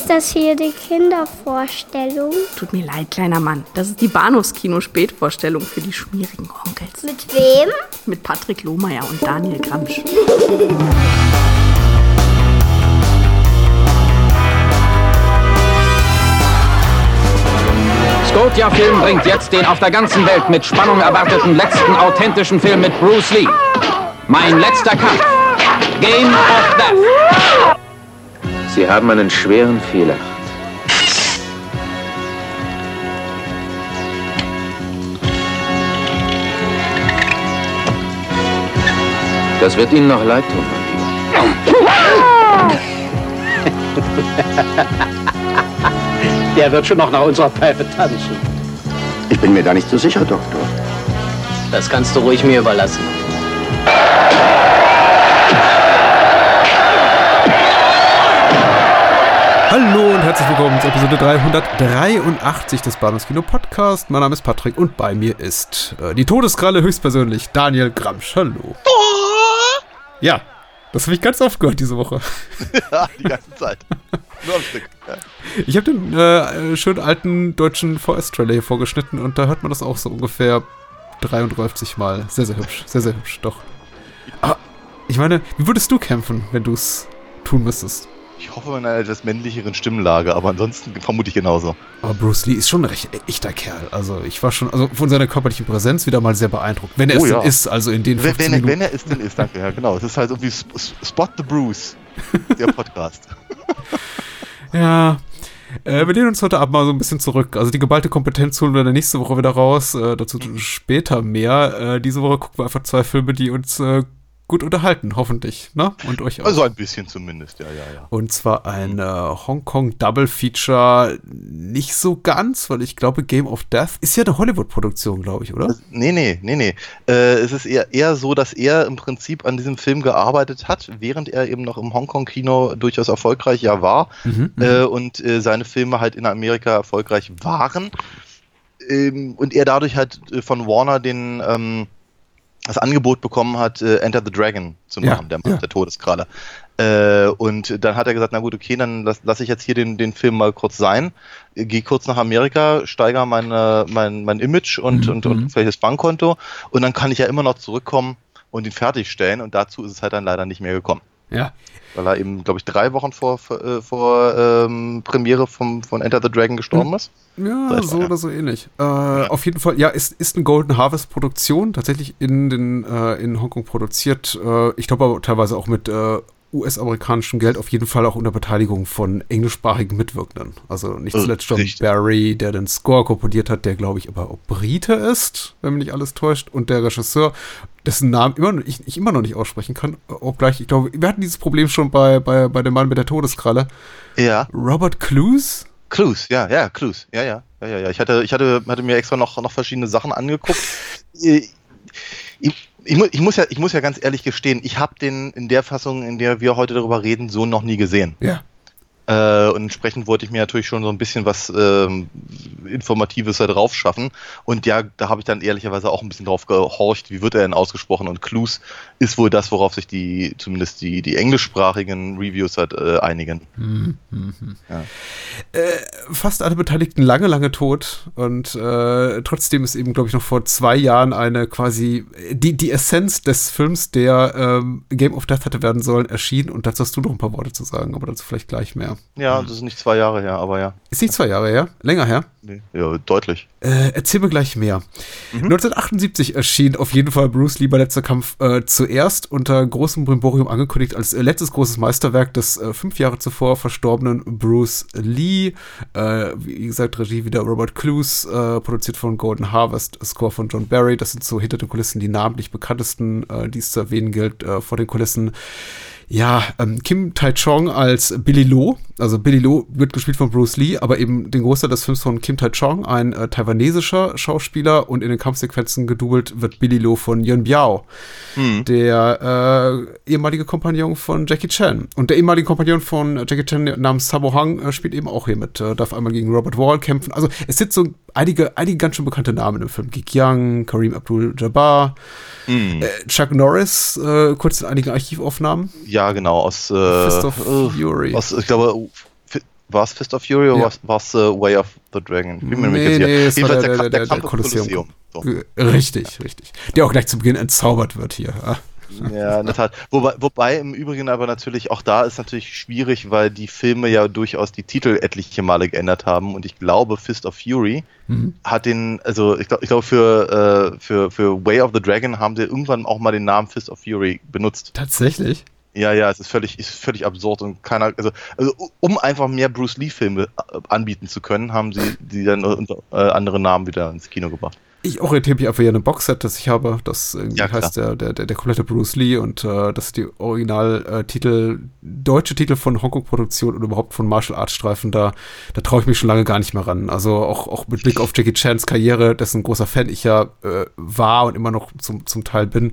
Ist das hier die Kindervorstellung? Tut mir leid, kleiner Mann. Das ist die Bahnhofskino-Spätvorstellung für die schmierigen Onkels. Mit wem? Mit Patrick Lohmeier und Daniel Gramsch. Scotia Film bringt jetzt den auf der ganzen Welt mit Spannung erwarteten letzten authentischen Film mit Bruce Lee. Mein letzter Kampf. Game of Death. Sie haben einen schweren Fehler. Das wird Ihnen noch leid tun, mein Lieber. Der wird schon noch nach unserer Pfeife tanzen. Ich bin mir da nicht so sicher, Doktor. Das kannst du ruhig mir überlassen. Herzlich willkommen zu Episode 383 des Bahnhofskino Podcast. Mein Name ist Patrick und bei mir ist äh, die Todeskralle höchstpersönlich Daniel Gramsch. Hallo. Ja, das habe ich ganz oft gehört diese Woche. ja, die ganze Zeit. Nur am Stück. Ja. Ich habe den äh, schönen alten deutschen VS-Trailer hier vorgeschnitten und da hört man das auch so ungefähr 33 Mal. Sehr, sehr hübsch. Sehr, sehr hübsch, doch. Aber ich meine, wie würdest du kämpfen, wenn du es tun müsstest? Ich hoffe in einer etwas männlicheren Stimmlage, aber ansonsten vermute ich genauso. Aber Bruce Lee ist schon ein recht echter Kerl. Also ich war schon also von seiner körperlichen Präsenz wieder mal sehr beeindruckt. Wenn er oh, es ja. denn ist, also in den 15 wenn, wenn, wenn er es denn ist, danke, ja genau. Es ist halt irgendwie Spot the Bruce, der Podcast. ja, äh, wir lehnen uns heute Abend mal so ein bisschen zurück. Also die geballte Kompetenz holen wir dann nächste Woche wieder raus. Äh, dazu später mehr. Äh, diese Woche gucken wir einfach zwei Filme, die uns äh, gut unterhalten, hoffentlich. Ne? Und euch auch. Also ein bisschen zumindest, ja, ja, ja. Und zwar ein äh, Hongkong Double Feature, nicht so ganz, weil ich glaube, Game of Death ist ja eine Hollywood-Produktion, glaube ich, oder? Also, nee, nee, nee, nee. Äh, es ist eher, eher so, dass er im Prinzip an diesem Film gearbeitet hat, während er eben noch im Hongkong-Kino durchaus erfolgreich ja war mhm, mhm. äh, und äh, seine Filme halt in Amerika erfolgreich waren. Ähm, und er dadurch halt äh, von Warner den ähm, das Angebot bekommen hat, äh, Enter the Dragon zu machen, ja, der Mann ja. der Todeskralle. Äh, und dann hat er gesagt, na gut, okay, dann lasse lass ich jetzt hier den, den Film mal kurz sein, gehe kurz nach Amerika, steigere meine, mein, mein Image und, mhm. und, und vielleicht das Bankkonto und dann kann ich ja immer noch zurückkommen und ihn fertigstellen und dazu ist es halt dann leider nicht mehr gekommen. Ja. Weil er eben, glaube ich, drei Wochen vor, vor, äh, vor ähm, Premiere vom, von Enter the Dragon gestorben ist. Ja, so oder so ähnlich. Äh, ja. Auf jeden Fall, ja, ist, ist eine Golden Harvest Produktion, tatsächlich in, den, äh, in Hongkong produziert. Äh, ich glaube aber teilweise auch mit äh, US-amerikanischem Geld auf jeden Fall auch unter Beteiligung von englischsprachigen Mitwirkenden. Also nicht äh, zuletzt John Barry, der den Score komponiert hat, der glaube ich aber auch Brite ist, wenn mich nicht alles täuscht, und der Regisseur, dessen Namen immer, ich, ich immer noch nicht aussprechen kann, obgleich, ich glaube, wir hatten dieses Problem schon bei, bei, bei dem Mann mit der Todeskralle. Ja. Robert Clues? Clues, ja, ja, Clues, ja, ja, ja, ja, ja. Ich hatte, ich hatte, hatte mir extra noch, noch verschiedene Sachen angeguckt. Ich, ich, mu ich, muss ja, ich muss ja ganz ehrlich gestehen, ich habe den in der Fassung, in der wir heute darüber reden, so noch nie gesehen. Ja. Äh, und entsprechend wollte ich mir natürlich schon so ein bisschen was ähm, Informatives da drauf schaffen. Und ja, da habe ich dann ehrlicherweise auch ein bisschen drauf gehorcht, wie wird er denn ausgesprochen? Und Clues ist wohl das, worauf sich die, zumindest die, die englischsprachigen Reviews halt äh, einigen. Mhm. Ja. Äh, fast alle Beteiligten lange, lange tot. Und äh, trotzdem ist eben, glaube ich, noch vor zwei Jahren eine quasi die, die Essenz des Films, der ähm, Game of Death hätte werden sollen, erschienen. Und dazu hast du noch ein paar Worte zu sagen, aber dazu vielleicht gleich mehr. Ja, das ist nicht zwei Jahre her, aber ja. Ist nicht zwei Jahre her? Länger her? Nee. Ja, deutlich. Äh, erzähl mir gleich mehr. Mhm. 1978 erschien auf jeden Fall Bruce Lee bei letzter Kampf äh, zuerst unter großem Brimborium angekündigt als äh, letztes großes Meisterwerk des äh, fünf Jahre zuvor verstorbenen Bruce Lee. Äh, wie gesagt, Regie wieder Robert Clues, äh, produziert von Golden Harvest, Score von John Barry. Das sind so hinter den Kulissen die namentlich bekanntesten, die es zu erwähnen gilt, vor den Kulissen ja, ähm, Kim Tai Chong als Billy Lo. Also Billy Lo wird gespielt von Bruce Lee, aber eben den Großteil des Films von Kim Tai Chong, ein äh, taiwanesischer Schauspieler und in den Kampfsequenzen gedoubelt wird Billy Lo von Yun Biao, hm. der äh, ehemalige Kompagnon von Jackie Chan. Und der ehemalige Kompagnon von Jackie Chan namens Sabo Hang äh, spielt eben auch hier mit, äh, darf einmal gegen Robert Wall kämpfen. Also es sind so einige, einige ganz schön bekannte Namen im Film. Geek Young, Kareem Abdul-Jabbar, hm. Äh, Chuck Norris, äh, kurz in einigen Archivaufnahmen. Ja, genau, aus, äh, Fist of Fury. Aus, ich glaube, War es Fist of Fury oder Ja. war es uh, Way of the Dragon? Ich bin mir nicht Nee, sicher. nee, war Jedenfalls der, der, der, der Kampf im Kolosseum. So. Richtig, richtig. Der auch gleich zu Beginn entzaubert wird hier. Ja, in der Tat. Wobei, wobei im Übrigen aber natürlich, auch da ist natürlich schwierig, weil die Filme ja durchaus die Titel etliche Male geändert haben und ich glaube, Fist of Fury Mhm. hat den, also ich glaube, ich glaube für, äh, für, für Way of the Dragon haben sie irgendwann auch mal den Namen Fist of Fury benutzt. Tatsächlich? Ja, ja, es ist völlig, ist völlig absurd und keiner, also, also um einfach mehr Bruce Lee-Filme äh, anbieten zu können, haben sie die dann unter äh, anderen Namen wieder ins Kino gebracht. Ich orientiere mich einfach hier an einem Boxset, das ich habe. Das Ja, heißt der, der, der, der komplette Bruce Lee und äh, das ist die Originaltitel, deutsche Titel von Hongkong-Produktion und überhaupt von Martial Arts Streifen. Da, da traue ich mich schon lange gar nicht mehr ran. Also auch, auch mit Blick auf Jackie Chans Karriere, dessen großer Fan ich ja äh, war und immer noch zum, zum Teil bin,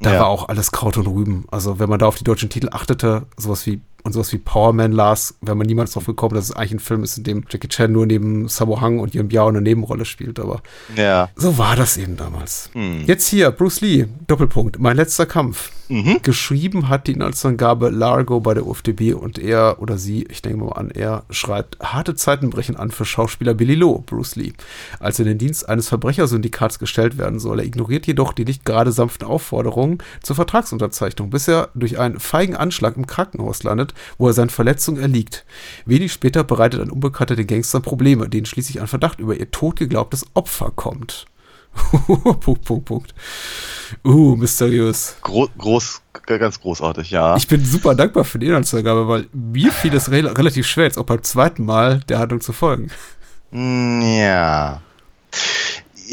da Ja. war auch alles Kraut und Rüben. Also wenn man da auf die deutschen Titel achtete, sowas wie und sowas wie Power Man las, wäre man niemals drauf gekommen, dass es eigentlich ein Film ist, in dem Jackie Chan nur neben Sammo Hung und Yuen Biao eine Nebenrolle spielt. Aber Ja. so war das eben damals. Hm. Jetzt hier, Bruce Lee, Doppelpunkt, mein letzter Kampf. Mhm. Geschrieben hat die Inhaltsangabe Largo bei der UFDB und er oder sie, ich denke mal an, er schreibt, harte Zeiten brechen an für Schauspieler Billy Lowe, Bruce Lee, als er in den Dienst eines Verbrechersyndikats gestellt werden soll. Er ignoriert jedoch die nicht gerade sanften Aufforderungen zur Vertragsunterzeichnung, bis er durch einen feigen Anschlag im Krankenhaus landet, wo er seinen Verletzungen erliegt. Wenig später bereitet ein Unbekannter den Gangstern Probleme, denen schließlich ein Verdacht über ihr tot geglaubtes Opfer kommt. Punkt, Punkt, Punkt. Uh, mysteriös. Gro groß, g- ganz großartig, ja. Ich bin super dankbar für die Inhaltsangabe, weil mir fiel es re relativ schwer, jetzt auch beim zweiten Mal der Handlung zu folgen. Mm, Ja.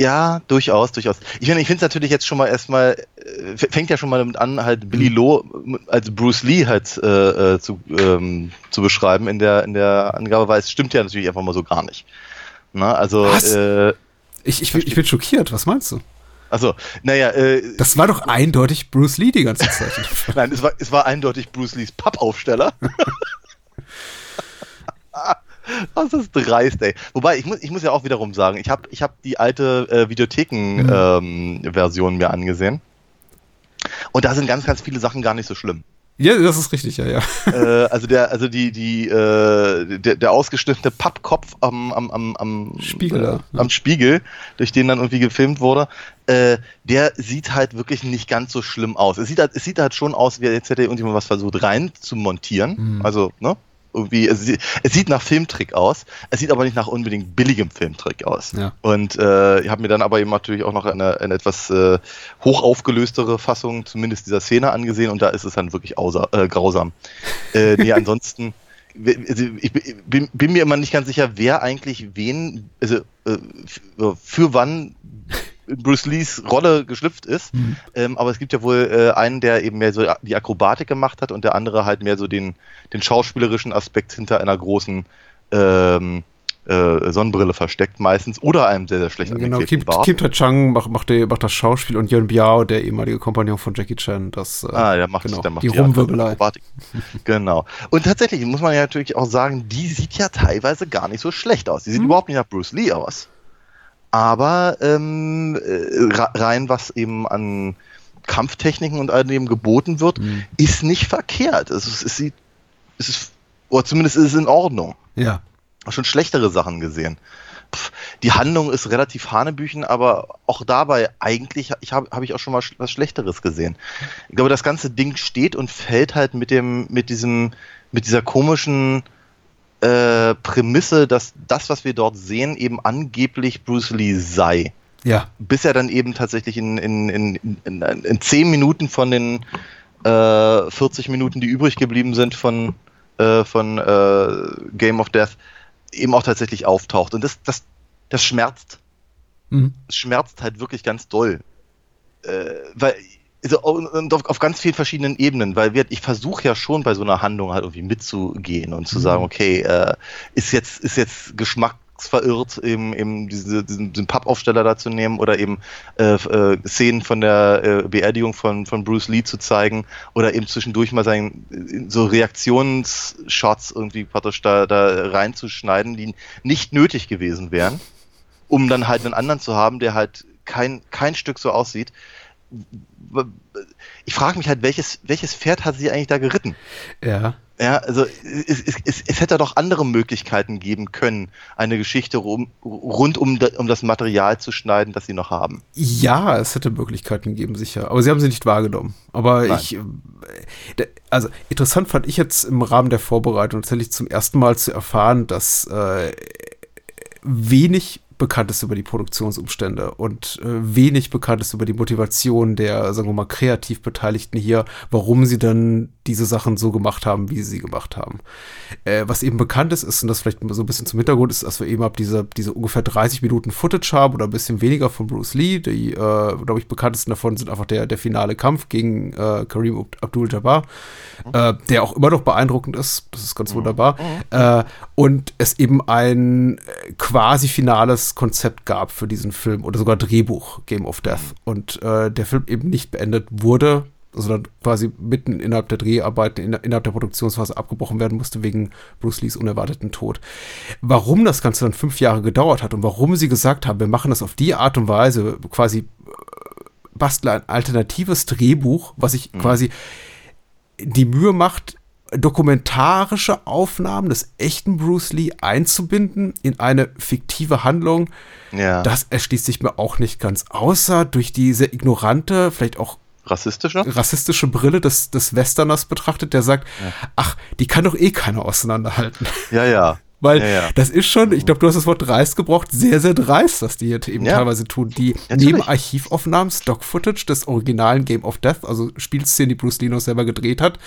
Ja, durchaus, durchaus. Ich finde, ich finde es natürlich jetzt schon mal erstmal, äh, fängt ja schon mal damit an, halt Billy Lowe als Bruce Lee halt äh, äh, zu, ähm, zu beschreiben in der, in der Angabe, weil es stimmt ja natürlich einfach mal so gar nicht. Na, also, Was? äh, Ich, ich, bin- ich bin schockiert, was meinst du? also, naja, äh, Das war doch eindeutig Bruce Lee die ganze Zeit. Nein, es war, es war eindeutig Bruce Lees Pappaufsteller. Das ist dreist, ey. Wobei, ich muss, ich muss ja auch wiederum sagen, ich habe ich hab die alte äh, Videotheken-Version mir angesehen. Und da sind ganz, ganz viele Sachen gar nicht so schlimm. ja, das ist richtig, ja, ja. äh, also der, also die, die, äh, der, der ausgeschnittene Pappkopf am, am, am, am Spiegel, ja. am Spiegel, durch den dann irgendwie gefilmt wurde, äh, der sieht halt wirklich nicht ganz so schlimm aus. Es sieht halt, es sieht halt schon aus, wie jetzt hätte irgendjemand was versucht rein zu montieren. Mhm. Also, ne? Irgendwie, es, sieht- es sieht nach Filmtrick aus, es sieht aber nicht nach unbedingt billigem Filmtrick aus. Ja. Und äh, ich habe mir dann aber eben natürlich auch noch eine, eine etwas äh, hoch aufgelöstere Fassung, zumindest dieser Szene angesehen, und da ist es dann wirklich außer, äh, grausam. Äh, nee, ansonsten, also ich bin, bin mir immer nicht ganz sicher, wer eigentlich wen, also äh, für wann Bruce Lees Rolle geschlüpft ist. Mhm. Ähm, aber es gibt ja wohl äh, einen, der eben mehr so die Akrobatik gemacht hat und der andere halt mehr so den, den schauspielerischen Aspekt hinter einer großen ähm, äh, Sonnenbrille versteckt meistens oder einem sehr, sehr schlecht Genau, Kim, Bart. Kim Chang macht, macht, die, macht das Schauspiel und Yuen Biao, der ehemalige Kompagnon von Jackie Chan, das äh, Ah, der macht, genau, der macht die Rumwirbelei. Akrobatik. genau. Und tatsächlich muss man ja natürlich auch sagen, die sieht ja teilweise gar nicht so schlecht aus. Die sieht überhaupt nicht nach Bruce Lee aus. Aber ähm, äh, rein, was eben an Kampftechniken und all dem geboten wird, Mhm. ist nicht verkehrt. Es, ist, es sieht, es ist, oder zumindest ist es in Ordnung. Ja. Schon schlechtere Sachen gesehen. Pff, die Handlung ist relativ hanebüchen, aber auch dabei eigentlich ich habe hab ich auch schon mal was Schlechteres gesehen. Ich glaube, das ganze Ding steht und fällt halt mit dem mit diesem mit dieser komischen äh, Prämisse, dass das, was wir dort sehen, eben angeblich Bruce Lee sei. Ja. Bis er dann eben tatsächlich in, in, in, in, in 10 Minuten von den äh, 40 Minuten, die übrig geblieben sind von, äh, von äh, Game of Death, eben auch tatsächlich auftaucht. Und das, das, das schmerzt. Mhm. Das schmerzt halt wirklich ganz doll. Äh, weil, also, auf, ganz vielen verschiedenen Ebenen, weil wir, ich versuche ja schon bei so einer Handlung halt irgendwie mitzugehen und zu Mhm. sagen, okay, äh, ist jetzt, ist jetzt geschmacksverirrt, eben, eben diese, diesen, diesen Pappaufsteller da zu nehmen oder eben äh, äh, Szenen von der äh, Beerdigung von, von Bruce Lee zu zeigen oder eben zwischendurch mal sein, so Reaktionsshots irgendwie praktisch da, da reinzuschneiden, die nicht nötig gewesen wären, um dann halt einen anderen zu haben, der halt kein, kein Stück so aussieht ich frage mich halt, welches, welches Pferd hat sie eigentlich da geritten? Ja. Ja, also es, es, es, es hätte doch andere Möglichkeiten geben können, eine Geschichte rum, rund um, um das Material zu schneiden, das sie noch haben. Ja, es hätte Möglichkeiten gegeben, sicher. Aber sie haben sie nicht wahrgenommen. Aber Nein. ich, äh, also interessant fand ich jetzt im Rahmen der Vorbereitung tatsächlich zum ersten Mal zu erfahren, dass äh, wenig bekannt ist über die Produktionsumstände und äh, wenig bekannt ist über die Motivation der, sagen wir mal, kreativ Beteiligten hier, warum sie dann diese Sachen so gemacht haben, wie sie sie gemacht haben. Äh, was eben bekannt ist, ist, und das vielleicht so ein bisschen zum Hintergrund ist, dass wir eben ab diese, diese ungefähr 30 Minuten Footage haben oder ein bisschen weniger von Bruce Lee. Die, äh, glaube ich, bekanntesten davon sind einfach der, der finale Kampf gegen äh, Kareem Abdul-Jabbar, äh, der auch immer noch beeindruckend ist. Das ist ganz wunderbar. Äh, und es eben ein quasi finales Konzept gab für diesen Film oder sogar Drehbuch Game of Death. Und äh, der Film eben nicht beendet wurde, sondern quasi mitten innerhalb der Dreharbeiten, in, innerhalb der Produktionsphase abgebrochen werden musste wegen Bruce Lees unerwarteten Tod. Warum das Ganze dann fünf Jahre gedauert hat und warum sie gesagt haben, wir machen das auf die Art und Weise, quasi äh, basteln ein alternatives Drehbuch, was sich quasi die Mühe macht, dokumentarische Aufnahmen des echten Bruce Lee einzubinden in eine fiktive Handlung, Ja. das erschließt sich mir auch nicht ganz. Außer durch diese ignorante, vielleicht auch Rassistischer? rassistische Brille des, des Westerners betrachtet, der sagt, ach, die kann doch eh keiner auseinanderhalten. Ja, ja. Weil Ja, ja. das ist schon, ich glaube, du hast das Wort dreist gebraucht, sehr, sehr dreist, was die hier eben Ja. teilweise tun. Die Natürlich. nehmen Archivaufnahmen, Stock-Footage des originalen Game of Death, also Spielszenen, die Bruce Lee noch selber gedreht hat,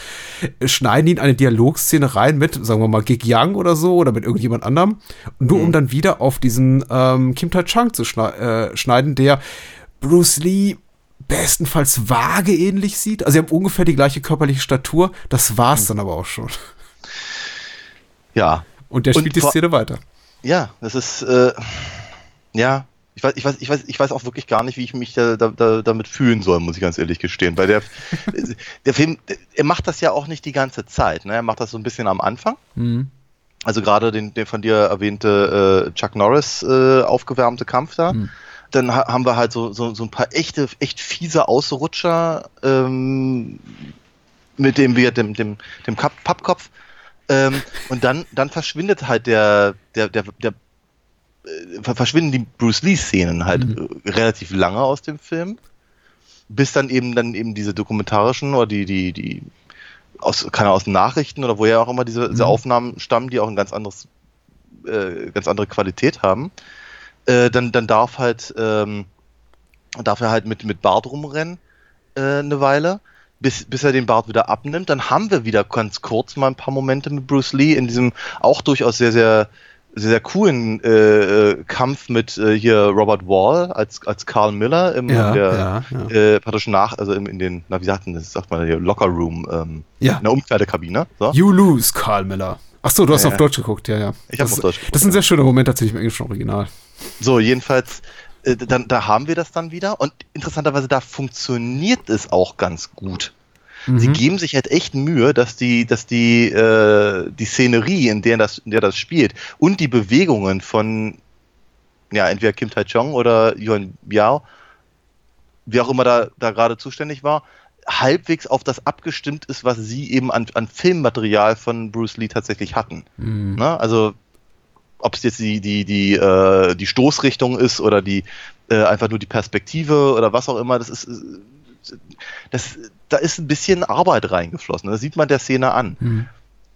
äh, schneiden ihn in eine Dialogszene rein mit, sagen wir mal, Gig Young oder so oder mit irgendjemand anderem, nur Mhm. um dann wieder auf diesen ähm, Kim Tai Chang zu schne äh, schneiden, der Bruce Lee bestenfalls vage ähnlich sieht. Also sie haben ungefähr die gleiche körperliche Statur, das war's Mhm. dann aber auch schon. Ja. Und der Und spielt die Szene weiter. Ja, das ist, äh, ja, ich weiß, ich, weiß, ich, weiß, ich weiß auch wirklich gar nicht, wie ich mich da, da, da, damit fühlen soll, muss ich ganz ehrlich gestehen. Weil der, der Film, er macht das ja auch nicht die ganze Zeit. Ne? Er macht das so ein bisschen am Anfang. Also gerade den, den von dir erwähnte äh, Chuck Norris äh, aufgewärmte Kampf da. Dann ha haben wir halt so, so, so ein paar echte, echt fiese Ausrutscher ähm, mit dem wir dem, dem, dem Pappkopf. Ähm, und dann, dann verschwindet halt der, der, der, der äh, ver- verschwinden die Bruce Lee-Szenen halt äh, relativ lange aus dem Film. Bis dann eben dann eben diese dokumentarischen oder die, die, die aus, keine aus den Nachrichten oder woher auch immer diese, diese Aufnahmen stammen, die auch ein ganz anderes, äh, ganz andere Qualität haben, äh, dann, dann darf halt, ähm, darf er halt mit, mit Bart rumrennen, äh, eine Weile, bis, bis er den Bart wieder abnimmt. Dann haben wir wieder ganz kurz mal ein paar Momente mit Bruce Lee in diesem auch durchaus sehr, sehr, sehr, sehr coolen äh, äh, Kampf mit äh, hier Robert Wall als, als Carl Miller im Ja, in der ja, ja. Äh, praktisch nach, also im, in den, na wie sagt man das, sagt man hier, Locker Room, ähm, Ja. in der Umkleidekabine. So. You lose, Karl Miller. Ach so, du hast Ja, auf. Deutsch geguckt, ja, ja. Ich hab das, auf Deutsch geguckt, Das ist ein sehr schöner Moment tatsächlich im englischen Original. So, jedenfalls, äh, dann, da haben wir das dann wieder und interessanterweise, da funktioniert es auch ganz gut. Sie geben sich halt echt Mühe, dass die, dass die, äh, die Szenerie, in der das, in der das spielt und die Bewegungen von, ja, entweder Kim Tai Chong oder Yuan Biao, wie auch immer da, da gerade zuständig war, halbwegs auf das abgestimmt ist, was sie eben an, an Filmmaterial von Bruce Lee tatsächlich hatten. Ne? Also ob es jetzt die, die, die, äh, die Stoßrichtung ist oder die äh, einfach nur die Perspektive oder was auch immer, das ist, äh, das, da ist ein bisschen Arbeit reingeflossen. Das sieht man der Szene an.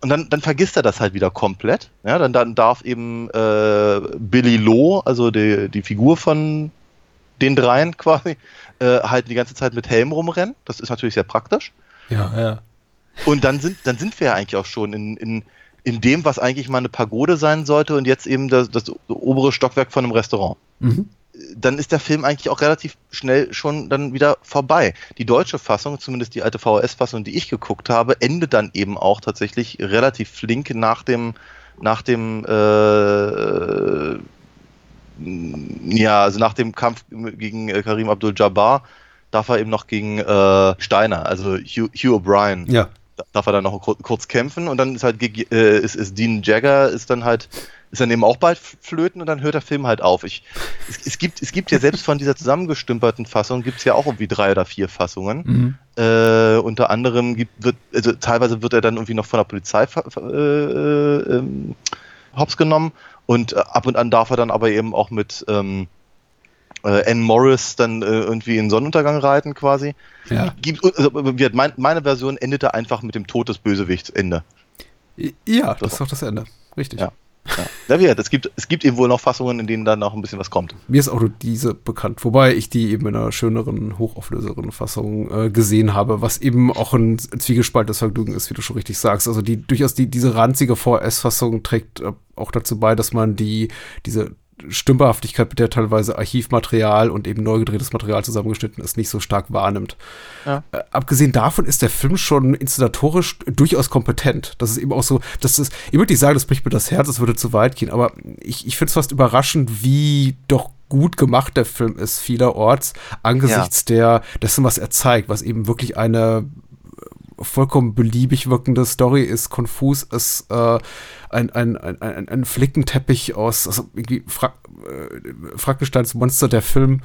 Und dann, dann vergisst er das halt wieder komplett. Ja, dann, dann darf eben äh, Billy Loh, also die, die Figur von den dreien quasi, äh, halt die ganze Zeit mit Helm rumrennen. Das ist natürlich sehr praktisch. Ja, ja. Und dann sind, dann sind wir ja eigentlich auch schon in, in, in dem, was eigentlich mal eine Pagode sein sollte und jetzt eben das, das obere Stockwerk von einem Restaurant. Dann ist der Film eigentlich auch relativ schnell schon dann wieder vorbei. Die deutsche Fassung, zumindest die alte VHS-Fassung, die ich geguckt habe, endet dann eben auch tatsächlich relativ flink nach dem, nach dem, äh, ja, also nach dem Kampf gegen äh, Karim Abdul-Jabbar darf er eben noch gegen äh, Steiner, also Hugh, Hugh O'Brien, Ja. Darf er dann noch kur kurz kämpfen und dann ist halt äh, ist, ist Dean Jagger ist dann halt ist dann eben auch bald flöten und dann hört der Film halt auf. Ich, es, es gibt, es gibt ja selbst von dieser zusammengestümperten Fassung gibt es ja auch irgendwie drei oder vier Fassungen. Mhm. Äh, unter anderem gibt, wird, also teilweise wird er dann irgendwie noch von der Polizei äh, äh, ähm, hops genommen und äh, ab und an darf er dann aber eben auch mit ähm, äh, Anne Morris dann äh, irgendwie in den Sonnenuntergang reiten quasi. Ja. Gibt, also, mein, meine Version endete einfach mit dem Tod des Bösewichts Ende. Ja, das ist doch das Ende. Richtig. Ja. Ja, ja es, gibt, es gibt eben wohl noch Fassungen, in denen dann noch ein bisschen was kommt. Mir ist auch nur diese bekannt, wobei ich die eben in einer schöneren, hochauflöseren Fassung äh, gesehen habe, was eben auch ein zwiegespaltenes Vergnügen ist, wie du schon richtig sagst. Also die durchaus die, diese ranzige VS-Fassung trägt äh, auch dazu bei, dass man die, diese Stümperhaftigkeit, mit der teilweise Archivmaterial und eben neu gedrehtes Material zusammengeschnitten ist, nicht so stark wahrnimmt. Ja. Äh, abgesehen davon ist der Film schon inszenatorisch durchaus kompetent. Das ist eben auch so, das ist, ich würde nicht sagen, das bricht mir das Herz, es würde zu weit gehen, aber ich, ich finde es fast überraschend, wie doch gut gemacht der Film ist, vielerorts, angesichts ja. der, dessen, was er zeigt, was eben wirklich eine vollkommen beliebig wirkende Story ist, konfus ist, äh, ein, ein, ein, ein, ein Flickenteppich aus, also irgendwie Fra äh, Frankensteins Monster, der Film,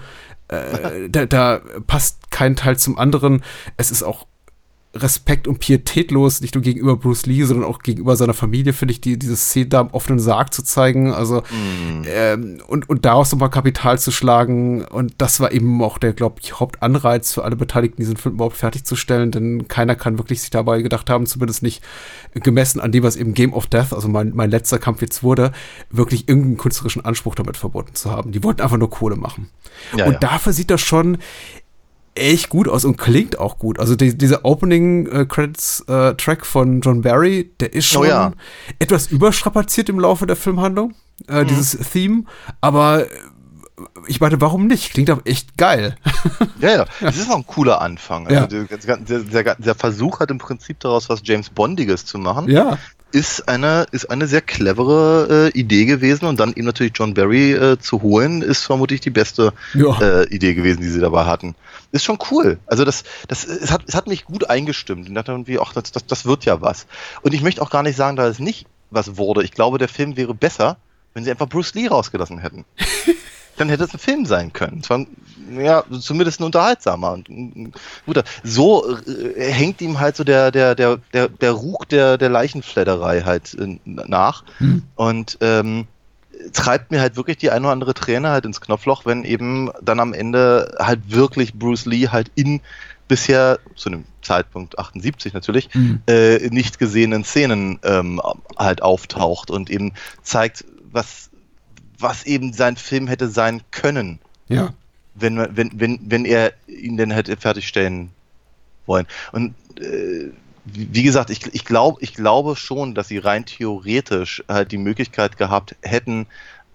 äh, da, da passt kein Teil zum anderen. Es ist auch Respekt und pietätlos, nicht nur gegenüber Bruce Lee, sondern auch gegenüber seiner Familie, finde ich, die, diese Szene da am offenen Sarg zu zeigen, also mm. ähm, und, und daraus nochmal Kapital zu schlagen. Und das war eben auch der, glaube ich, Hauptanreiz für alle Beteiligten, diesen Film überhaupt fertigzustellen, denn keiner kann wirklich sich dabei gedacht haben, zumindest nicht gemessen an dem, was eben Game of Death, also mein, mein letzter Kampf jetzt wurde, wirklich irgendeinen künstlerischen Anspruch damit verbunden zu haben. Die wollten einfach nur Kohle machen. Ja, und ja. dafür sieht das schon echt gut aus und klingt auch gut. Also die, dieser Opening äh, Credits äh, Track von John Barry, der ist schon oh ja. etwas überstrapaziert im Laufe der Filmhandlung, äh, mhm. dieses Theme, aber äh, ich meine, warum nicht? Klingt aber echt geil. Ja, ja, das ist auch ein cooler Anfang. Also ja. der, der, der, Versuch hat im Prinzip daraus was James Bondiges zu machen. Ja ist eine, ist eine sehr clevere äh, Idee gewesen und dann eben natürlich John Barry äh, zu holen, ist vermutlich die beste ja. äh, Idee gewesen, die sie dabei hatten. Ist schon cool. Also das, das, es hat, es hat mich gut eingestimmt und dachte irgendwie, ach, das, das, das wird ja was. Und ich möchte auch gar nicht sagen, dass es nicht was wurde. Ich glaube, der Film wäre besser, wenn sie einfach Bruce Lee rausgelassen hätten. dann hätte es ein Film sein können. Zwar, ja, zumindest ein unterhaltsamer und ein guter. So äh, hängt ihm halt so der, der, der, der, der Ruch der, der Leichenfledderei halt äh, nach. Mhm. Und ähm, treibt mir halt wirklich die eine oder andere Träne halt ins Knopfloch, wenn eben dann am Ende halt wirklich Bruce Lee halt in bisher zu einem Zeitpunkt 78 natürlich mhm. äh, nicht gesehenen Szenen ähm, halt auftaucht und eben zeigt, was was eben sein Film hätte sein können. Ja. Wenn, wenn, wenn, wenn er ihn denn hätte fertigstellen wollen. Und äh, wie gesagt, ich, ich, glaub, ich glaube schon, dass sie rein theoretisch halt die Möglichkeit gehabt hätten,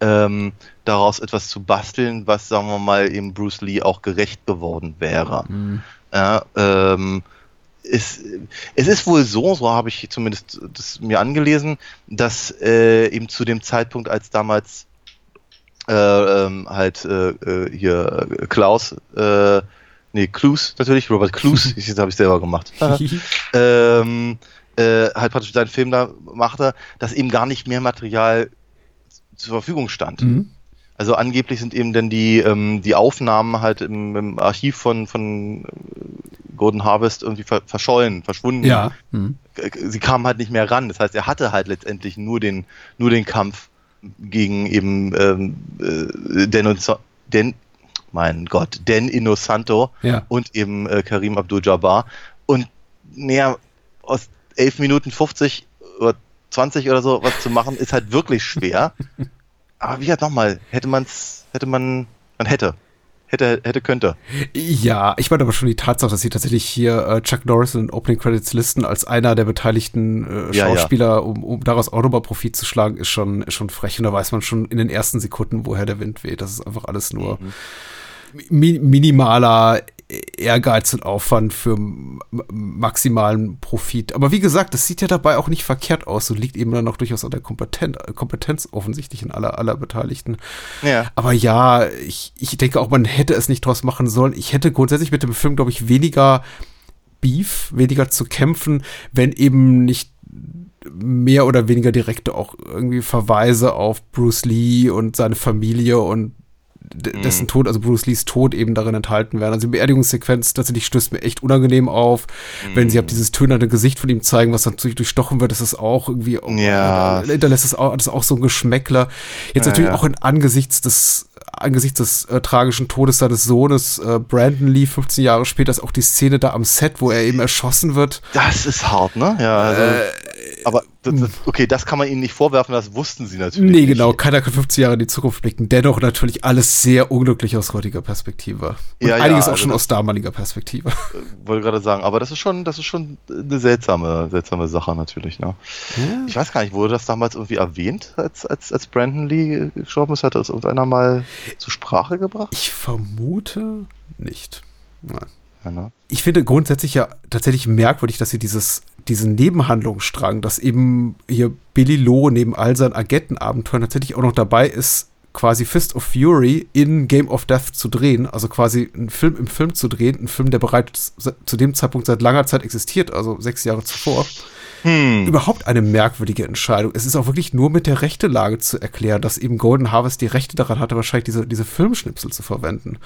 ähm, daraus etwas zu basteln, was, sagen wir mal, eben Bruce Lee auch gerecht geworden wäre. Mhm. Ja, ähm, es, es ist wohl so, so habe ich zumindest das mir angelesen, dass äh, eben zu dem Zeitpunkt, als damals ähm, halt äh, äh hier äh, Klaus, äh, nee, Clues natürlich, Robert Clues, das habe ich selber gemacht. ähm, äh, halt praktisch seinen Film da machte, dass eben gar nicht mehr Material zur Verfügung stand. Mhm. Also angeblich sind eben dann die, ähm, die Aufnahmen halt im, im, Archiv von, von Gordon Harvest irgendwie ver verschollen, verschwunden. Ja. Mhm. Sie kamen halt nicht mehr ran. Das heißt, er hatte halt letztendlich nur den, nur den Kampf gegen eben ähm, äh, Den, Den, mein Gott, Den Innocento ja. und eben äh, Karim Abdul-Jabbar. Und näher aus 11 Minuten 50 oder 20 oder so was zu machen, ist halt wirklich schwer. Aber wie gesagt, nochmal, hätte man es, hätte man, man hätte hätte, hätte, könnte. Ja, ich meine aber schon die Tatsache, dass sie tatsächlich hier äh, Chuck Norris in Opening Credits listen als einer der beteiligten äh, Schauspieler, ja, ja. Um, um daraus auch nochmal Profit zu schlagen, ist schon, ist schon frech. Und da weiß man schon in den ersten Sekunden, woher der Wind weht. Das ist einfach alles nur mhm. mi minimaler Ehrgeiz und Aufwand für maximalen Profit. Aber wie gesagt, das sieht ja dabei auch nicht verkehrt aus und liegt eben dann auch durchaus an der Kompetenz, Kompetenz offensichtlich in aller, aller Beteiligten. Ja. Aber ja, ich, ich denke auch, man hätte es nicht draus machen sollen. Ich hätte grundsätzlich mit dem Film, glaube ich, weniger Beef, weniger zu kämpfen, wenn eben nicht mehr oder weniger direkte auch irgendwie Verweise auf Bruce Lee und seine Familie und dessen Mhm. Tod, also Bruce Lees Tod eben darin enthalten werden. Also die Beerdigungssequenz tatsächlich stößt mir echt unangenehm auf. Wenn sie ab dieses tönernde Gesicht von ihm zeigen, was natürlich durchstochen wird, ist es auch irgendwie, Ja. äh, hinterlässt es auch, das ist auch so ein Geschmäckler. Jetzt Ja, natürlich ja. auch in angesichts des angesichts des äh, tragischen Todes seines Sohnes äh, Brandon Lee 15 Jahre später ist auch die Szene da am Set, wo er eben erschossen wird. Das ist hart, ne? Ja, also, Äh, aber das, das, okay, das kann man ihnen nicht vorwerfen, das wussten sie natürlich. Nee, nicht. genau, keiner kann 50 Jahre in die Zukunft blicken. Dennoch natürlich alles sehr unglücklich aus heutiger Perspektive. Und Ja, ja, einiges auch also schon aus damaliger Perspektive. Wollte gerade sagen, aber das ist schon, das ist schon eine seltsame, seltsame Sache natürlich, ne? Ich weiß gar nicht, wurde das damals irgendwie erwähnt, als, als, als Brandon Lee gestorben ist? Hat das irgendeiner mal zur Sprache gebracht? Ich vermute nicht. Nein. Ja, ne? Ich finde grundsätzlich ja tatsächlich merkwürdig, dass sie dieses, diesen Nebenhandlungsstrang, dass eben hier Billy Lowe neben all seinen Agentenabenteuern tatsächlich auch noch dabei ist, quasi Fist of Fury in Game of Death zu drehen, also quasi einen Film im Film zu drehen, einen Film, der bereits zu dem Zeitpunkt seit langer Zeit existiert, also sechs Jahre zuvor. Hm. Überhaupt eine merkwürdige Entscheidung. Es ist auch wirklich nur mit der Rechtelage zu erklären, dass eben Golden Harvest die Rechte daran hatte, wahrscheinlich diese, diese Filmschnipsel zu verwenden.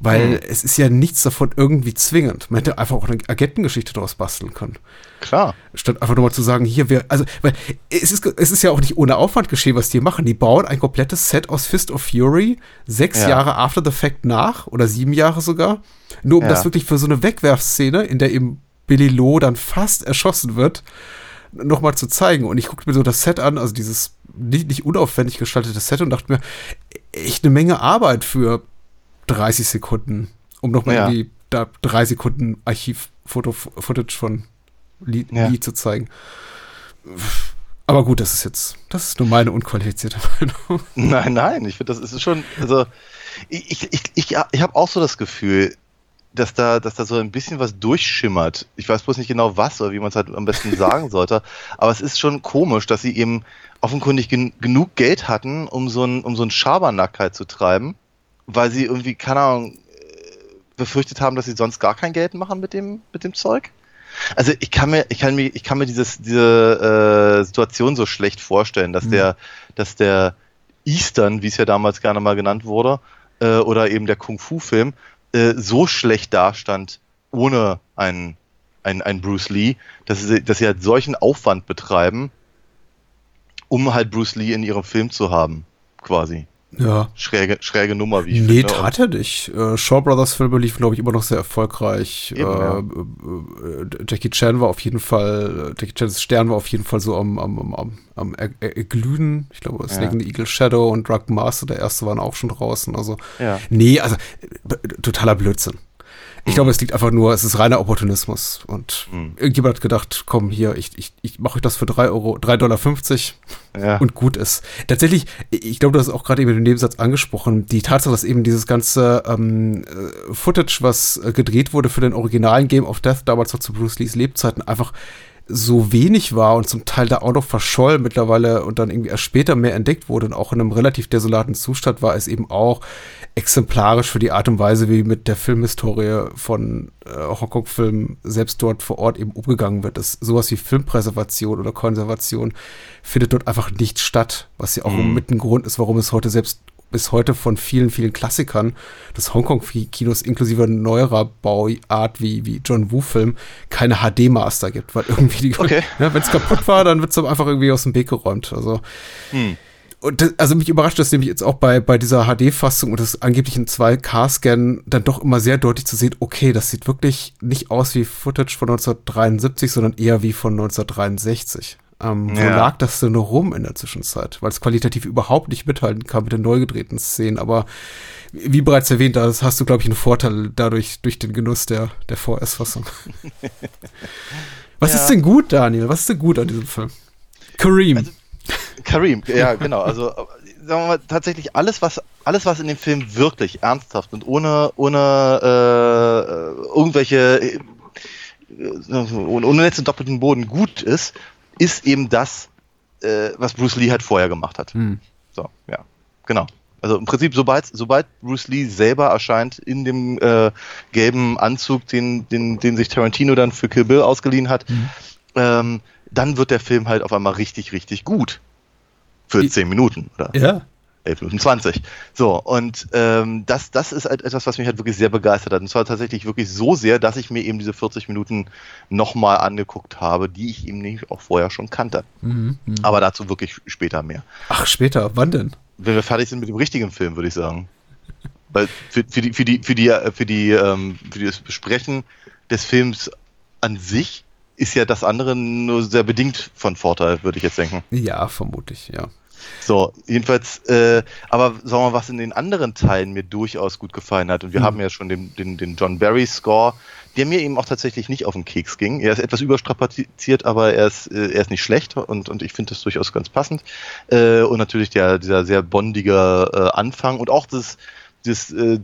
Weil Hm. es ist ja nichts davon irgendwie zwingend. Man hätte einfach auch eine Agentengeschichte daraus basteln können. Klar. Statt einfach nochmal zu sagen, hier wir, also, weil es ist, es ist ja auch nicht ohne Aufwand geschehen, was die machen. Die bauen ein komplettes Set aus Fist of Fury sechs Ja. Jahre after the fact nach oder sieben Jahre sogar. Nur um Ja. das wirklich für so eine Wegwerfszene, in der eben Billy Lowe dann fast erschossen wird, nochmal zu zeigen. Und ich guckte mir so das Set an, also dieses nicht, nicht unaufwendig gestaltete Set und dachte mir, echt eine Menge Arbeit für 30 Sekunden, um nochmal Ja. irgendwie da drei Sekunden Archiv-Footage von Lee, Ja. Lee zu zeigen. Aber gut, das ist jetzt, das ist nur meine unqualifizierte Meinung. Nein, nein, ich finde, das ist schon, also ich, ich, ich, ich, ich habe auch so das Gefühl, dass da, dass da so ein bisschen was durchschimmert. Ich weiß bloß nicht genau was oder wie man es halt am besten sagen sollte, aber es ist schon komisch, dass sie eben offenkundig gen genug Geld hatten, um so ein, um so ein Schabernack zu treiben, weil sie irgendwie, keine Ahnung, äh, befürchtet haben, dass sie sonst gar kein Geld machen mit dem, mit dem Zeug. Also ich kann mir, ich kann mir, ich kann mir dieses, diese äh, Situation so schlecht vorstellen, dass der, dass der Eastern, wie es ja damals gerne mal genannt wurde, äh, oder eben der Kung-Fu-Film, äh, so schlecht dastand ohne einen, einen, einen Bruce Lee, dass sie, dass sie halt solchen Aufwand betreiben, um halt Bruce Lee in ihrem Film zu haben, quasi. Ja. Schräge, schräge Nummer, wie ich Nee, finde. tat er nicht. Äh, Shaw Brothers Filme liefen, glaube ich, immer noch sehr erfolgreich. Eben, ja. äh, äh, äh, Jackie Chan war auf jeden Fall, äh, Jackie Chans Stern war auf jeden Fall so am, am, am, am, am Erglühen. Ich glaube, Snake the Eagle Shadow und Drug Master, der erste, waren auch schon draußen. Also, Ja. nee, also totaler Blödsinn. Ich glaube, es liegt einfach nur, es ist reiner Opportunismus. Und Mhm. irgendjemand hat gedacht, komm hier, ich, ich, ich mache euch das für 3 Euro, 3,50 Dollar Ja. und gut ist. Tatsächlich, ich glaube, du hast auch gerade eben im Nebensatz angesprochen, die Tatsache, dass eben dieses ganze ähm, äh, Footage, was äh, gedreht wurde für den originalen Game of Death, damals noch zu Bruce Lees Lebzeiten, einfach so wenig war und zum Teil da auch noch verscholl mittlerweile und dann irgendwie erst später mehr entdeckt wurde und auch in einem relativ desolaten Zustand war, ist eben auch exemplarisch für die Art und Weise, wie mit der Filmhistorie von äh, Hongkong-Filmen selbst dort vor Ort eben umgegangen wird. Das, sowas wie Filmpräservation oder Konservation findet dort einfach nicht statt, was ja auch Mhm. mit ein Grund ist, warum es heute selbst bis heute von vielen, vielen Klassikern des Hongkong-Kinos inklusive neuerer Bauart wie, wie John Woo-Film keine HD-Master gibt, weil irgendwie die, Okay. ja, wenn es kaputt war, dann wird es einfach irgendwie aus dem Weg geräumt. Also, Hm. Und das, also mich überrascht das nämlich jetzt auch bei, bei dieser HD-Fassung und das angeblich in 2K-Scan dann doch immer sehr deutlich zu sehen, okay, das sieht wirklich nicht aus wie Footage von 1973, sondern eher wie von 1963. Ähm, Wo Ja. lag das denn rum in der Zwischenzeit? Weil es qualitativ überhaupt nicht mithalten kann mit den neu gedrehten Szenen. Aber wie wie bereits erwähnt, da hast du, glaube ich, einen Vorteil dadurch, durch den Genuss der, der VS-Fassung. Was Ja. ist denn gut, Daniel? Was ist denn gut an diesem Film? Kareem. Also, Kareem, ja, genau. Also sagen wir mal, tatsächlich alles, was alles, was in dem Film wirklich ernsthaft und ohne ohne äh, irgendwelche äh, ohne ohne letzten doppelten Boden gut ist, ist eben das, äh, was Bruce Lee halt vorher gemacht hat. Hm. So, ja, genau. Also im Prinzip, sobald, sobald Bruce Lee selber erscheint in dem äh, gelben Anzug, den, den, den sich Tarantino dann für Kill Bill ausgeliehen hat, ähm, dann wird der Film halt auf einmal richtig, richtig gut. Für 10 Minuten, oder? Ja. 11 Minuten 20. So, und ähm, das, das ist halt etwas, was mich halt wirklich sehr begeistert hat. Und zwar tatsächlich wirklich so sehr, dass ich mir eben diese 40 Minuten nochmal angeguckt habe, die ich eben nicht auch vorher schon kannte. Mhm. Aber dazu wirklich später mehr. Ach, später. Wann denn? Wenn wir fertig sind mit dem richtigen Film, würde ich sagen. Weil für, für die, für die, für die, äh, für die, ähm, für das Besprechen des Films an sich ist ja das andere nur sehr bedingt von Vorteil, würde ich jetzt denken. Ja, vermutlich, ja. So, jedenfalls, äh, aber sagen wir mal, was in den anderen Teilen mir durchaus gut gefallen hat, und wir Mhm. haben ja schon den, den, den John Barry Score, der mir eben auch tatsächlich nicht auf den Keks ging. Er ist etwas überstrapaziert, aber er ist, äh, er ist nicht schlecht und, und ich finde das durchaus ganz passend. Äh, und natürlich der, dieser sehr bondige äh, Anfang und auch das, das, äh,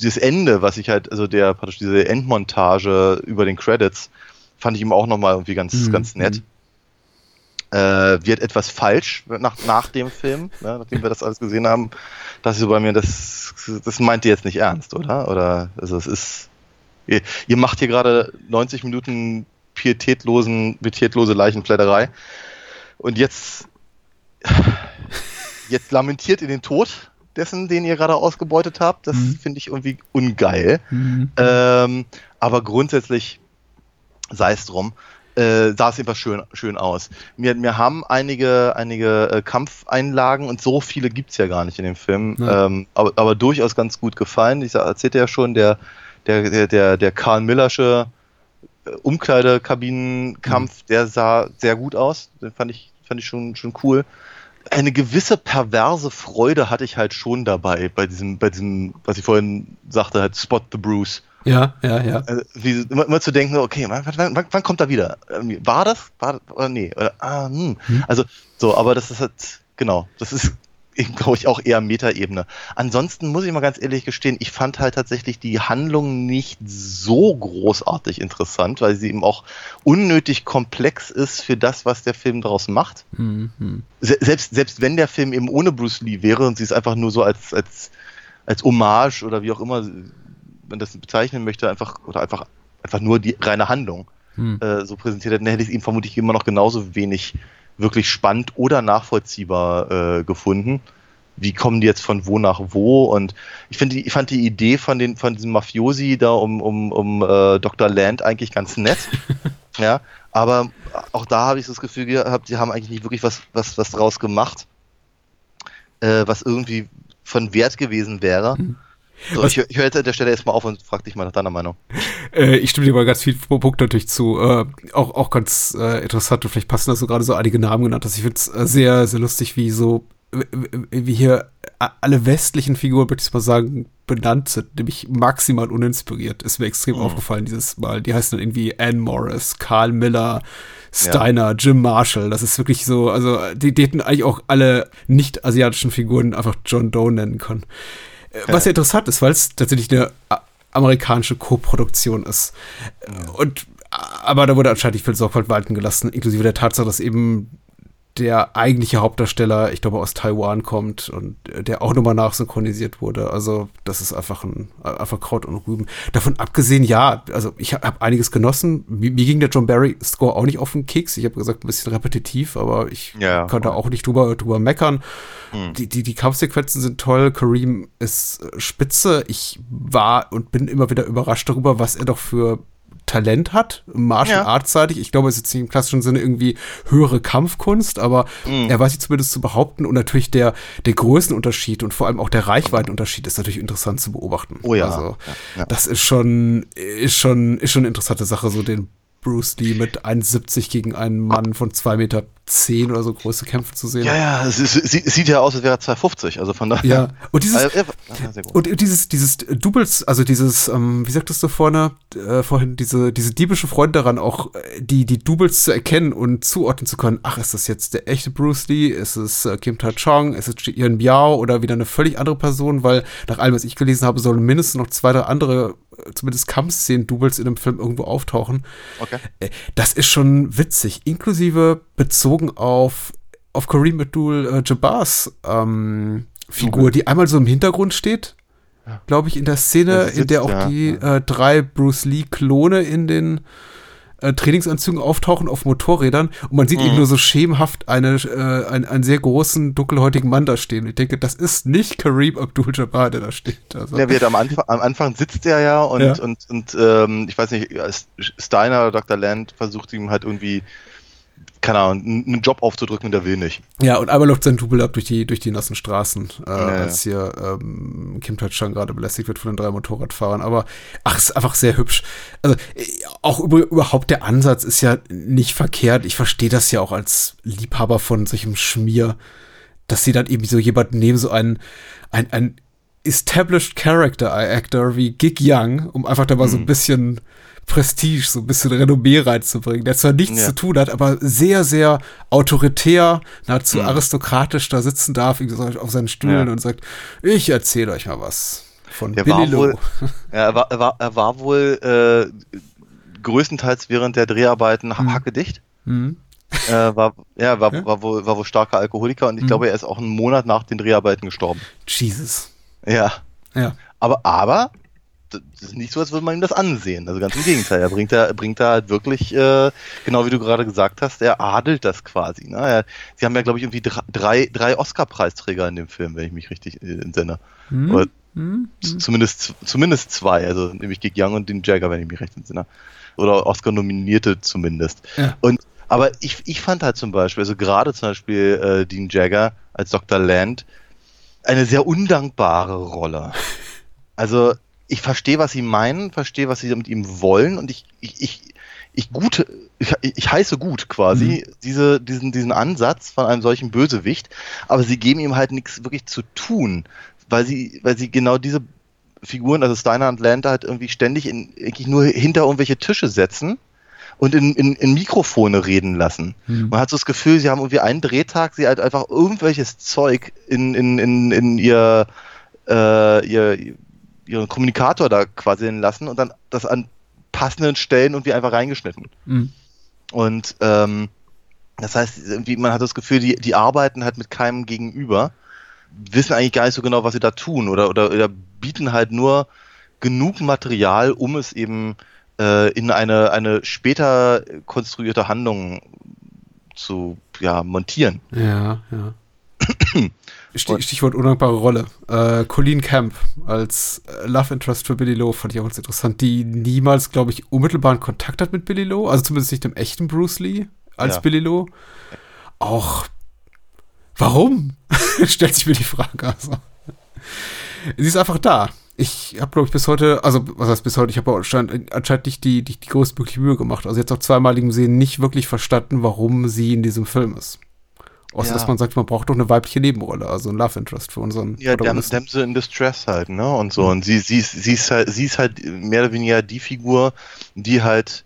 dieses Ende, was ich halt, also der praktisch diese Endmontage über den Credits, fand ich ihm auch nochmal irgendwie ganz, Mhm. ganz nett äh, wird etwas falsch nach, nach dem Film, ne, nachdem wir das alles gesehen haben. Das ist so bei mir, das, das meint ihr jetzt nicht ernst, oder? Oder, also es ist, ihr, ihr macht hier gerade 90 Minuten pietätlosen, pietätlose Leichenfledderei und jetzt, jetzt lamentiert ihr den Tod dessen, den ihr gerade ausgebeutet habt. Das Mhm. finde ich irgendwie ungeil. Mhm. Ähm, aber grundsätzlich sei es drum. Äh, sah es einfach schön, schön aus. Wir, wir haben einige, einige äh, Kampfeinlagen und so viele gibt's ja gar nicht in dem Film, Ja. ähm, aber, aber durchaus ganz gut gefallen. Ich erzählte ja schon, der, der, der, der, der Karl Millersche äh, Umkleidekabinenkampf, der sah sehr gut aus. Den fand ich, fand ich schon, schon cool. Eine gewisse perverse Freude hatte ich halt schon dabei, bei diesem, bei diesem, was ich vorhin sagte, halt Spot the Bruce. Ja, ja, ja. Also, wie, immer, immer zu denken, okay, wann, wann, wann, kommt er wieder? Irgendwie, War das? War das? Oder nee? Oder, ah, hm. Hm. Also, so, aber das ist halt, genau, das ist, glaube ich, auch eher Metaebene. Ansonsten muss ich mal ganz ehrlich gestehen, ich fand halt tatsächlich die Handlung nicht so großartig interessant, weil sie eben auch unnötig komplex ist für das, was der Film daraus macht. Mhm. Se selbst, selbst wenn der Film eben ohne Bruce Lee wäre und sie es einfach nur so als, als, als Hommage oder wie auch immer man das bezeichnen möchte, einfach, oder einfach, einfach nur die reine Handlung Hm. äh, so präsentiert hätte, dann hätte ich es ihm vermutlich immer noch genauso wenig wirklich spannend oder nachvollziehbar äh, gefunden. Wie kommen die jetzt von wo nach wo? Und ich finde, ich fand die Idee von den von diesem Mafiosi da um um um äh, Dr. Land eigentlich ganz nett. ja, aber auch da habe ich das Gefühl gehabt, die haben eigentlich nicht wirklich was was was draus gemacht, äh, was irgendwie von Wert gewesen wäre. So, ich, ich höre jetzt an der Stelle erstmal auf und frag dich mal nach deiner Meinung. Äh, ich stimme dir mal ganz viel Punkt natürlich zu. Äh, auch, auch ganz äh, interessant und vielleicht passen da so gerade so einige Namen genannt hast. Ich finde es äh, sehr, sehr lustig, wie so, wie hier alle westlichen Figuren, würde ich mal sagen, benannt sind, nämlich maximal uninspiriert. Ist mir extrem Mhm. aufgefallen dieses Mal. Die heißen dann irgendwie Ann Morris, Carl Miller, Steiner, Jim Marshall. Das ist wirklich so, also die, die hätten eigentlich auch alle nicht-asiatischen Figuren einfach John Doe nennen können. Äh, Was ja interessant ist, weil es tatsächlich eine a- amerikanische Co-Produktion ist. Äh, Und aber da wurde anscheinend viel Sorgfalt walten gelassen, inklusive der Tatsache, dass eben der eigentliche Hauptdarsteller, ich glaube, aus Taiwan kommt und äh, der auch nochmal nachsynchronisiert wurde. Also, das ist einfach ein einfach Kraut und Rüben. Davon abgesehen, ja, also ich habe hab einiges genossen. Mir, mir ging der John Barry Score auch nicht auf den Keks. Ich habe gesagt, ein bisschen repetitiv, aber ich Ja. kann da auch nicht drüber, drüber meckern. Hm. Die, die, die Kampfsequenzen sind toll. Kareem ist äh, spitze. Ich war und bin immer wieder überrascht darüber, was er doch für Talent hat, Martial Ja. Arts-seitig. Ich glaube, es ist jetzt nicht im klassischen Sinne irgendwie höhere Kampfkunst, aber Mhm. er weiß sich zumindest zu behaupten und natürlich der, der Größenunterschied und vor allem auch der Reichweitenunterschied ist natürlich interessant zu beobachten. Oh ja. Also, Ja, ja. das ist schon, ist schon, ist schon eine interessante Sache, so den Bruce Lee mit 1,70 gegen einen Mann von 2,10 Meter zehn oder so große Kämpfe zu sehen. Ja, ja, es, ist, es sieht- ja aus, als wäre er 250, also von daher. Ja, und dieses, Also, ja, und dieses, dieses Doubles, also dieses, ähm, wie sagtest du vorne, äh, vorhin, diese, diese diebische Freude daran, auch äh, die, die Doubles zu erkennen und zuordnen zu können. Ach, ist das jetzt der echte Bruce Lee? Ist es äh, Kim Ta Chong? Ist es Ian Biao oder wieder eine völlig andere Person? Weil nach allem, was ich gelesen habe, sollen mindestens noch zwei, drei andere, äh, zumindest Kampfszenen-Doubles in dem Film irgendwo auftauchen. Okay. Äh, Das ist schon witzig, inklusive bezogen auf, auf Kareem Abdul-Jabbars ähm, Figur, die einmal so im Hintergrund steht, glaube ich, in der Szene, sie in der sitzt, auch ja, die. Äh, drei Bruce Lee-Klone in den äh, Trainingsanzügen auftauchen auf Motorrädern und man sieht Mhm. eben nur so schemenhaft eine, äh, einen, einen sehr großen, dunkelhäutigen Mann da stehen. Ich denke, das ist nicht Kareem Abdul-Jabbar, der da steht. Also, Ja, wird am, Anfang, am Anfang sitzt er ja und, Ja. und, und ähm, ich weiß nicht, Steiner oder Dr. Land versucht ihm halt irgendwie, keine Ahnung, einen Job aufzudrücken und der will nicht. Ja, und einmal läuft sein Double ab durch die, durch die nassen Straßen, äh, ja. als hier ähm, Kim Touchdown gerade belästigt wird von den drei Motorradfahrern. Aber ach, ist einfach sehr hübsch. Also äh, auch über, überhaupt der Ansatz ist ja nicht verkehrt. Ich verstehe das ja auch als Liebhaber von solchem Schmier, dass sie dann eben so jemanden nehmen, so einen, ein, ein established Character Actor wie Gig Young, um einfach da mal so ein bisschen Prestige, so ein bisschen Renommee reinzubringen, der zwar nichts Ja. zu tun hat, aber sehr, sehr autoritär, nahezu aristokratisch da sitzen darf, wie gesagt, auf seinen Stühlen Ja. und sagt, ich erzähle euch mal was von Der Billy war wohl, ja, er, war, er, war, er war wohl äh, größtenteils während der Dreharbeiten ha- hackedicht. Mhm. Äh, war, ja, war, Ja. war, wohl, war wohl starker Alkoholiker und ich glaube, er ist auch einen Monat nach den Dreharbeiten gestorben. Jesus. Ja. Ja. Aber, aber, das ist nicht so, als würde man ihm das ansehen. Also ganz im Gegenteil. Er bringt da, er bringt da halt wirklich, äh, genau wie du gerade gesagt hast, er adelt das quasi. Ne? Er, sie haben ja, glaube ich, irgendwie dr- drei, drei Oscar-Preisträger in dem Film, wenn ich mich richtig äh, entsinne. Hm? Oder Hm? z- zumindest, zumindest zwei, also nämlich Gig Young und den Jagger, wenn ich mich recht entsinne. Oder Oscar-Nominierte zumindest. Ja. Und aber ich, ich fand halt zum Beispiel, also gerade zum Beispiel äh, Dean Jagger als Dr. Land, eine sehr undankbare Rolle. Also ich verstehe, was sie meinen, verstehe, was sie mit ihm wollen und ich, ich, ich, ich gut, ich, ich heiße gut quasi diese, diesen, diesen Ansatz von einem solchen Bösewicht, aber sie geben ihm halt nichts wirklich zu tun, weil sie, weil sie genau diese Figuren, also Steiner und Land halt irgendwie ständig in, eigentlich nur hinter irgendwelche Tische setzen und in, in, in Mikrofone reden lassen. Hm. Man hat so das Gefühl, sie haben irgendwie einen Drehtag, sie halt einfach irgendwelches Zeug in, in, in, in ihr, äh, ihr, ihren Kommunikator da quasi lassen und dann das an passenden Stellen irgendwie einfach reingeschnitten. Hm. Und ähm, das heißt, irgendwie, man hat das Gefühl, die, die arbeiten halt mit keinem gegenüber, wissen eigentlich gar nicht so genau, was sie da tun oder, oder, oder bieten halt nur genug Material, um es eben äh, in eine, eine später konstruierte Handlung zu ja, montieren. Ja, ja. Stich, Stichwort undankbare Rolle. Äh, Colleen Camp als äh, Love Interest für Billy Lowe fand ich auch ganz interessant, die niemals, glaube ich, unmittelbaren Kontakt hat mit Billy Lowe, also zumindest nicht dem echten Bruce Lee als Ja. Billy Lowe. Auch warum? Stellt sich mir die Frage. Also. Sie ist einfach da. Ich habe, glaube ich, bis heute, also was heißt bis heute, ich habe anscheinend, anscheinend nicht die, die, die größtmögliche Mühe gemacht. Also jetzt auf zweimaligem Sehen nicht wirklich verstanden, warum sie in diesem Film ist. Außer Ja. dass man sagt, man braucht doch eine weibliche Nebenrolle, also ein Love Interest für unseren Ja, Dam. Damsel in Distress halt, ne? Und so. Und sie, sie, ist- sie, ist halt, sie ist halt mehr oder weniger die Figur, die halt,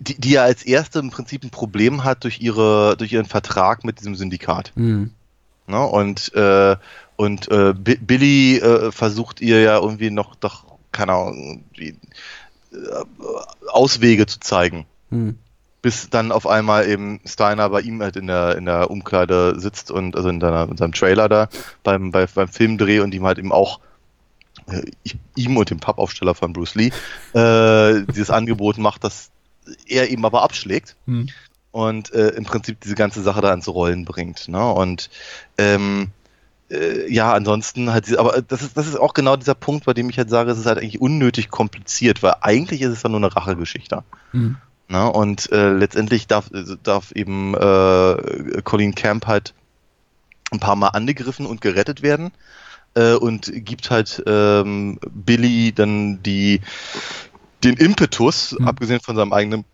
die, die ja als erste im Prinzip ein Problem hat durch ihre, durch ihren Vertrag mit diesem Syndikat. Hm. Ne? Und, äh, und äh, Bi- Billy äh, versucht ihr ja irgendwie noch, doch, keine Ahnung, die, äh, Auswege zu zeigen. Hm. Bis dann auf einmal eben Steiner bei ihm halt in der, in der Umkleide sitzt und also in, seiner, in seinem Trailer da beim, bei, beim Filmdreh und ihm halt eben auch äh, ihm und dem Pappaufsteller von Bruce Lee äh, dieses Angebot macht, das er eben aber abschlägt Hm. und äh, im Prinzip diese ganze Sache da ins Rollen bringt. Ne? Und ähm, äh, ja, ansonsten halt, aber das ist, das ist auch genau dieser Punkt, bei dem ich halt sage, es ist halt eigentlich unnötig kompliziert, weil eigentlich ist es ja nur eine Rachegeschichte. Hm. Ne? Und äh, letztendlich darf, darf eben äh, Colleen Camp halt ein paar Mal angegriffen und gerettet werden äh, und gibt halt ähm, Billy dann die den Impetus, Mhm. abgesehen von seinem eigenen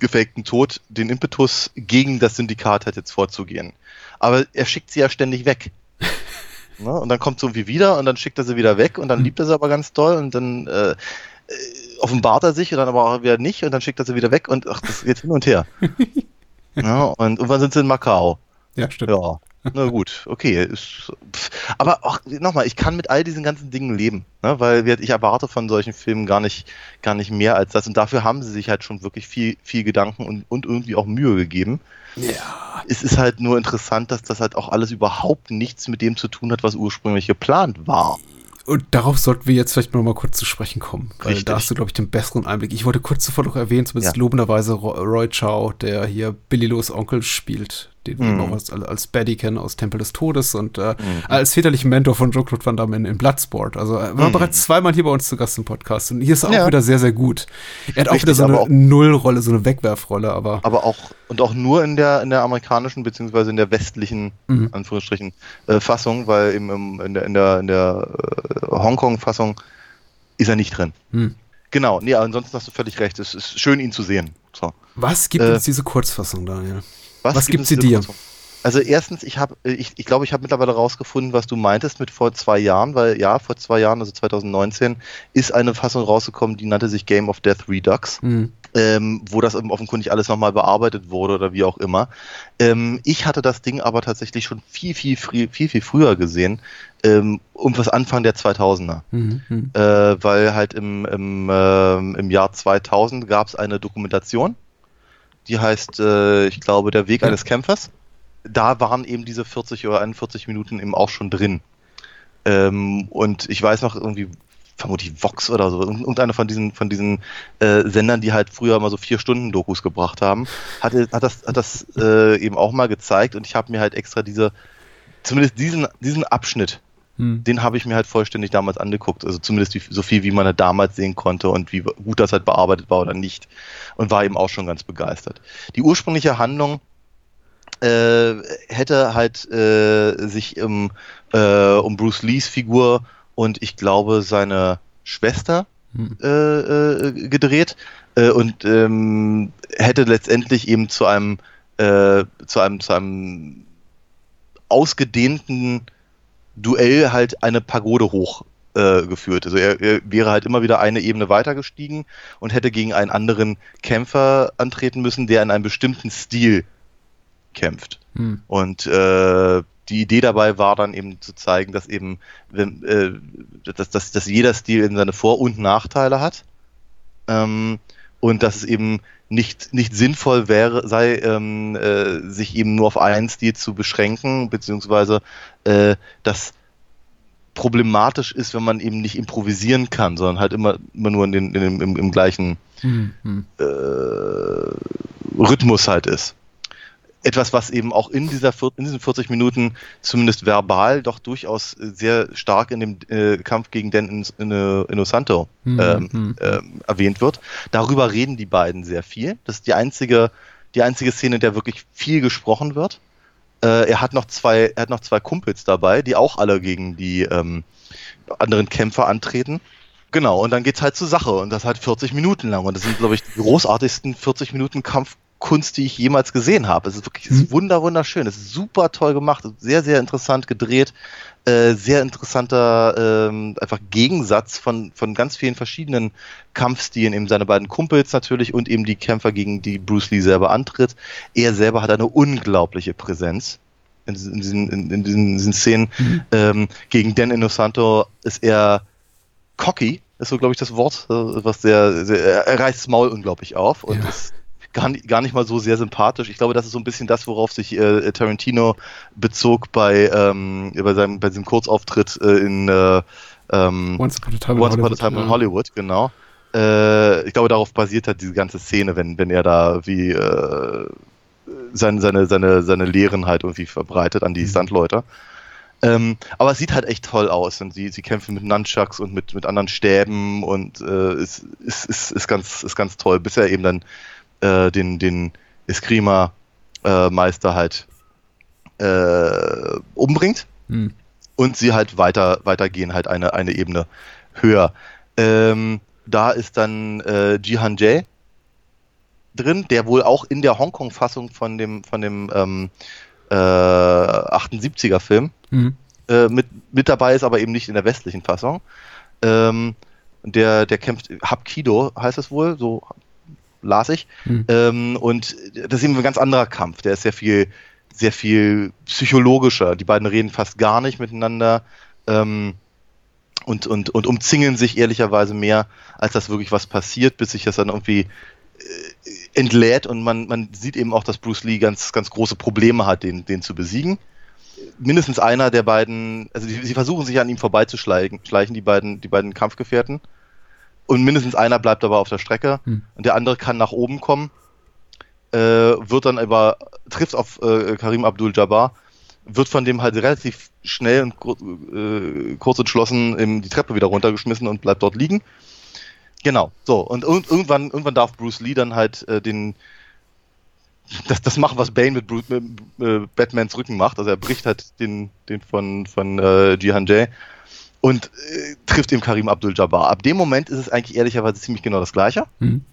gefakten Tod, den Impetus gegen das Syndikat halt jetzt vorzugehen. Aber er schickt sie ja ständig weg. ne? Und dann kommt sie irgendwie wieder und dann schickt er sie wieder weg und dann Mhm. liebt er sie aber ganz doll und dann äh, offenbart er sich und dann aber auch wieder nicht und dann schickt er sie wieder weg und ach, das geht hin und her. ja, und irgendwann sind sie in Macau. Ja, stimmt. Ja, na gut, okay. Ist, aber auch nochmal, ich kann mit all diesen ganzen Dingen leben, ne? weil ich erwarte von solchen Filmen gar nicht, gar nicht mehr als das. Und dafür haben sie sich halt schon wirklich viel, viel Gedanken und, und irgendwie auch Mühe gegeben. Ja. Es ist halt nur interessant, dass das halt auch alles überhaupt nichts mit dem zu tun hat, was ursprünglich geplant war. Und darauf sollten wir jetzt vielleicht noch mal kurz zu sprechen kommen, weil Richtig. da hast du, glaube ich, den besseren Einblick. Ich wollte kurz zuvor noch erwähnen, zumindest Ja. lobenderweise Ro- Roy Chow, der hier Billy Lo's Onkel spielt, den wir Mhm. auch als, als Baddie kennen aus Tempel des Todes und äh, als väterlichen Mentor von Jean-Claude Van Damme in, in Bloodsport. Also er war Mhm. bereits zweimal hier bei uns zu Gast im Podcast und hier ist er auch Ja. wieder sehr, sehr gut. Er hat auch Richtig, wieder so eine auch- Nullrolle, so eine Wegwerfrolle, aber aber auch und auch nur in der in der amerikanischen beziehungsweise in der westlichen Mhm. Anführungsstrichen äh, Fassung, weil im, im, in der in der in der äh, Hongkong-Fassung ist er nicht drin. Hm. Genau, nee, ansonsten hast du völlig recht. Es ist schön, ihn zu sehen. So. was gibt Äh, uns diese Kurzfassung, Daniel? Was gibt gibt sie dir? Also erstens, ich habe, ich, ich glaube, ich habe mittlerweile rausgefunden, was du meintest mit vor zwei Jahren, weil ja, vor zwei Jahren, also 2019, ist eine Fassung rausgekommen, die nannte sich Game of Death Redux, Hm. ähm, wo das offenkundig alles nochmal bearbeitet wurde oder wie auch immer. Ähm, ich hatte das Ding aber tatsächlich schon viel, viel, viel, viel, viel früher gesehen, ähm, um was Anfang der 2000er. Hm, hm. Äh, weil halt im, im, ähm, im Jahr 2000 gab es eine Dokumentation, die heißt, äh, ich glaube, Der Weg eines Kämpfers. Da waren eben diese 40 oder 41 Minuten eben auch schon drin. Ähm, und ich weiß noch irgendwie, vermutlich Vox oder so, irgendeiner von diesen, von diesen äh, Sendern, die halt früher immer so vier Stunden Dokus gebracht haben, hat, hat das, hat das äh, eben auch mal gezeigt und ich habe mir halt extra diese, zumindest diesen, diesen Abschnitt Hm. den habe ich mir halt vollständig damals angeguckt. Also zumindest wie, so viel, wie man halt damals sehen konnte und wie gut das halt bearbeitet war oder nicht. Und war eben auch schon ganz begeistert. Die ursprüngliche Handlung äh, hätte halt äh, sich im, äh, um Bruce Lees Figur und ich glaube seine Schwester Hm. äh, äh, gedreht äh, und ähm, hätte letztendlich eben zu einem äh, zu einem zu einem ausgedehnten Duell halt eine Pagode hoch äh, geführt. Also er, er wäre halt immer wieder eine Ebene weiter gestiegen und hätte gegen einen anderen Kämpfer antreten müssen, der in einem bestimmten Stil kämpft. Hm. Und äh, die Idee dabei war dann eben zu zeigen, dass eben, wenn, äh, dass, dass, dass jeder Stil eben seine Vor- und Nachteile hat. Ähm, und dass es eben nicht, nicht sinnvoll wäre, sei, ähm, äh, sich eben nur auf einen Stil zu beschränken, beziehungsweise äh, dass problematisch ist, wenn man eben nicht improvisieren kann, sondern halt immer, immer nur in den, in im, im gleichen Hm. Hm. äh, Rhythmus halt ist. Etwas, was eben auch in, dieser, in diesen 40 Minuten zumindest verbal doch durchaus äh, sehr stark in dem äh, Kampf gegen Dan In- In- Inosanto Hm, ähm, hm. ähm, erwähnt wird. Darüber reden die beiden sehr viel. Das ist die einzige, die einzige Szene, in der wirklich viel gesprochen wird. Äh, er hat noch zwei, er hat noch zwei Kumpels dabei, die auch alle gegen die ähm, anderen Kämpfer antreten. Genau, und dann geht's halt zur Sache und das halt 40 Minuten lang. Und das sind, glaube ich, die großartigsten 40 Minuten Kampfkunst, die ich jemals gesehen habe. Es ist wirklich es ist wunder, wunderschön. Es ist super toll gemacht, sehr, sehr interessant gedreht. Äh, sehr interessanter ähm, einfach Gegensatz von, von ganz vielen verschiedenen Kampfstilen, eben seine beiden Kumpels natürlich und eben die Kämpfer, gegen die Bruce Lee selber antritt. Er selber hat eine unglaubliche Präsenz in diesen, in diesen, in, in diesen, diesen Szenen. Ähm, gegen Dan Inosanto ist er cocky, ist so, glaube ich, das Wort, äh, was sehr, sehr er reißt das Maul unglaublich auf und Ja. ist gar nicht, gar nicht mal so sehr sympathisch. Ich glaube, das ist so ein bisschen das, worauf sich äh, Tarantino bezog bei, ähm, bei, seinem, bei diesem Kurzauftritt äh, in äh, ähm, Once Upon a Time in Once a Hollywood, Time in. Hollywood, genau. Äh, ich glaube, darauf basiert halt diese ganze Szene, wenn, wenn er da wie äh, seine, seine, seine, seine Lehren halt irgendwie verbreitet an die Stuntleute. Ähm, aber es sieht halt echt toll aus. Und sie, sie kämpfen mit Nunchucks und mit, mit anderen Stäben und äh, ist, ist, ist, ist, ganz, ist ganz toll, bis er eben dann äh, den, den Eskrima-Meister halt äh, umbringt Hm. und sie halt weiter weitergehen, halt eine, eine Ebene höher. Ähm, da ist dann äh, Jihan Jae drin, der wohl auch in der Hongkong-Fassung von dem, von dem ähm, äh, 78er-Film Hm. äh, mit, mit dabei ist, aber eben nicht in der westlichen Fassung. Ähm, der, der kämpft, Hapkido heißt es wohl, so las ich. Hm. Ähm, und das ist eben ein ganz anderer Kampf. Der ist sehr viel, sehr viel psychologischer. Die beiden reden fast gar nicht miteinander ähm, und, und, und umzingeln sich ehrlicherweise mehr, als dass wirklich was passiert, bis sich das dann irgendwie äh, entlädt und man, man sieht eben auch, dass Bruce Lee ganz, ganz große Probleme hat, den, den zu besiegen. mindestens einer der beiden, also die, sie versuchen sich an ihm vorbeizuschleichen, schleichen die beiden, die beiden Kampfgefährten. Und mindestens einer bleibt aber auf der Strecke Hm. und der andere kann nach oben kommen, äh, wird dann aber, trifft auf äh, Karim Abdul-Jabbar, wird von dem halt relativ schnell und kur äh, kurz entschlossen in die Treppe wieder runtergeschmissen und bleibt dort liegen. Genau, so. Und irg- irgendwann, irgendwann darf Bruce Lee dann halt äh, den das, das machen, was Bane mit, Bruce, mit äh, Batmans Rücken macht. Also er bricht halt den, den von, von äh, Jihan Jay und äh, trifft eben Karim Abdul-Jabbar. Ab dem Moment ist es eigentlich ehrlicherweise ziemlich genau das Gleiche. Mhm.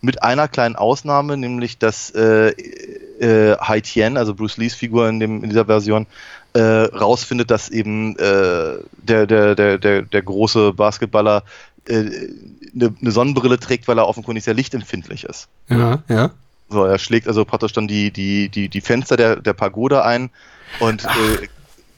Mit einer kleinen Ausnahme, nämlich dass äh, äh, Hai Tien, also Bruce Lees Figur in, dem, in dieser Version, äh, rausfindet, dass eben äh, der, der, der, der, der große Basketballer äh, eine, eine Sonnenbrille trägt, weil er offenkundig sehr lichtempfindlich ist. Ja, ja. So, er schlägt also praktisch dann die, die, die, die Fenster der, der Pagode ein und äh,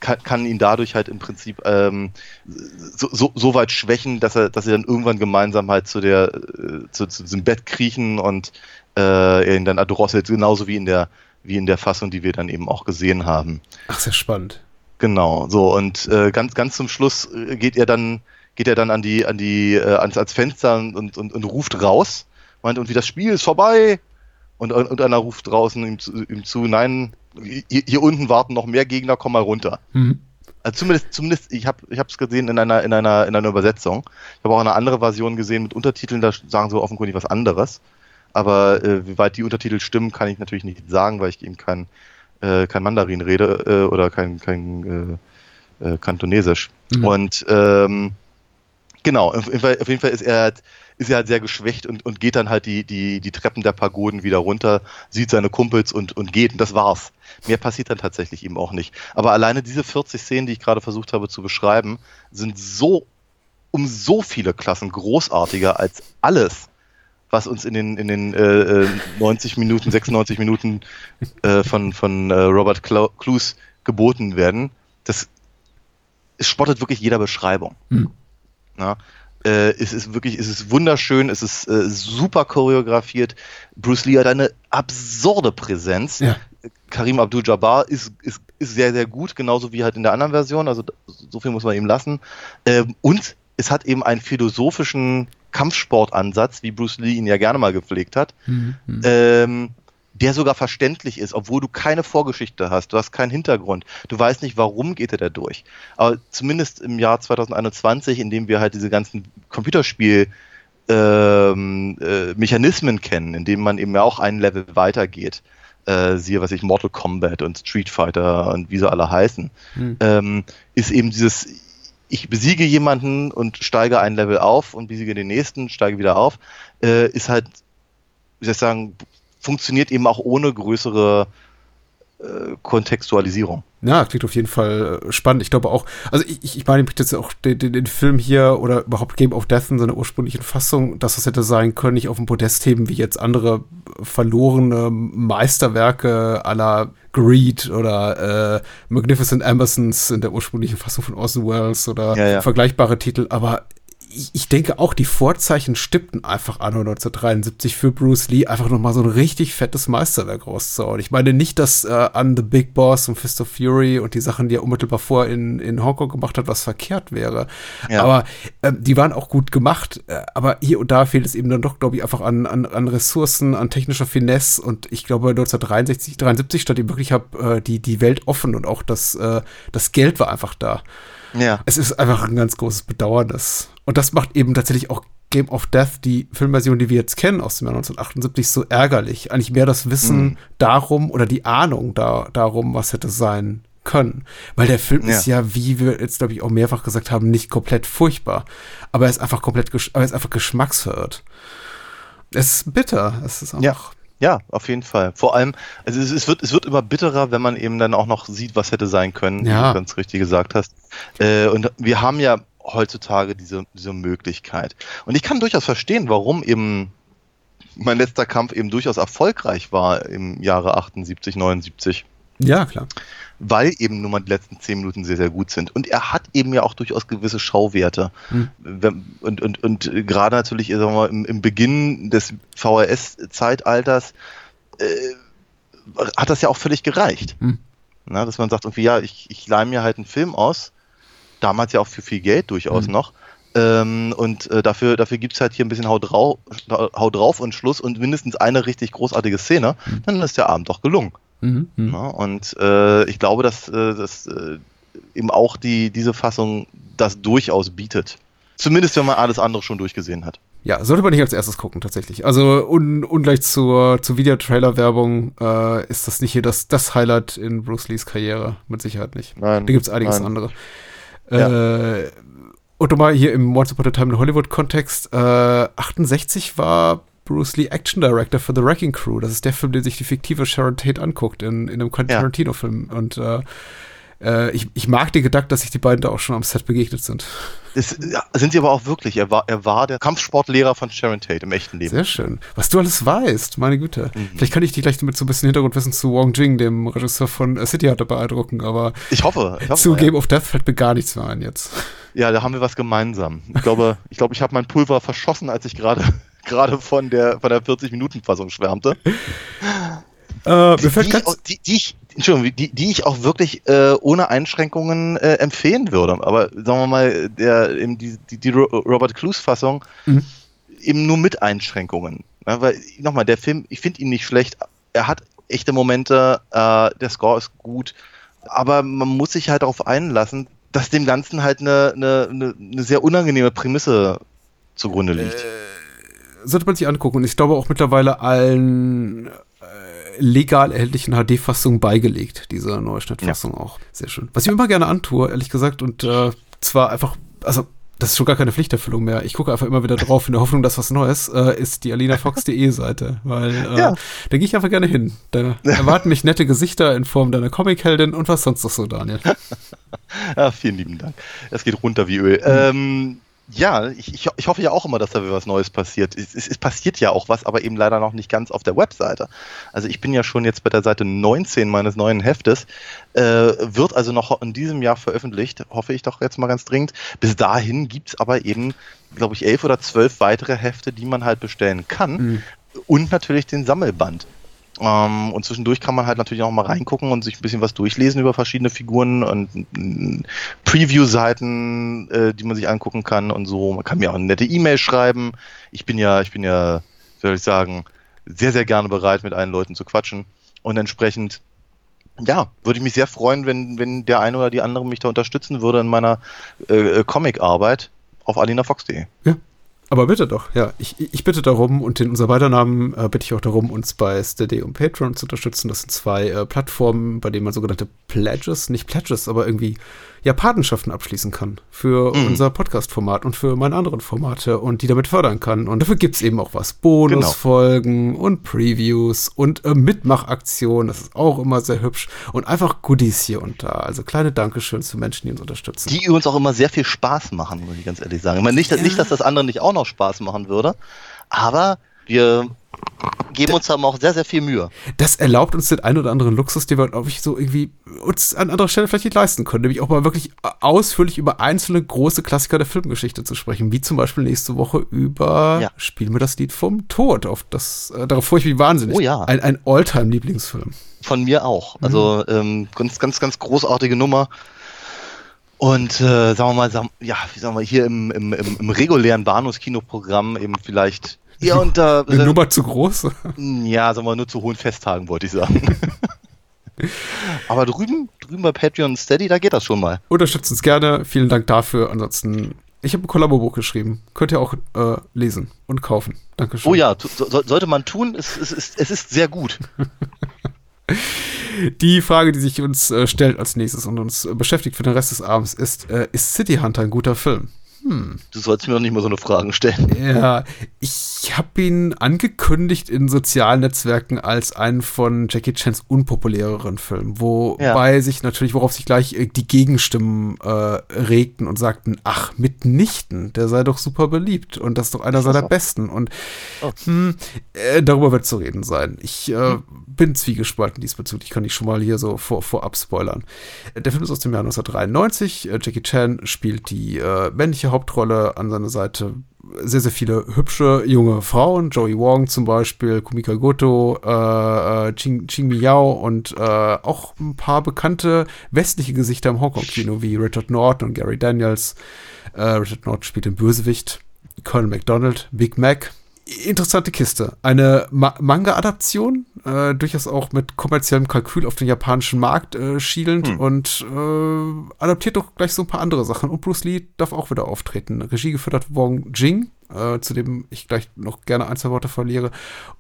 kann, kann ihn dadurch halt im Prinzip ähm, so, so, so weit schwächen, dass er, dass sie dann irgendwann gemeinsam halt zu der äh, zu, zu diesem Bett kriechen und äh, er ihn dann erdrosselt, genauso wie in der wie in der Fassung, die wir dann eben auch gesehen haben. Ach, sehr spannend. Genau, so und äh, ganz ganz zum Schluss äh, geht er dann geht er dann an die an die äh, ans, ans Fenster und, und, und, und ruft raus, meint und wie das Spiel ist vorbei und, und, und einer ruft draußen ihm zu, ihm zu nein, hier, hier unten warten noch mehr Gegner, komm mal runter. Mhm. Also zumindest zumindest ich habe es gesehen in einer in einer in einer Übersetzung. Ich habe auch eine andere Version gesehen mit Untertiteln, da sagen sie offenkundig was anderes. Aber äh, wie weit die Untertitel stimmen, kann ich natürlich nicht sagen, weil ich eben kein äh, kein Mandarin rede äh, oder kein kein äh, äh, Kantonesisch. Mhm. Und ähm, genau, auf jeden Fall, auf jeden Fall ist er halt, ist er halt sehr geschwächt und, und geht dann halt die, die, die Treppen der Pagoden wieder runter, sieht seine Kumpels und, und geht und das war's. Mehr passiert dann tatsächlich eben auch nicht. Aber alleine diese 40 Szenen, die ich gerade versucht habe zu beschreiben, sind so um so viele Klassen großartiger als alles, was uns in den, in den äh, äh, 90 Minuten, 96 Minuten äh, von, von äh, Robert Clues geboten werden. Das es spottet wirklich jeder Beschreibung. Hm. Ja, äh, es ist wirklich, es ist wunderschön, es ist äh, super choreografiert. Bruce Lee hat eine absurde Präsenz. Ja. Karim Abdul-Jabbar ist, ist, ist sehr, sehr gut, genauso wie halt in der anderen Version. Also so viel muss man ihm lassen. Ähm, und es hat eben einen philosophischen Kampfsportansatz, wie Bruce Lee ihn ja gerne mal gepflegt hat, Mhm. Ähm, der sogar verständlich ist, obwohl du keine Vorgeschichte hast, du hast keinen Hintergrund, du weißt nicht, warum geht er da durch. Aber zumindest im Jahr 2021, in dem wir halt diese ganzen Computerspiel ähm, äh, Mechanismen kennen, in denen man eben ja auch ein Level weitergeht, äh, siehe was ich Mortal Kombat und Street Fighter und wie sie alle heißen, Mhm. ähm, ist eben dieses ich besiege jemanden und steige ein Level auf und besiege den nächsten, steige wieder auf, äh, ist halt, wie soll ich sagen, funktioniert eben auch ohne größere äh, Kontextualisierung. Ja, klingt auf jeden Fall äh, spannend. Ich glaube auch, also ich, ich- meine, ich jetzt auch den, den, den Film hier oder überhaupt Game of Death in seiner ursprünglichen Fassung, dass das hätte sein können, nicht auf dem Podest heben, wie jetzt andere verlorene Meisterwerke la Greed oder äh, Magnificent Ambersons in der ursprünglichen Fassung von Orson Welles oder Ja, ja. vergleichbare Titel, aber ich, ich denke auch, die Vorzeichen stimmten einfach an 1973 für Bruce Lee, einfach nochmal so ein richtig fettes Meisterwerk rauszuhauen. Ich meine nicht, dass äh, an The Big Boss und Fist of Fury und die Sachen, die er unmittelbar vor in, in Hongkong gemacht hat, was verkehrt wäre. Ja. Aber ähm, die waren auch gut gemacht. Äh, aber hier und da fehlt es eben dann doch, glaube ich, einfach an, an, an Ressourcen, an technischer Finesse. Und ich glaube, 1963, 73 stand eben wirklich hab, äh, die, die Welt offen und auch das, äh, das Geld war einfach da. Ja. Es ist einfach ein ganz großes Bedauernis. Und das macht eben tatsächlich auch Game of Death, die Filmversion, die wir jetzt kennen aus dem Jahr 1978, so ärgerlich. Eigentlich mehr das Wissen Mhm. darum oder die Ahnung da, darum, was hätte sein können. Weil der Film Ja. ist ja, wie wir jetzt, glaube ich, auch mehrfach gesagt haben, nicht komplett furchtbar. Aber er ist einfach komplett, aber er ist einfach geschmacksverirrt. Es ist bitter. Es ist einfach. Ja, auf jeden Fall. Vor allem, also es, es, wird, es wird immer bitterer, wenn man eben dann auch noch sieht, was hätte sein können, wie Ja. du ganz richtig gesagt hast. Äh, und wir haben ja heutzutage diese, diese Möglichkeit. Und ich kann durchaus verstehen, warum eben mein letzter Kampf eben durchaus erfolgreich war im Jahre 78, 79. Ja, klar. Weil eben nur mal die letzten zehn Minuten sehr, sehr gut sind. Und er hat eben ja auch durchaus gewisse Schauwerte. Hm. Und, und, und gerade natürlich sagen wir mal, im, im Beginn des VHS-Zeitalters äh, hat das ja auch völlig gereicht. Hm. Ne? Dass man sagt, irgendwie, ja, ich, ich leih mir halt einen Film aus, damals ja auch für viel Geld durchaus Mhm. noch. Ähm, und äh, dafür, dafür gibt es halt hier ein bisschen Haut drauf, Haut drauf und Schluss und mindestens eine richtig großartige Szene, dann ist der Abend doch gelungen. Mhm. Mhm. Ne? Und äh, ich glaube, dass, äh, dass äh, eben auch die, diese Fassung das durchaus bietet. Zumindest, wenn man alles andere schon durchgesehen hat. Ja, sollte man nicht als erstes gucken, tatsächlich. Also un, ungleich zur, zur Videotrailer-Werbung äh, ist das nicht hier das, das Highlight in Bruce Lees Karriere. Mit Sicherheit nicht. Nein, Da gibt es einiges nein. andere. Äh, und nochmal hier im Once Upon a Time in Hollywood-Kontext. Äh, 68 war Bruce Lee Action Director für The Wrecking Crew. Das ist der Film, den sich die fiktive Sharon Tate anguckt in, in einem Quentin Ja. Tarantino-Film. Und äh, äh, ich, ich mag den Gedanken, dass sich die beiden da auch schon am Set begegnet sind. Das ja, sind sie aber auch wirklich. Er war, er war der Kampfsportlehrer von Sharon Tate im echten Leben. Sehr schön. Was du alles weißt, meine Güte. Mhm. Vielleicht kann ich dich gleich mit so ein bisschen Hintergrundwissen zu Wong Jing, dem Regisseur von City Hunter, beeindrucken, aber Ich hoffe. Ich hoffe zu ja. Game of Death fällt mir gar nichts mehr ein jetzt. ja, da haben wir was gemeinsam. Ich glaube, ich, glaube, ich habe mein Pulver verschossen, als ich gerade gerade von der, von der 40-Minuten-Fassung schwärmte. Äh, Die, die, ich auch, die, die, ich, Entschuldigung, die, die ich auch wirklich äh, ohne Einschränkungen äh, empfehlen würde. Aber sagen wir mal, der, eben die, die, die Ro- Robert Clues-Fassung Mhm. eben nur mit Einschränkungen. Ja, weil, nochmal, der Film, ich finde ihn nicht schlecht. Er hat echte Momente, äh, der Score ist gut, aber man muss sich halt darauf einlassen, dass dem Ganzen halt eine, eine, eine, eine sehr unangenehme Prämisse zugrunde liegt. Sollte man sich angucken. Und ich glaube auch mittlerweile allen äh, legal erhältlichen HD-Fassungen beigelegt, diese neue Schnittfassung auch. Sehr schön. Was ich immer gerne antue, ehrlich gesagt, und äh, zwar einfach, also das ist schon gar keine Pflichterfüllung mehr. Ich gucke einfach immer wieder drauf in der Hoffnung, dass was Neues äh, ist die alinafox.de Seite, weil äh, Ja. da gehe ich einfach gerne hin. Da erwarten mich nette Gesichter in Form deiner Comic-Heldin und was sonst noch so, Daniel. Ja, vielen lieben Dank. Es geht runter wie Öl. Ähm, ja, ich, ich, ich hoffe ja auch immer, dass da wieder was Neues passiert. Es, es, es passiert ja auch was, aber eben leider noch nicht ganz auf der Webseite. Also ich bin ja schon jetzt bei der Seite 19 meines neuen Heftes, äh, wird also noch in diesem Jahr veröffentlicht, hoffe ich doch jetzt mal ganz dringend. Bis dahin gibt's aber eben, glaube ich, elf oder zwölf weitere Hefte, die man halt bestellen kann. Mhm. Und natürlich den Sammelband. Ähm, und zwischendurch kann man halt natürlich auch mal reingucken und sich ein bisschen was durchlesen über verschiedene Figuren und mm, Preview-Seiten, äh, die man sich angucken kann und so. Man kann mir auch eine nette E-Mail schreiben. Ich bin ja, ich bin ja, soll ich sagen, sehr, sehr gerne bereit, mit allen Leuten zu quatschen. Und entsprechend, ja, würde ich mich sehr freuen, wenn, wenn der eine oder die andere mich da unterstützen würde in meiner äh, äh, Comic-Arbeit auf alinafox.de. Aber bitte doch, ja. Ich, ich bitte darum und in unser beider Namen äh, bitte ich auch darum, uns bei Steady und Patreon zu unterstützen. Das sind zwei äh, Plattformen, bei denen man sogenannte Pledges, nicht Pledges, aber irgendwie ja Patenschaften abschließen kann für Mhm. unser Podcast-Format und für meine anderen Formate und die damit fördern kann. Und dafür gibt's eben auch was. Bonusfolgen und Previews und äh, Mitmachaktionen. Das ist auch immer sehr hübsch. Und einfach Goodies hier und da. Also kleine Dankeschön zu Menschen, die uns unterstützen. Die übrigens auch immer sehr viel Spaß machen, muss ich ganz ehrlich sagen. Ich meine, nicht, dass- nicht dass das andere nicht auch noch Spaß machen würde, aber wir geben uns da auch sehr, sehr viel Mühe. das erlaubt uns den einen oder anderen Luxus, den wir, glaube ich, so irgendwie uns an anderer Stelle vielleicht nicht leisten können, nämlich auch mal wirklich ausführlich über einzelne große Klassiker der Filmgeschichte zu sprechen, wie zum Beispiel nächste Woche über Ja. Spiel mir das Lied vom Tod. Auf das, äh, darauf freue ich mich wahnsinnig. Oh ja. Ein, ein Alltime-Lieblingsfilm. Von mir auch. Also ähm, ganz, ganz, ganz großartige Nummer. Und äh, sagen wir mal, sagen, ja, wie sagen wir, hier im, im, im, im regulären Bahnhofskinoprogramm eben vielleicht ja und da Eine Nummer zu groß. ja, sagen wir nur zu hohen Festtagen, wollte ich sagen. Aber drüben, drüben bei Patreon und Steady, da geht das schon mal. Unterstützt uns gerne. Vielen Dank dafür. Ansonsten, ich habe ein Kollabobuch geschrieben. Könnt ihr auch äh, lesen und kaufen. Dankeschön. Oh ja, so, sollte man tun, es, es, ist, es ist sehr gut. Die Frage, die sich uns äh, stellt als nächstes und uns äh, beschäftigt für den Rest des Abends, ist: äh, Ist City Hunter ein guter Film? Du sollst mir doch nicht mal so eine Fragen stellen. Ja, ich habe ihn angekündigt in sozialen Netzwerken als einen von Jackie Chans unpopuläreren Filmen, wobei sich natürlich, worauf sich gleich äh, die Gegenstimmen äh, regten und sagten, ach, mitnichten, der sei doch super beliebt und das ist doch einer seiner so. besten und Oh. hm, äh, darüber wird zu reden sein. Ich äh, bin zwiegespalten diesbezüglich, kann ich schon mal hier so vor, vorab spoilern. Der Film ist aus dem Jahr 1993, äh, Jackie Chan spielt die äh, männliche Hauptrolle an seiner Seite sehr, sehr viele hübsche junge Frauen, Joey Wong zum Beispiel, Kumika Goto, äh, äh, Ching, Ching Miao und äh, auch ein paar bekannte westliche Gesichter im Hongkong-Kino wie Richard Norton und Gary Daniels. Äh, Richard Norton spielt den Bösewicht, Colonel McDonald, Big Mac. Interessante Kiste. Eine Ma Manga-Adaption, äh, durchaus auch mit kommerziellem Kalkül auf den japanischen Markt äh, schielend Hm. und äh, adaptiert doch gleich so ein paar andere Sachen. Und Bruce Lee darf auch wieder auftreten. Regie geführt hat Wong Jing, äh, zu dem ich gleich noch gerne ein, zwei Worte verliere.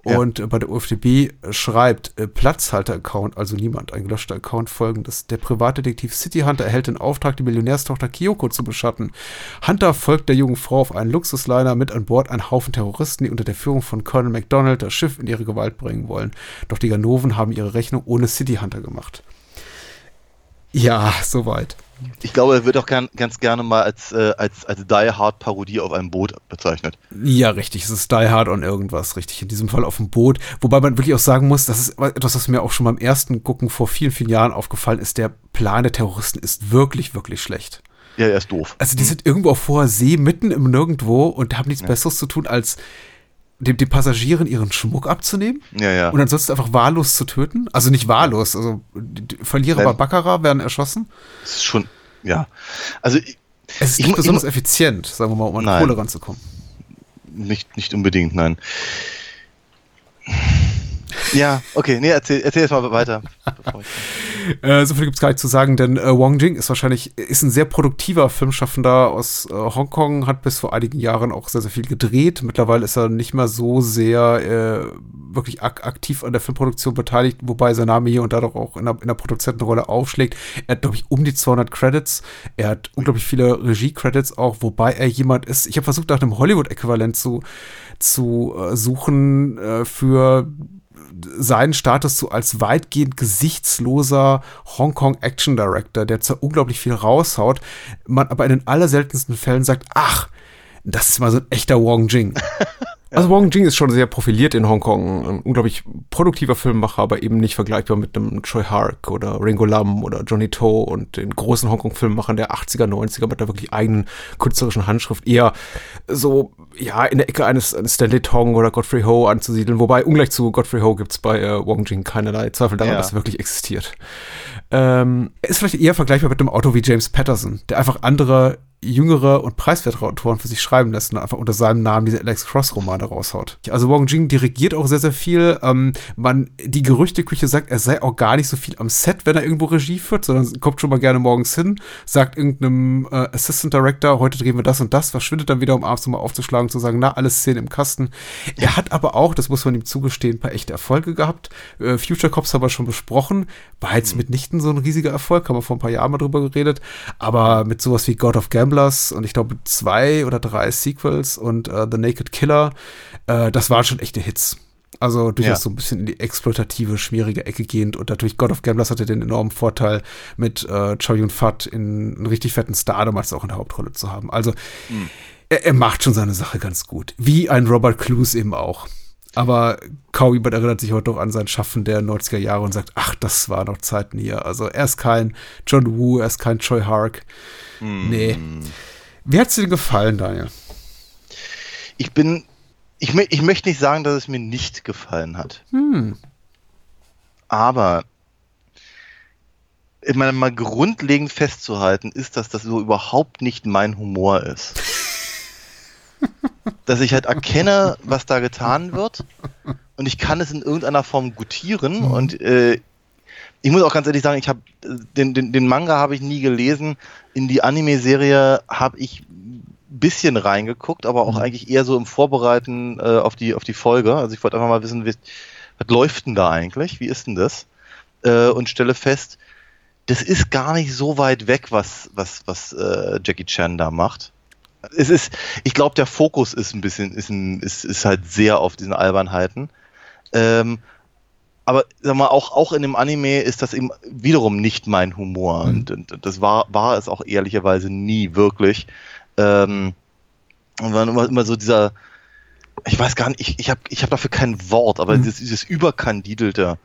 Ja. Und äh, bei der UFDB schreibt äh, Platzhalter-Account, also niemand, ein gelöschter Account folgendes. Der Privatdetektiv City Hunter erhält den Auftrag, die Millionärstochter Kyoko zu beschatten. Hunter folgt der jungen Frau auf einen Luxusliner mit an Bord ein Haufen Terroristen, die unter der Führung von Colonel McDonald das Schiff in ihre Gewalt bringen wollen. Doch die Ganoven haben ihre Rechnung ohne City Hunter gemacht. Ja, soweit. Ich glaube, er wird auch gern, ganz gerne mal als, äh, als, als Die Hard Parodie auf einem Boot bezeichnet. Ja, richtig. Es ist Die Hard on irgendwas, richtig. In diesem Fall auf dem Boot. Wobei man wirklich auch sagen muss, das ist etwas, was mir auch schon beim ersten Gucken vor vielen, vielen Jahren aufgefallen ist. Der Plan der Terroristen ist wirklich, wirklich schlecht. Ja, er ist doof. Also die sind irgendwo auf hoher See, mitten im Nirgendwo und haben nichts Besseres zu tun, als dem, den Passagieren ihren Schmuck abzunehmen Ja, ja. und ansonsten einfach wahllos zu töten. Also nicht wahllos, also die Verlierer bei Baccarat werden erschossen. Das ist schon, ja. Also ich- Es ist Ich nicht ich besonders mu- effizient, sagen wir mal, um an Nein. Kohle ranzukommen. nicht, nicht unbedingt, nein. Ja, okay, nee, erzähl, erzähl jetzt mal weiter. Äh, so viel gibt's gar nicht zu sagen, denn äh, Wong Jing ist wahrscheinlich ist ein sehr produktiver Filmschaffender aus äh, Hongkong, hat bis vor einigen Jahren auch sehr, sehr viel gedreht. Mittlerweile ist er nicht mehr so sehr äh, wirklich ak aktiv an der Filmproduktion beteiligt, wobei sein Name hier und da doch auch in der, in der Produzentenrolle aufschlägt. Er hat, glaube ich, um die 200 Credits. Er hat unglaublich viele Regie-Credits auch, wobei er jemand ist. Ich habe versucht, nach einem Hollywood-Äquivalent zu, zu äh, suchen äh, für seinen Status so als weitgehend gesichtsloser Hongkong Action Director, der zwar unglaublich viel raushaut, man aber in den allerseltensten Fällen sagt, ach, das ist mal so ein echter Wong Jing. Also Wong Jing ist schon sehr profiliert in Hongkong. Ein unglaublich produktiver Filmemacher, aber eben nicht vergleichbar mit einem Choi Hark oder Ringo Lam oder Johnny To und den großen Hongkong-Filmemachern der 80er, 90er mit einer wirklich eigenen künstlerischen Handschrift. Eher so, ja, in der Ecke eines, eines Stanley Tong oder Godfrey Ho anzusiedeln. Wobei, ungleich zu Godfrey Ho gibt's bei äh, Wong Jing keinerlei Zweifel daran, Ja. dass er wirklich existiert. Ähm, ist vielleicht eher vergleichbar mit einem Autor wie James Patterson, der einfach andere jüngere und preiswertere Autoren für sich schreiben lässt und einfach unter seinem Namen diese Alex Cross Romane raushaut. Also Wong Jing dirigiert auch sehr, sehr viel. Ähm, man, die Gerüchteküche sagt, er sei auch gar nicht so viel am Set, wenn er irgendwo Regie führt, sondern kommt schon mal gerne morgens hin, sagt irgendeinem äh, Assistant Director, heute drehen wir das und das, verschwindet dann wieder, um abends nochmal aufzuschlagen und zu sagen, na, alles Szenen im Kasten. Er hat aber auch, das muss man ihm zugestehen, ein paar echte Erfolge gehabt. Äh, Future Cops haben wir schon besprochen. War jetzt mitnichten so ein riesiger Erfolg, haben wir vor ein paar Jahren mal drüber geredet. Aber mit sowas wie God of Gamblers und ich glaube zwei oder drei Sequels und äh, The Naked Killer, äh, das waren schon echte Hits. Also durchaus Ja. so ein bisschen in die exploitative, schmierige Ecke gehend. Und natürlich God of Gamblers hatte den enormen Vorteil, mit äh, Chow Yun-Fat in einen richtig fetten Star damals auch in der Hauptrolle zu haben. Also er, er macht schon seine Sache ganz gut. Wie ein Robert Clues eben auch. Aber kaum jemand erinnert sich heute noch an sein Schaffen der 90er Jahre und sagt, ach, das war noch Zeiten hier. Also er ist kein John Woo, er ist kein Choi Hark. Nee. Wie hat's dir denn gefallen, Daniel? Ich bin, ich, ich möchte nicht sagen, dass es mir nicht gefallen hat. Hm. Aber ich meine, mal grundlegend festzuhalten ist, dass das so überhaupt nicht mein Humor ist. Dass ich halt erkenne, was da getan wird und ich kann es in irgendeiner Form gutieren und äh, ich muss auch ganz ehrlich sagen, ich habe den, den, den Manga habe ich nie gelesen, in die Anime-Serie habe ich ein bisschen reingeguckt, aber auch eigentlich eher so im Vorbereiten äh, auf die auf die Folge. Also ich wollte einfach mal wissen, wie, was läuft denn da eigentlich? Wie ist denn das? Äh, und stelle fest, das ist gar nicht so weit weg, was, was, was äh, Jackie Chan da macht. Es ist, ich glaube, der Fokus ist ein bisschen, ist, ein, ist, ist halt sehr auf diesen Albernheiten. Ähm, aber sag mal, auch, auch in dem Anime ist das eben wiederum nicht mein Humor. Und, und das war, war es auch ehrlicherweise nie wirklich. Ähm, und war immer, immer so dieser, ich weiß gar nicht, ich, ich habe ich hab dafür kein Wort, aber dieses, dieses überkandidelte,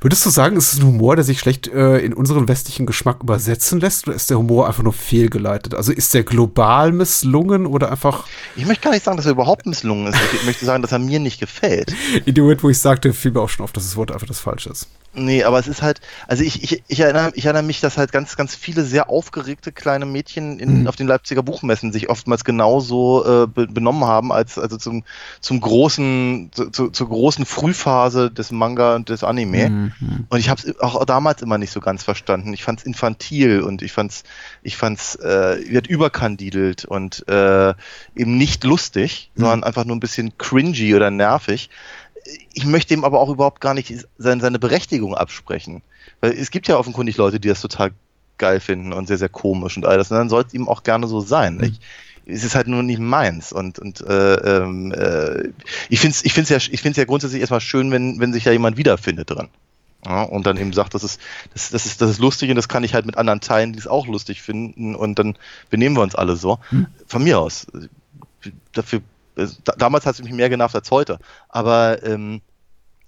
Würdest du sagen, ist es ein Humor, der sich schlecht äh, in unseren westlichen Geschmack übersetzen lässt, oder ist der Humor einfach nur fehlgeleitet? Also ist der global misslungen oder einfach. Ich möchte gar nicht sagen, dass er überhaupt misslungen ist. Ich möchte sagen, dass er mir nicht gefällt. In dem Moment, wo ich sagte, fiel mir auch schon auf, dass das Wort einfach das Falsche ist. Nee, aber es ist halt, also ich, ich, ich, erinnere, ich erinnere mich, dass halt ganz, ganz viele sehr aufgeregte kleine Mädchen in, mhm. auf den Leipziger Buchmessen sich oftmals genauso äh, be benommen haben, als also zum, zum großen, zu, zur großen Frühphase des Manga und des Anime. Mhm. Und ich habe es auch damals immer nicht so ganz verstanden. Ich fand es infantil und ich fand's, ich fand's, äh, wird überkandidelt und äh, eben nicht lustig, mhm. sondern einfach nur ein bisschen cringy oder nervig ich möchte ihm aber auch überhaupt gar nicht seine, seine Berechtigung absprechen. Weil es gibt ja offenkundig Leute, die das total geil finden und sehr, sehr komisch und all das. Und dann soll es ihm auch gerne so sein. Mhm. es ist halt nur nicht meins. Und, und äh, ähm, äh, ich finde es ich find's ja, ich find's ja grundsätzlich erstmal schön, wenn, wenn sich ja jemand wiederfindet drin. Ja, und dann eben sagt, das ist, das, das, ist, das ist lustig und das kann ich halt mit anderen teilen, die es auch lustig finden und dann benehmen wir uns alle so. Hm. Von mir aus. Dafür damals hat es mich mehr genervt als heute. Aber ähm,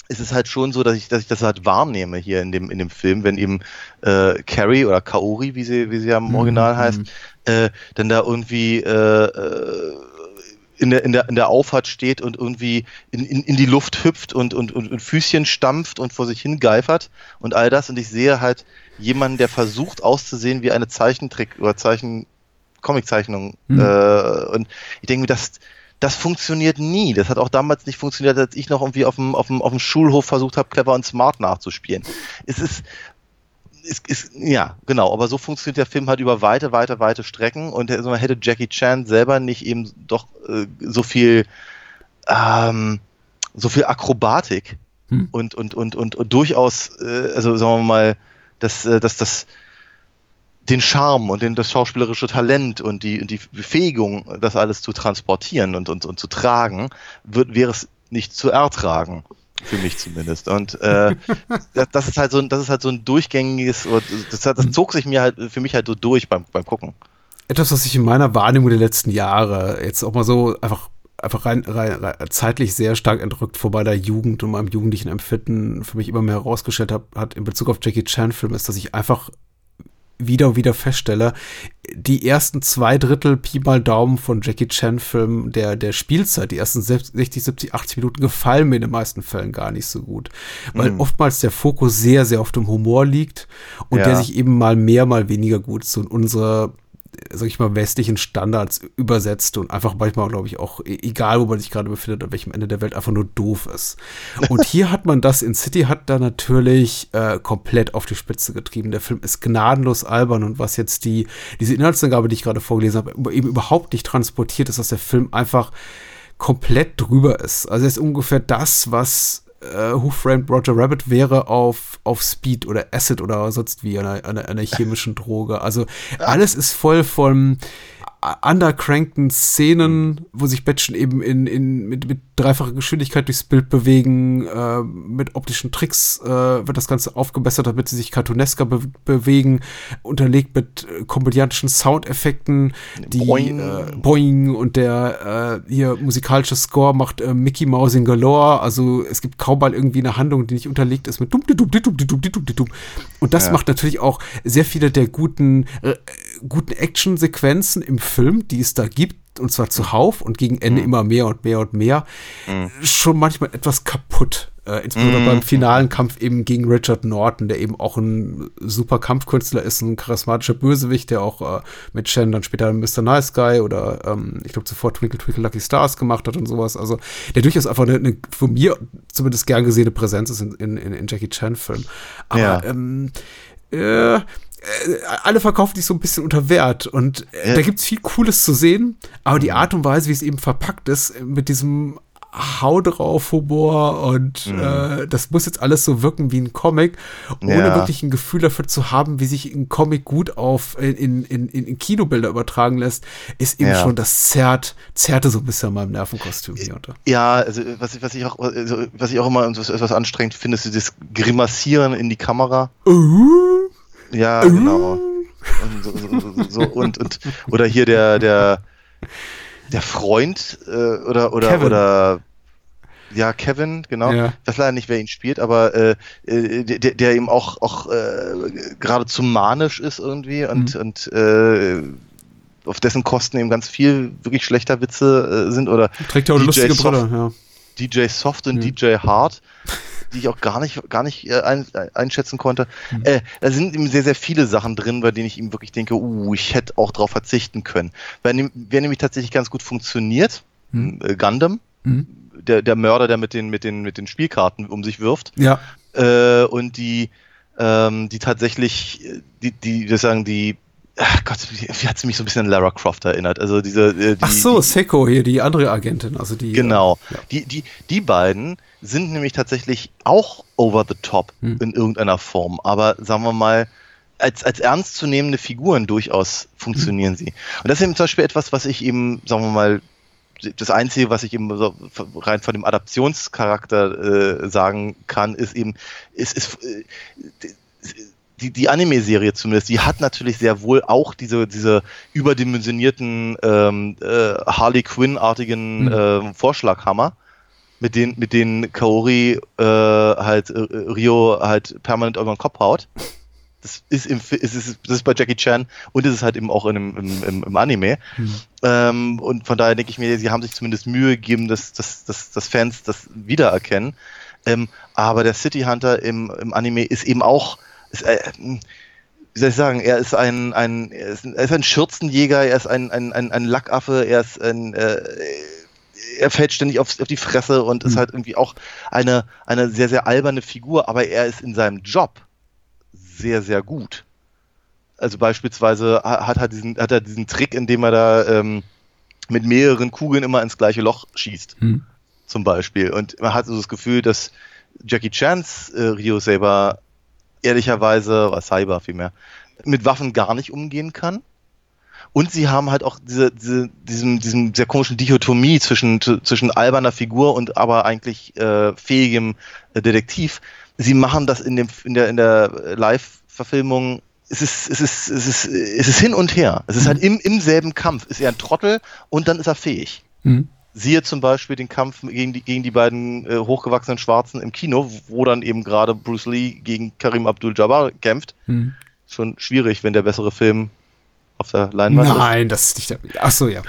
es ist halt schon so, dass ich, dass ich das halt wahrnehme hier in dem, in dem Film, wenn eben äh, Carrie oder Kaori, wie sie, wie sie ja im mhm, Original mhm. heißt, äh, dann da irgendwie äh, äh, in der, in der, in der Auffahrt steht und irgendwie in, in, in die Luft hüpft und, und, und, und Füßchen stampft und vor sich hingeifert und all das. Und ich sehe halt jemanden, der versucht auszusehen wie eine Zeichentrick- oder Zeichen, Comiczeichnung. Mhm. Äh, und ich denke mir, das, das funktioniert nie. Das hat auch damals nicht funktioniert, als ich noch irgendwie auf dem, auf dem, auf dem Schulhof versucht habe, clever und smart nachzuspielen. Es ist, ist, ist, ja, genau, aber so funktioniert der Film halt über weite, weite, weite Strecken und also hätte Jackie Chan selber nicht eben doch äh, so viel, ähm, so viel Akrobatik hm. und, und, und, und, und durchaus, äh, also sagen wir mal, dass, äh, dass das, den Charme und den, das schauspielerische Talent und die, die Befähigung, das alles zu transportieren und, und, und zu tragen, wird, wäre es nicht zu ertragen. Für mich zumindest. Und äh, das, das, ist halt so ein, das ist halt so ein durchgängiges, das, das zog sich mir halt für mich halt so durch beim, beim Gucken. Etwas, was ich in meiner Wahrnehmung der letzten Jahre jetzt auch mal so einfach einfach rein, rein, rein, zeitlich sehr stark entrückt vor meiner Jugend und meinem jugendlichen Empfinden für mich immer mehr herausgestellt hat, hat in Bezug auf Jackie Chan Filme ist, dass ich einfach wieder und wieder feststelle, die ersten zwei Drittel Pi mal Daumen von Jackie Chan Filmen der, der Spielzeit, die ersten 60, 70, 80 Minuten gefallen mir in den meisten Fällen gar nicht so gut. Weil mhm. oftmals der Fokus sehr, sehr auf dem Humor liegt und ja. der sich eben mal mehr, mal weniger gut zu unserer sag ich mal, westlichen Standards übersetzt und einfach manchmal, glaube ich, auch, e-, egal wo man sich gerade befindet, an welchem Ende der Welt, einfach nur doof ist. Und hier hat man das, in City hat da natürlich äh, komplett auf die Spitze getrieben. Der Film ist gnadenlos albern und was jetzt die, diese Inhaltsangabe, die ich gerade vorgelesen habe, eben überhaupt nicht transportiert ist, dass der Film einfach komplett drüber ist. Also er ist ungefähr das, was äh, Who Framed Roger Rabbit wäre auf, auf Speed oder Acid oder sonst wie einer, einer, einer chemischen Droge. Also alles ist voll von undercrankten Szenen, wo sich Batchen eben in, in, mit, mit dreifacher Geschwindigkeit durchs Bild bewegen, äh, mit optischen Tricks äh, wird das Ganze aufgebessert, damit sie sich cartoonesker be bewegen, unterlegt mit äh, komödiantischen Soundeffekten, die Boing, äh, Boing und der äh, hier musikalische Score macht äh, Mickey Mouse in Galore, also es gibt kaum mal irgendwie eine Handlung, die nicht unterlegt ist mit dum dum dum dum dum dum dum. Und das ja. macht natürlich auch sehr viele der guten äh, guten Action-Sequenzen im Film, die es da gibt, und zwar zuhauf und gegen Ende mhm. immer mehr und mehr und mehr, mhm. schon manchmal etwas kaputt. Äh, insbesondere mhm. beim finalen Kampf eben gegen Richard Norton, der eben auch ein super Kampfkünstler ist, ein charismatischer Bösewicht, der auch äh, mit Shen dann später Mr. Nice Guy oder ähm, ich glaube zuvor Twinkle Twinkle Lucky Stars gemacht hat und sowas. Also der durchaus einfach eine, eine von mir zumindest gern gesehene Präsenz ist in, in, in Jackie Chan-Filmen. Aber ja. ähm, äh, alle verkaufen dich so ein bisschen unter Wert und äh, ja. da gibt's viel Cooles zu sehen, aber die mhm. Art und Weise, wie es eben verpackt ist, mit diesem Hau drauf Humor und mhm. äh, das muss jetzt alles so wirken wie ein Comic, ohne ja. wirklich ein Gefühl dafür zu haben, wie sich ein Comic gut auf in, in, in, in Kinobilder übertragen lässt, ist eben ja. schon das zerrt, zerrte so ein bisschen an meinem Nervenkostüm hier unter. Ja, also was, was ich auch also, was ich auch immer etwas anstrengend finde, ist das Grimassieren in die Kamera. Uh. Ja, uh. genau. Und, so, so, und, und, oder hier der, der, der Freund äh, oder, oder, Kevin. oder Ja, Kevin, genau. Ja. Ich weiß leider nicht, wer ihn spielt, aber äh, äh, der, der eben auch, auch äh, geradezu manisch ist irgendwie und, und äh, auf dessen Kosten eben ganz viel wirklich schlechter Witze äh, sind oder Trägt ja auch eine DJ lustige Soft, Brille, ja. DJ Soft und DJ Hard, die ich auch gar nicht, gar nicht äh, ein, einschätzen konnte. Äh, da sind eben sehr, sehr viele Sachen drin, bei denen ich ihm wirklich denke, uh, ich hätte auch drauf verzichten können. Wer, nehm- wer nämlich tatsächlich ganz gut funktioniert, äh, Gundam, der, der Mörder, der mit den, mit den, mit den Spielkarten um sich wirft, Ja. äh, und die, ähm, die tatsächlich, äh, die, die, sagen, die, ach Gott, wie, wie hat sie mich so ein bisschen an Lara Croft erinnert? Also diese, äh, die, Ach so, die, Seko hier, die andere Agentin, also die. Genau. Ja. Die, die, die beiden sind nämlich tatsächlich auch over the top Hm. in irgendeiner Form. Aber sagen wir mal, als, als ernstzunehmende Figuren durchaus funktionieren sie. Und das ist eben zum Beispiel etwas, was ich eben, sagen wir mal, das Einzige, was ich eben so rein von dem Adaptionscharakter äh, sagen kann, ist eben, ist, ist äh, die, die Anime-Serie zumindest, die hat natürlich sehr wohl auch diese, diese überdimensionierten ähm, äh, Harley Quinn-artigen ähm, Vorschlaghammer, mit denen, mit denen Kaori äh, halt äh, Rio halt permanent über den Kopf haut. Das ist, im, es ist, das ist bei Jackie Chan und es ist halt eben auch in im, im, im Anime. Ähm, und von daher denke ich mir, sie haben sich zumindest Mühe gegeben, dass, dass, dass, dass Fans das wiedererkennen. Ähm, aber der City Hunter im, im Anime ist eben auch, ist, äh, wie soll ich sagen, er ist ein, ein, er ist ein, er ist ein Schürzenjäger, er ist ein, ein, ein, ein Lackaffe, er ist ein, äh, er fällt ständig auf, auf die Fresse und ist halt irgendwie auch eine, eine sehr, sehr alberne Figur, aber er ist in seinem Job sehr, sehr gut. Also beispielsweise ha- hat er diesen, hat er diesen Trick, in dem er da ähm, mit mehreren Kugeln immer ins gleiche Loch schießt. Hm. Zum Beispiel. Und man hat so das Gefühl, dass Jackie Chans äh, Rio Saber ehrlicherweise, oder Cyber vielmehr, mit Waffen gar nicht umgehen kann. Und sie haben halt auch diese, diese, diesem, diesem sehr komischen Dichotomie zwischen, zwischen alberner Figur und aber eigentlich äh, fähigem äh, Detektiv. Sie machen das in, dem, in der, in der Live-Verfilmung. Es ist, es, ist, es, ist, es ist hin und her. Es ist halt im, im selben Kampf. Ist er ein Trottel und dann ist er fähig. Hm. Siehe zum Beispiel den Kampf gegen die, gegen die beiden äh, hochgewachsenen Schwarzen im Kino, wo dann eben gerade Bruce Lee gegen Karim Abdul-Jabbar kämpft. Hm. Schon schwierig, wenn der bessere Film auf der Leinwand ist. Nein, das ist nicht der. Ach so, ja.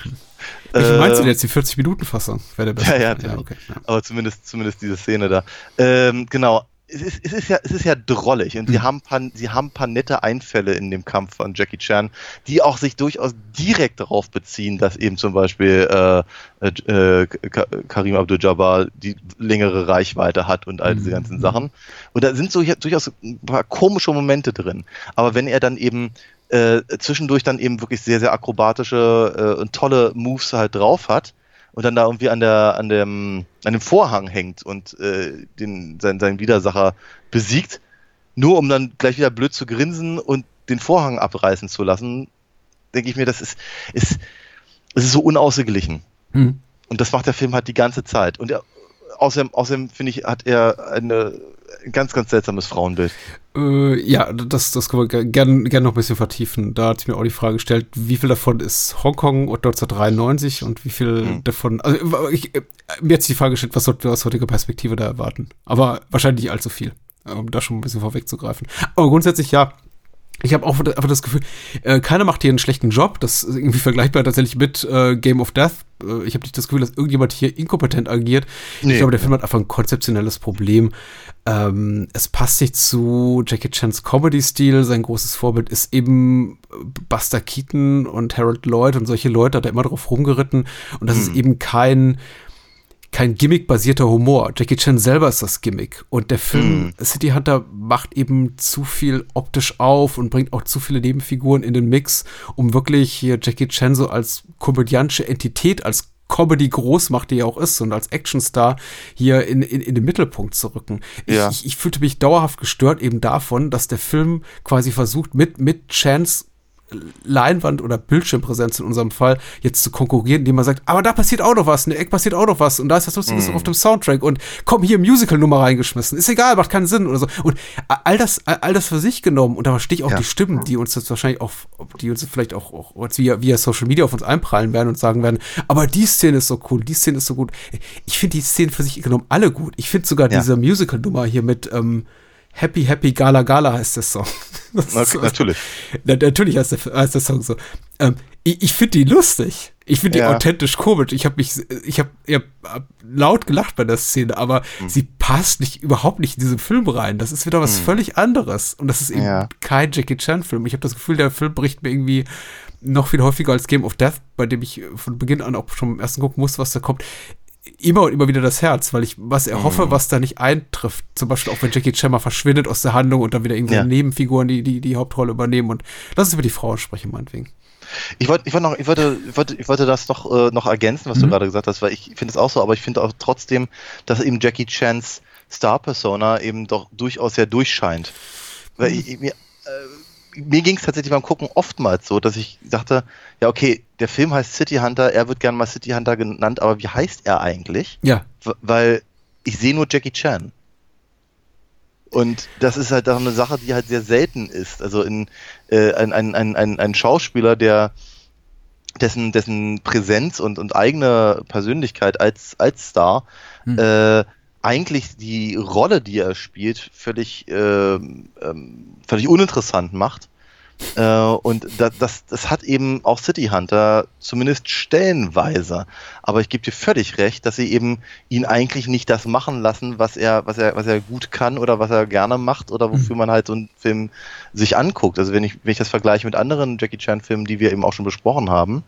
Ich Ähm, meinst du jetzt die 40-Minuten-Fassung? Wäre der Ja, beste? ja, natürlich. okay. ja. Aber zumindest, zumindest diese Szene da. Ähm, genau. Es ist, es, ist ja, es ist ja drollig und sie, haben paar, sie haben ein paar nette Einfälle in dem Kampf von Jackie Chan, die auch sich durchaus direkt darauf beziehen, dass eben zum Beispiel äh, äh, äh, Ka- Karim Abdul-Jabbar die längere Reichweite hat und all diese ganzen Sachen. Und da sind so durchaus ein paar komische Momente drin. Aber wenn er dann eben äh, zwischendurch dann eben wirklich sehr, sehr akrobatische äh, und tolle Moves halt drauf hat und dann da irgendwie an der an dem an dem Vorhang hängt und äh, den seinen, seinen Widersacher besiegt, nur um dann gleich wieder blöd zu grinsen und den Vorhang abreißen zu lassen, denke ich mir, das ist ist es ist so unausgeglichen. Hm. Und das macht der Film halt die ganze Zeit. Und er, außerdem, außerdem finde ich, hat er eine, ein ganz, ganz seltsames Frauenbild. Äh, ja, das, das können wir gerne gern noch ein bisschen vertiefen. Da hat sich mir auch die Frage gestellt, wie viel davon ist Hongkong und 1993 und wie viel Hm. davon. Also ich, mir hat sich die Frage gestellt, was sollten wir aus heutiger Perspektive da erwarten? Aber wahrscheinlich nicht allzu viel, um da schon ein bisschen vorwegzugreifen. Aber grundsätzlich ja. Ich habe auch einfach das Gefühl, äh, keiner macht hier einen schlechten Job. Das ist irgendwie vergleichbar tatsächlich mit äh, Game of Death. Äh, ich habe nicht das Gefühl, dass irgendjemand hier inkompetent agiert. Nee. Ich glaube, der Film hat einfach ein konzeptionelles Problem. Ähm, es passt nicht zu Jackie Chans Comedy-Stil. Sein großes Vorbild ist eben Buster Keaton und Harold Lloyd und solche Leute hat er immer drauf rumgeritten. Und das ist eben kein kein Gimmick-basierter Humor. Jackie Chan selber ist das Gimmick. Und der Film City Hunter macht eben zu viel optisch auf und bringt auch zu viele Nebenfiguren in den Mix, um wirklich hier Jackie Chan so als komödiantische Entität, als Comedy Großmacht, die er auch ist und als Actionstar hier in, in, in den Mittelpunkt zu rücken. Ja. Ich, ich, ich fühlte mich dauerhaft gestört eben davon, dass der Film quasi versucht, mit, mit Chans Leinwand oder Bildschirmpräsenz in unserem Fall jetzt zu konkurrieren, indem man sagt, aber da passiert auch noch was, in der Eck passiert auch noch was und da ist das Lustige mm. auf dem Soundtrack und komm, hier Musical-Nummer reingeschmissen, ist egal, macht keinen Sinn oder so. Und all das, all das für sich genommen und da verstehe ich auch ja. die Stimmen, die uns jetzt wahrscheinlich auch, die uns vielleicht auch, auch via, via Social Media auf uns einprallen werden und sagen werden, aber die Szene ist so cool, die Szene ist so gut. Ich finde die Szene für sich genommen alle gut. Ich finde sogar ja. diese Musical-Nummer hier mit, ähm, Happy Happy Gala Gala heißt der Song. Okay. Natürlich. Na, natürlich heißt der, heißt der Song so. Ähm, ich ich finde die lustig. Ich finde die ja. authentisch komisch. Ich habe mich, ich habe hab laut gelacht bei der Szene, aber mhm. sie passt nicht überhaupt nicht in diesen Film rein. Das ist wieder was mhm. völlig anderes und das ist eben ja. kein Jackie Chan Film. Ich habe das Gefühl, der Film bricht mir irgendwie noch viel häufiger als Game of Death, bei dem ich von Beginn an auch schon im ersten gucken musste, was da kommt immer und immer wieder das Herz, weil ich was erhoffe, mhm. was da nicht eintrifft. Zum Beispiel auch wenn Jackie Chan mal verschwindet aus der Handlung und dann wieder irgendwie ja. Nebenfiguren, die, die die Hauptrolle übernehmen. Und lass uns über die Frauen sprechen, meinetwegen. Ich wollte, ich wollte noch, ich wollte, ich wollte, ich wollte das noch, äh, noch ergänzen, was mhm. du gerade gesagt hast, weil ich finde es auch so, aber ich finde auch trotzdem, dass eben Jackie Chans Star-Persona eben doch durchaus sehr durchscheint. Weil mhm. ich, mir, äh, mir ging es tatsächlich beim Gucken oftmals so, dass ich dachte, ja, okay, der Film heißt City Hunter, er wird gerne mal City Hunter genannt, aber wie heißt er eigentlich? Ja. weil ich sehe nur Jackie Chan. Und das ist halt auch eine Sache, die halt sehr selten ist. Also in, äh, ein, ein, ein, ein, ein Schauspieler, der dessen, dessen Präsenz und, und eigene Persönlichkeit als, als Star hm. äh, eigentlich die Rolle, die er spielt, völlig, äh, ähm, völlig uninteressant macht. Äh, und das, das, das hat eben auch City Hunter zumindest stellenweise. Aber ich gebe dir völlig recht, dass sie eben ihn eigentlich nicht das machen lassen, was er, was er, was er gut kann oder was er gerne macht oder wofür mhm. man halt so einen Film sich anguckt. Also wenn ich, wenn ich das vergleiche mit anderen Jackie Chan Filmen, die wir eben auch schon besprochen haben,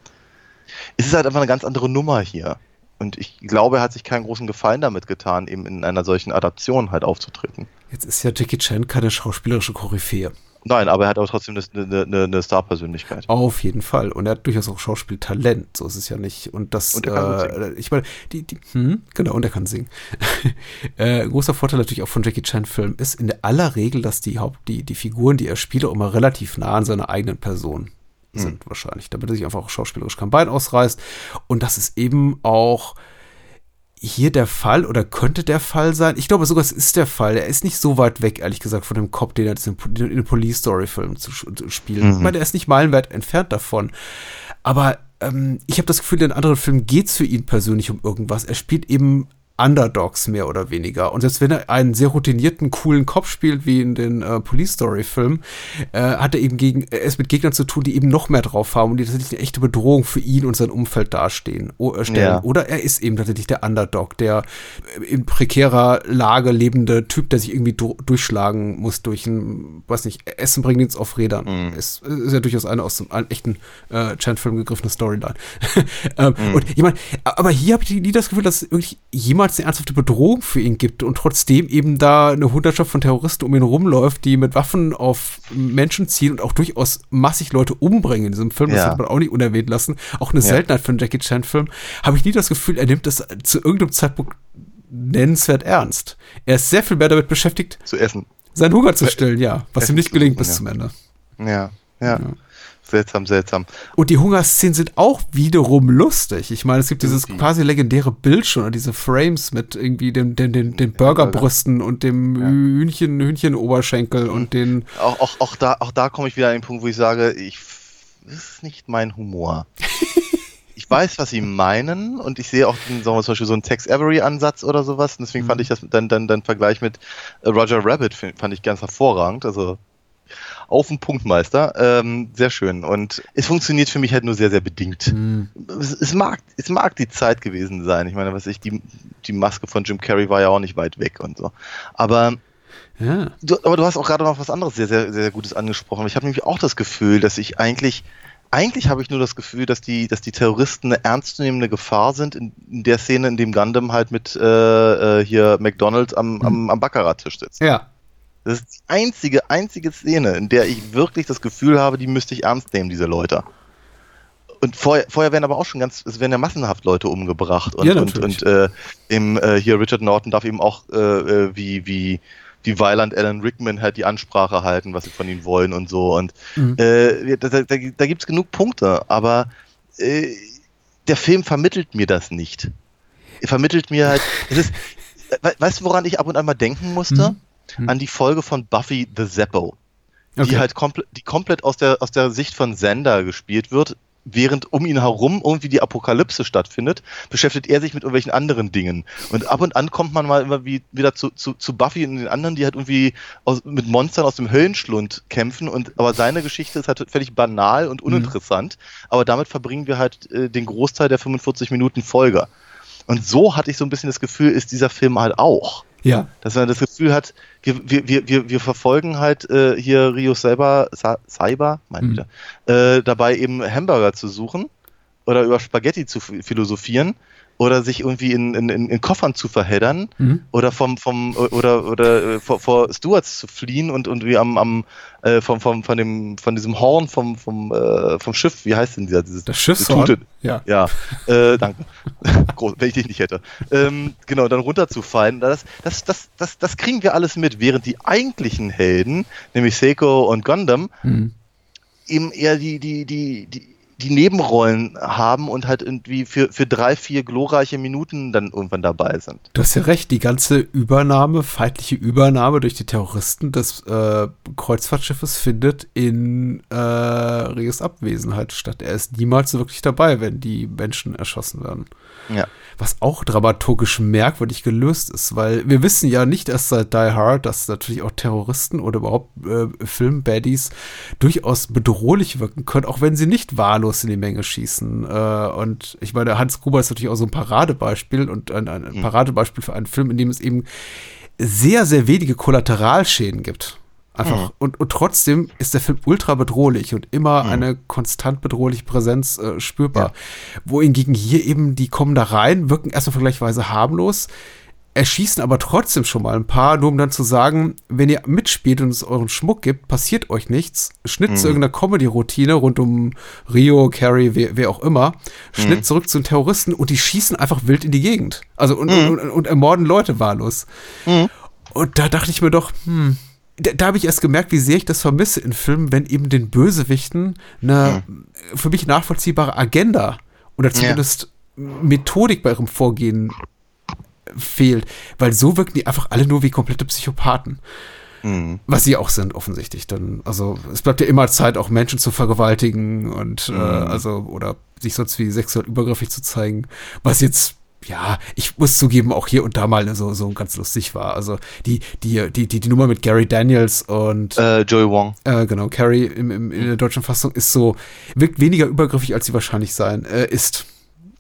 ist es halt einfach eine ganz andere Nummer hier. Und ich glaube, er hat sich keinen großen Gefallen damit getan, eben in einer solchen Adaption halt aufzutreten. Jetzt ist ja Jackie Chan keine schauspielerische Koryphäe. Nein, aber er hat auch trotzdem eine, eine, eine Star-Persönlichkeit. Auf jeden Fall. Und er hat durchaus auch Schauspieltalent, so ist es ja nicht. Und das, und äh, ich meine, die, die, hm, genau, und er kann singen. äh, großer Vorteil natürlich auch von Jackie Chan-Filmen ist in der aller Regel, dass die Haupt, die, die Figuren, die er spielt, auch immer relativ nah an seiner eigenen Person sind mhm. wahrscheinlich, damit er sich einfach auch schauspielerisch kein Bein ausreißt. Und das ist eben auch hier der Fall oder könnte der Fall sein. Ich glaube sogar, es ist der Fall. Er ist nicht so weit weg, ehrlich gesagt, von dem Cop, den er in den Police Story Film zu, zu spielen. Mhm. Ich meine, er ist nicht meilenweit entfernt davon. Aber ähm, ich habe das Gefühl, in anderen Filmen geht es für ihn persönlich um irgendwas. Er spielt eben Underdogs mehr oder weniger. Und selbst wenn er einen sehr routinierten, coolen Kopf spielt, wie in den äh, Police Story-Filmen, äh, hat er eben gegen, er ist mit Gegnern zu tun, die eben noch mehr drauf haben und die tatsächlich eine echte Bedrohung für ihn und sein Umfeld dastehen, äh, stellen. Ja. Oder er ist eben tatsächlich der Underdog, der in prekärer Lage lebende Typ, der sich irgendwie durchschlagen muss durch ein, weiß nicht, Essen bringen jetzt auf Rädern. Mhm. Ist, ist ja durchaus eine aus einem echten äh, Chan-Film gegriffene Storyline. ähm, mhm. Und ich meine, aber hier habe ich nie das Gefühl, dass wirklich jemand niemals eine ernsthafte Bedrohung für ihn gibt und trotzdem eben da eine Hundertschaft von Terroristen um ihn rumläuft, die mit Waffen auf Menschen ziehen und auch durchaus massig Leute umbringen in diesem Film. Das ja. hat man auch nicht unerwähnt lassen. Auch eine ja. Seltenheit für einen Jackie Chan-Film. Habe ich nie das Gefühl, er nimmt das zu irgendeinem Zeitpunkt nennenswert ernst. Er ist sehr viel mehr damit beschäftigt, zu essen. Seinen Hunger zu stillen, ja. Was essen ihm nicht gelingt bis ja. zum Ende. ja. ja. Seltsam, seltsam. Und die Hungerszenen sind auch wiederum lustig. Ich meine, es gibt dieses quasi legendäre Bild schon, oder diese Frames mit irgendwie den, den, den, den Burgerbrüsten und dem ja. Hühnchen, Hühnchenoberschenkel mhm. und den. Auch, auch, auch da, auch da komme ich wieder an den Punkt, wo ich sage, ich, das ist nicht mein Humor. ich weiß, was sie meinen und ich sehe auch den, sagen wir, zum Beispiel so einen Tex Avery-Ansatz oder sowas. Und deswegen mhm. fand ich das dann, dann, dann Vergleich mit Roger Rabbit fand ich ganz hervorragend. Also auf den Punktmeister. Ähm, sehr schön. Und es funktioniert für mich halt nur sehr, sehr bedingt. Mhm. Es, es, mag, es mag die Zeit gewesen sein. Ich meine, was ich, die, die Maske von Jim Carrey war ja auch nicht weit weg und so. Aber ja. Du, aber du hast auch gerade noch was anderes sehr, sehr, sehr Gutes angesprochen. Ich habe nämlich auch das Gefühl, dass ich eigentlich, eigentlich habe ich nur das Gefühl, dass die, dass die Terroristen eine ernstzunehmende Gefahr sind in, in der Szene, in dem Gundam halt mit äh, äh hier McDonalds am, am, mhm. am Baccarat-Tisch sitzt. Ja. Das ist die einzige, einzige Szene, in der ich wirklich das Gefühl habe, die müsste ich ernst nehmen, diese Leute. Und vorher, vorher werden aber auch schon ganz, es werden ja massenhaft Leute umgebracht. Und, ja, und, und äh, im, äh, hier Richard Norton darf eben auch äh, äh, wie, wie, wie Weiland Alan Rickman halt die Ansprache halten, was sie von ihnen wollen und so. Und äh, da, da, da gibt es genug Punkte, aber äh, der Film vermittelt mir das nicht. Er vermittelt mir halt, es ist, we weißt du, woran ich ab und an mal denken musste? An die Folge von Buffy the Zeppo die Okay. halt komplett, die komplett aus der, aus der Sicht von Sender gespielt wird, während um ihn herum irgendwie die Apokalypse stattfindet, beschäftigt er sich mit irgendwelchen anderen Dingen. Und ab und an kommt man mal immer wie, wieder zu, zu, zu Buffy und den anderen, die halt irgendwie aus, mit Monstern aus dem Höllenschlund kämpfen. Und aber seine Geschichte ist halt völlig banal und uninteressant. Aber damit verbringen wir halt äh, den Großteil der 45 Minuten Folge. Und so hatte ich so ein bisschen das Gefühl, ist dieser Film halt auch Ja. dass man das Gefühl hat, wir, wir, wir- wir, verfolgen halt äh, hier Rio selber, Sa Saiba, mein Mhm. wieder, äh, dabei eben Hamburger zu suchen oder über Spaghetti zu ph- philosophieren oder sich irgendwie in, in, in Koffern zu verheddern Mhm. oder vom vom oder oder äh, vor, vor Stewards zu fliehen und und wie am am äh, vom vom von dem von diesem Horn vom vom äh, vom Schiff wie heißt denn dieser dieses Das Schiffshorn? Ja. ja äh, danke Groß, wenn ich dich nicht hätte ähm, genau dann runterzufallen das das das das das kriegen wir alles mit während die eigentlichen Helden nämlich Seiko und Gundam Mhm. eben eher die, die, die, die, die Nebenrollen haben und halt irgendwie für, für drei, vier glorreiche Minuten dann irgendwann dabei sind. Du hast ja recht, die ganze Übernahme, feindliche Übernahme durch die Terroristen des äh, Kreuzfahrtschiffes findet in äh, Rios Abwesenheit statt. Er ist niemals so wirklich dabei, wenn die Menschen erschossen werden. Ja. Was auch dramaturgisch merkwürdig gelöst ist, weil wir wissen ja nicht erst seit Die Hard, dass natürlich auch Terroristen oder überhaupt äh, Film-Baddies durchaus bedrohlich wirken können, auch wenn sie nicht wahllos in die Menge schießen. Äh, und ich meine, Hans Gruber ist natürlich auch so ein Paradebeispiel und ein, ein Paradebeispiel für einen Film, in dem es eben sehr, sehr wenige Kollateralschäden gibt. Einfach. Mhm. Und, und trotzdem ist der Film ultra bedrohlich und immer eine konstant bedrohliche Präsenz äh, spürbar. Wohingegen hier eben, die kommen da rein, wirken erstmal vergleichsweise harmlos, erschießen aber trotzdem schon mal ein paar, nur um dann zu sagen, wenn ihr mitspielt und es euren Schmuck gibt, passiert euch nichts. Schnitt zu irgendeiner Comedy-Routine rund um Rio, Carrie, wer, wer auch immer. Schnitt zurück zu den Terroristen und die schießen einfach wild in die Gegend. Also und, und, und, und ermorden Leute wahllos. Und da dachte ich mir doch, hm, da, da habe ich erst gemerkt, wie sehr ich das vermisse in Filmen, wenn eben den Bösewichten eine für mich nachvollziehbare Agenda oder zumindest Methodik bei ihrem Vorgehen fehlt. Weil so wirken die einfach alle nur wie komplette Psychopathen. Mhm. Was sie auch sind, offensichtlich. Dann, also es bleibt ja immer Zeit, auch Menschen zu vergewaltigen und äh, also oder sich sonst wie sexuell übergriffig zu zeigen. Was jetzt ja, ich muss zugeben, auch hier und da mal so, so ganz lustig war. Also die, die, die, die, die Nummer mit Gary Daniels und Äh, Joey Wong. äh, genau, Carrie im, im, in der deutschen Fassung ist so, wirkt weniger übergriffig, als sie wahrscheinlich sein äh, ist.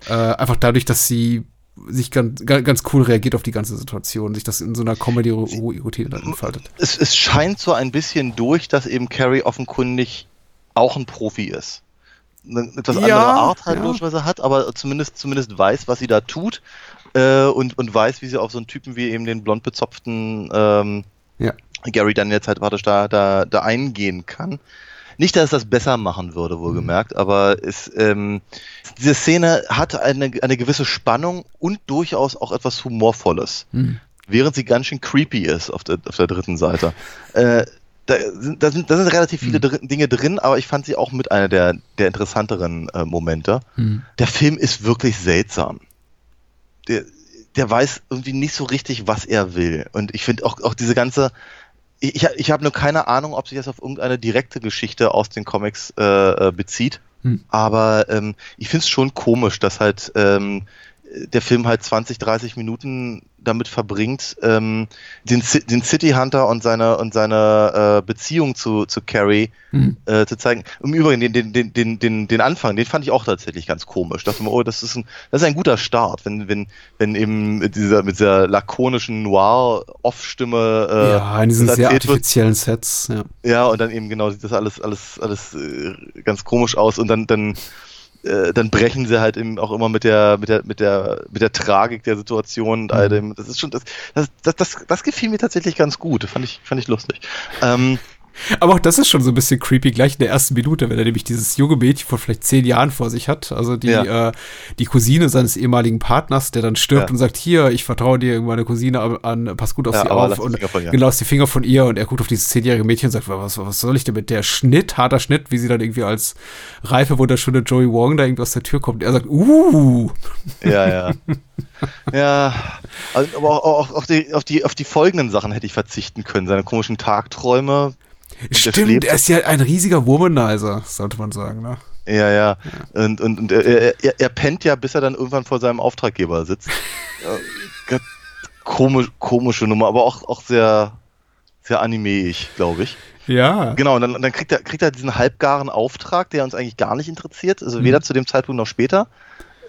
Äh, einfach dadurch, dass sie sich ganz, ga- ganz cool reagiert auf die ganze Situation, sich das in so einer Comedy-Routine dann entfaltet. Es, es scheint so ein bisschen durch, dass eben Carrie offenkundig auch ein Profi ist. Eine etwas andere Ja, Art halt ja. logischerweise hat, aber zumindest, zumindest weiß, was sie da tut äh, und, und weiß, wie sie auf so einen Typen wie eben den blond bezopften ähm, Ja. Gary Daniels halt praktisch da, da, da eingehen kann. Nicht, dass es das besser machen würde, wohlgemerkt, aber es, ähm, diese Szene hat eine, eine gewisse Spannung und durchaus auch etwas Humorvolles. Während sie ganz schön creepy ist auf der, auf der dritten Seite. Äh, da sind, da, sind, da sind relativ viele dr Dinge drin, aber ich fand sie auch mit einer der, der interessanteren äh, Momente. Der Film ist wirklich seltsam. Der, der weiß irgendwie nicht so richtig, was er will. Und ich finde auch, auch diese ganze, ich, ich, ich habe nur keine Ahnung, ob sich das auf irgendeine direkte Geschichte aus den Comics äh, äh, bezieht. Hm. Aber ähm, ich finde es schon komisch, dass halt ähm, der Film halt 20, 30 Minuten damit verbringt, ähm, den, den City Hunter und seine und seine äh, Beziehung zu, zu Carrie Mhm. äh, zu zeigen. Im Übrigen, den, den, den, den, den, Anfang, den fand ich auch tatsächlich ganz komisch. Dachte mir, oh, das ist ein, das ist ein guter Start, wenn, wenn, wenn eben mit dieser, mit dieser lakonischen Noir-Off-Stimme äh, ja, in diesen sehr erzählt wird. artifiziellen Sets, ja. Ja, und dann eben genau sieht das alles, alles, alles äh, ganz komisch aus und dann, dann, äh, dann brechen sie halt eben auch immer mit der, mit der, mit der, mit der Tragik der Situation und all dem. Das ist schon, das, das, das, das, das gefiel mir tatsächlich ganz gut. Fand ich, fand ich lustig. Ähm, Aber auch das ist schon so ein bisschen creepy, gleich in der ersten Minute, wenn er nämlich dieses junge Mädchen von vielleicht zehn Jahren vor sich hat. Also die, Ja. äh, die Cousine seines ehemaligen Partners, der dann stirbt Ja. und sagt, hier, ich vertraue dir meine Cousine an, pass gut auf Ja, sie auf. Und Finger von ihr. genau, die Finger von ihr und er guckt auf dieses zehnjährige Mädchen und sagt, was, was soll ich denn mit der Schnitt, harter Schnitt, wie sie dann irgendwie als reife, wunderschöne Joey Wong da irgendwie aus der Tür kommt. Er sagt, uh, Ja, ja. ja, also, aber auch, auch auf, die, auf, die, auf die folgenden Sachen hätte ich verzichten können. Seine komischen Tagträume. Und stimmt, er ist ja ein riesiger Womanizer, sollte man sagen, ne? Ja, ja. Und, und, und er, er, er pennt ja, bis er dann irgendwann vor seinem Auftraggeber sitzt. Ja, Komisch, komische Nummer, aber auch, auch sehr, sehr anime-ich, glaube ich. Ja. Genau, und dann, dann kriegt, er, kriegt er diesen halbgaren Auftrag, der uns eigentlich gar nicht interessiert, also weder zu dem Zeitpunkt noch später.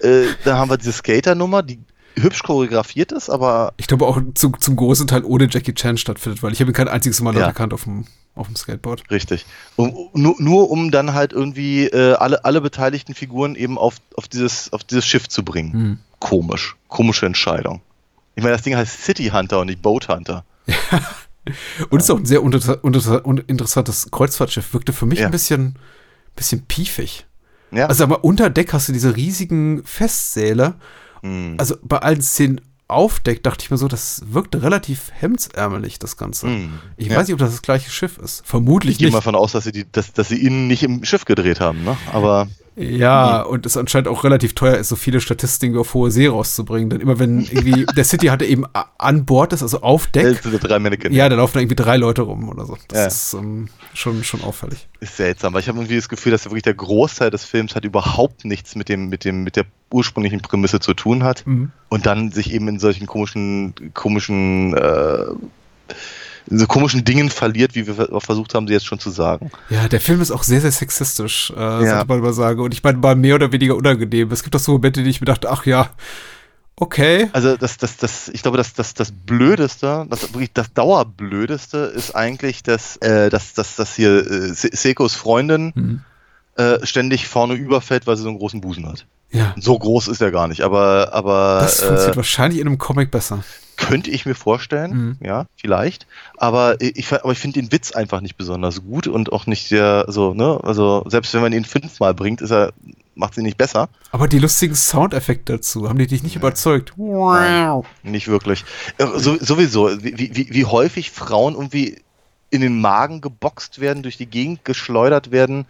Äh, da haben wir diese Skater-Nummer, die hübsch choreografiert ist, aber Ich glaube auch zu, zum großen Teil ohne Jackie Chan stattfindet, weil ich habe ihn kein einziges Mal Ja. erkannt auf dem, auf dem Skateboard. Richtig. Um, nur, nur um dann halt irgendwie äh, alle, alle beteiligten Figuren eben auf, auf, dieses, auf dieses Schiff zu bringen. Hm. Komisch. Komische Entscheidung. Ich meine, das Ding heißt City Hunter und nicht Boat Hunter. Und es ist auch ein sehr unter, unter, un- interessantes Kreuzfahrtschiff. Wirkte für mich Ja. ein bisschen, bisschen piefig. Ja. Also aber unter Deck hast du diese riesigen Festsäle. Hm. Also bei allen Szenen auf Deck dachte ich mir so, das wirkte relativ hemdsärmelig, das Ganze. Hm. Ich Ja. weiß nicht, ob das das gleiche Schiff ist. Vermutlich Ich gehe nicht. mal davon aus, dass sie, die, dass, dass sie ihn nicht im Schiff gedreht haben, ne? Aber Ja, und es anscheinend auch relativ teuer ist, so viele Statistiken auf hohe See rauszubringen. Denn immer wenn irgendwie der City hatte eben an Bord ist, also auf Deck, ja, da laufen da irgendwie drei Leute rum oder so. Das Ja. ist ähm, schon, schon auffällig. Ist seltsam, weil ich habe irgendwie das Gefühl, dass wirklich der Großteil des Films hat überhaupt nichts mit dem, mit dem, mit der ursprünglichen Prämisse zu tun hat. Mhm. Und dann sich eben in solchen komischen, komischen, äh, in so komischen Dingen verliert, wie wir auch versucht haben, sie jetzt schon zu sagen. Ja, der Film ist auch sehr, sehr sexistisch, äh, Ja. sollte man mal sagen. Und ich meine, mal mehr oder weniger unangenehm. Es gibt auch so Momente, die ich mir dachte, ach ja, okay. Also das, das, das, ich glaube, das, das, das Blödeste, das wirklich das Dauerblödeste ist eigentlich, dass, äh, dass, dass, dass hier äh, Se- Sekos Freundin Mhm. äh, ständig vorne überfällt, weil sie so einen großen Busen hat. Ja, So groß ist er gar nicht, aber, aber das äh, funktioniert wahrscheinlich in einem Comic besser. Könnte ich mir vorstellen, Mhm. ja, vielleicht. Aber ich, aber ich finde den Witz einfach nicht besonders gut und auch nicht sehr, so, ne, also selbst wenn man ihn fünfmal bringt, ist er, macht sie nicht besser. Aber die lustigen Soundeffekte dazu, haben die dich nicht überzeugt? Nicht wirklich. Äh, So, sowieso, wie, wie, wie häufig Frauen irgendwie in den Magen geboxt werden, durch die Gegend geschleudert werden,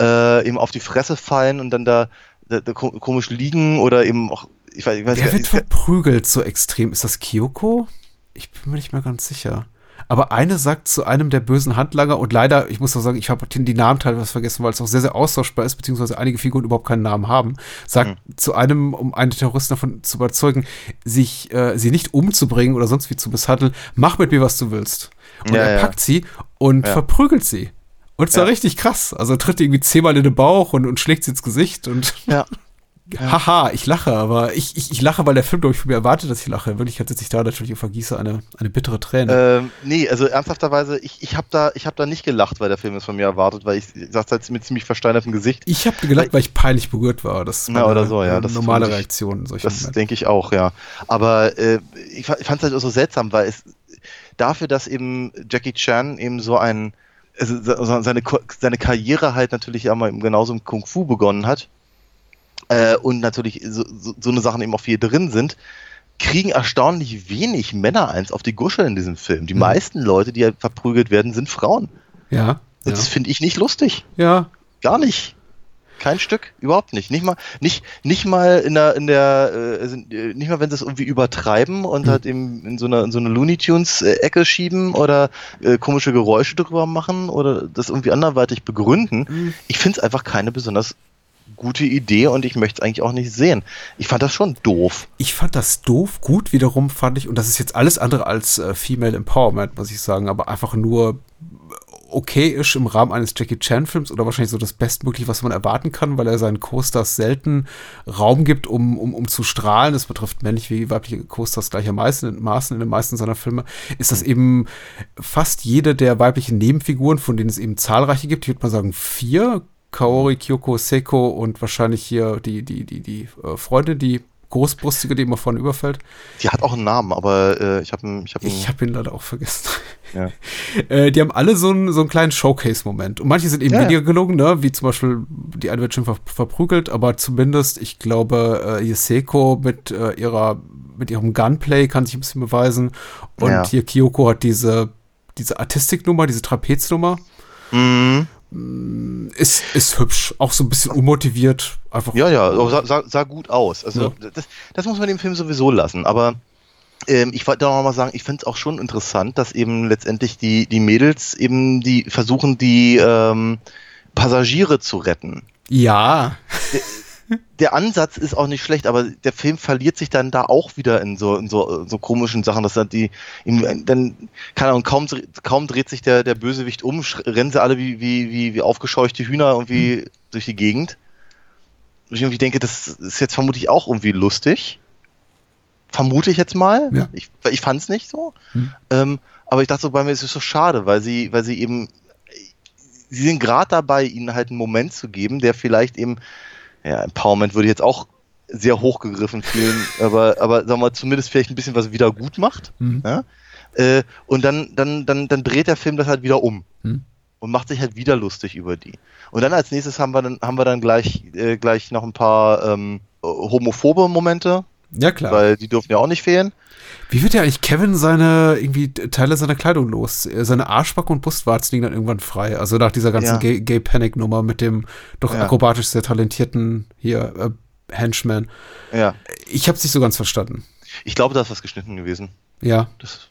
äh, eben auf die Fresse fallen und dann da, da, da ko- komisch liegen oder eben auch, ich weiß, ich weiß Wer gar wird verprügelt so extrem? Ist das Kyoko? Ich bin mir nicht mehr ganz sicher. Aber eine sagt zu einem der bösen Handlanger, und leider, ich muss auch sagen, ich habe die Namen teilweise vergessen, weil es auch sehr, sehr austauschbar ist, beziehungsweise einige Figuren überhaupt keinen Namen haben, sagt zu einem, um einen Terroristen davon zu überzeugen, sich, äh, sie nicht umzubringen oder sonst wie zu misshandeln, mach mit mir, was du willst. Und Ja, er ja. packt sie und Ja. verprügelt sie. Und zwar richtig krass. Also er tritt irgendwie zehnmal in den Bauch und, und schlägt sie ins Gesicht und ja. Haha, ich lache, aber ich, ich, ich lache, weil der Film, glaube ich, von mir erwartet, dass ich lache. In Wirklichkeit sitze ich da natürlich und vergieße eine, eine bittere Träne. Ähm, nee, also ernsthafterweise, ich, ich habe da, ich hab da nicht gelacht, weil der Film es von mir erwartet, weil ich, ich saß halt mit ziemlich versteinertem Gesicht. ich habe gelacht, weil ich peinlich berührt war. Das ist meine, oder so, ja, das normale ich. Reaktion in solchen Das denke ich auch, ja. Aber äh, ich, fa- ich fand es halt auch so seltsam, weil es dafür, dass eben Jackie Chan eben so ein, also so- seine, seine Karriere halt natürlich ja mal eben genauso im Kung Fu begonnen hat äh, und natürlich so, so, so eine Sachen eben auch viel drin sind, kriegen erstaunlich wenig Männer eins auf die Gusche in diesem Film. Die Mhm. meisten Leute, die halt verprügelt werden, sind Frauen. Ja, ja. Das finde ich nicht lustig. ja. Gar nicht. Kein Stück, überhaupt nicht. Nicht mal, nicht, nicht mal in der, in der, äh, äh, nicht mal, wenn sie es irgendwie übertreiben und halt eben in so eine, in so eine Looney Tunes äh, Ecke schieben oder äh, komische Geräusche drüber machen oder das irgendwie anderweitig begründen. Ich finde es einfach keine besonders gute Idee und ich möchte es eigentlich auch nicht sehen. Ich fand das schon doof. Ich fand das doof. Gut wiederum fand ich, und das ist jetzt alles andere als äh, Female Empowerment, muss ich sagen, aber einfach nur okayisch im Rahmen eines Jackie Chan-Films oder wahrscheinlich so das Bestmögliche, was man erwarten kann, weil er seinen Co-Stars selten Raum gibt, um, um, um zu strahlen. Das betrifft männlich wie weibliche Co-Stars gleichermaßen in, den meisten seiner Filme. Ist das eben fast jede der weiblichen Nebenfiguren, von denen es eben zahlreiche gibt, ich würde mal sagen vier, Kaori, Kyoko, Seiko und wahrscheinlich hier die, die, die, die äh, Freundin, die großbrustige, die immer vorne überfällt. Die hat auch einen Namen, aber äh, ich habe ihn, ich hab ihn, Ich habe ihn leider auch vergessen. Ja. Äh, die haben alle so einen, so einen kleinen Showcase-Moment. Und manche sind eben Ja, ja. weniger gelungen, ne? wie zum Beispiel, die eine wird schon ver verprügelt, aber zumindest, ich glaube, äh, Yeseko mit äh, ihrer, mit ihrem Gunplay kann sich ein bisschen beweisen. Und Ja. hier Kyoko hat diese, diese Artistiknummer, diese Trapeznummer. Mhm. Ist, ist hübsch, auch so ein bisschen unmotiviert. Einfach Ja, ja, sah, sah, sah gut aus. Also Ja. das, das muss man dem Film sowieso lassen. Aber ähm, ich wollte noch mal sagen, ich finde es auch schon interessant, dass eben letztendlich die, die Mädels eben die versuchen, die ähm, Passagiere zu retten. Ja, Der Ansatz ist auch nicht schlecht, aber der Film verliert sich dann da auch wieder in so, in so, so komischen Sachen, dass dann die, dann, keine Ahnung, kaum, kaum dreht sich der, der Bösewicht um, rennen sie alle wie, wie, wie, wie aufgescheuchte Hühner irgendwie durch die Gegend. Und ich irgendwie denke, das ist jetzt vermutlich auch irgendwie lustig. Vermute ich jetzt mal. Ja. Ich, ich fand es nicht so. Hm. Ähm, aber ich dachte so, bei mir ist es so schade, weil sie, weil sie eben, sie sind gerade dabei, ihnen halt einen Moment zu geben, der vielleicht eben, ja, Empowerment würde ich jetzt auch sehr hochgegriffen fühlen, aber, aber sagen wir mal, zumindest vielleicht ein bisschen was wieder gut macht. Mhm. Ja? Äh, und dann, dann, dann, dann dreht der Film das halt wieder um Mhm. und macht sich halt wieder lustig über die. Und dann als nächstes haben wir dann, haben wir dann gleich, äh, gleich noch ein paar ähm, homophobe Momente, ja klar. weil die dürfen ja auch nicht fehlen. Wie wird ja eigentlich Kevin seine, irgendwie Teile seiner Kleidung los? Seine Arschbacke und Brustwarzen liegen dann irgendwann frei. Also nach dieser ganzen Ja. Gay, Gay Panic Nummer mit dem doch Ja. akrobatisch sehr talentierten hier äh, Henchman. Ja. Ich habe es nicht so ganz verstanden. Ich glaube, da ist was geschnitten gewesen. Ja. Das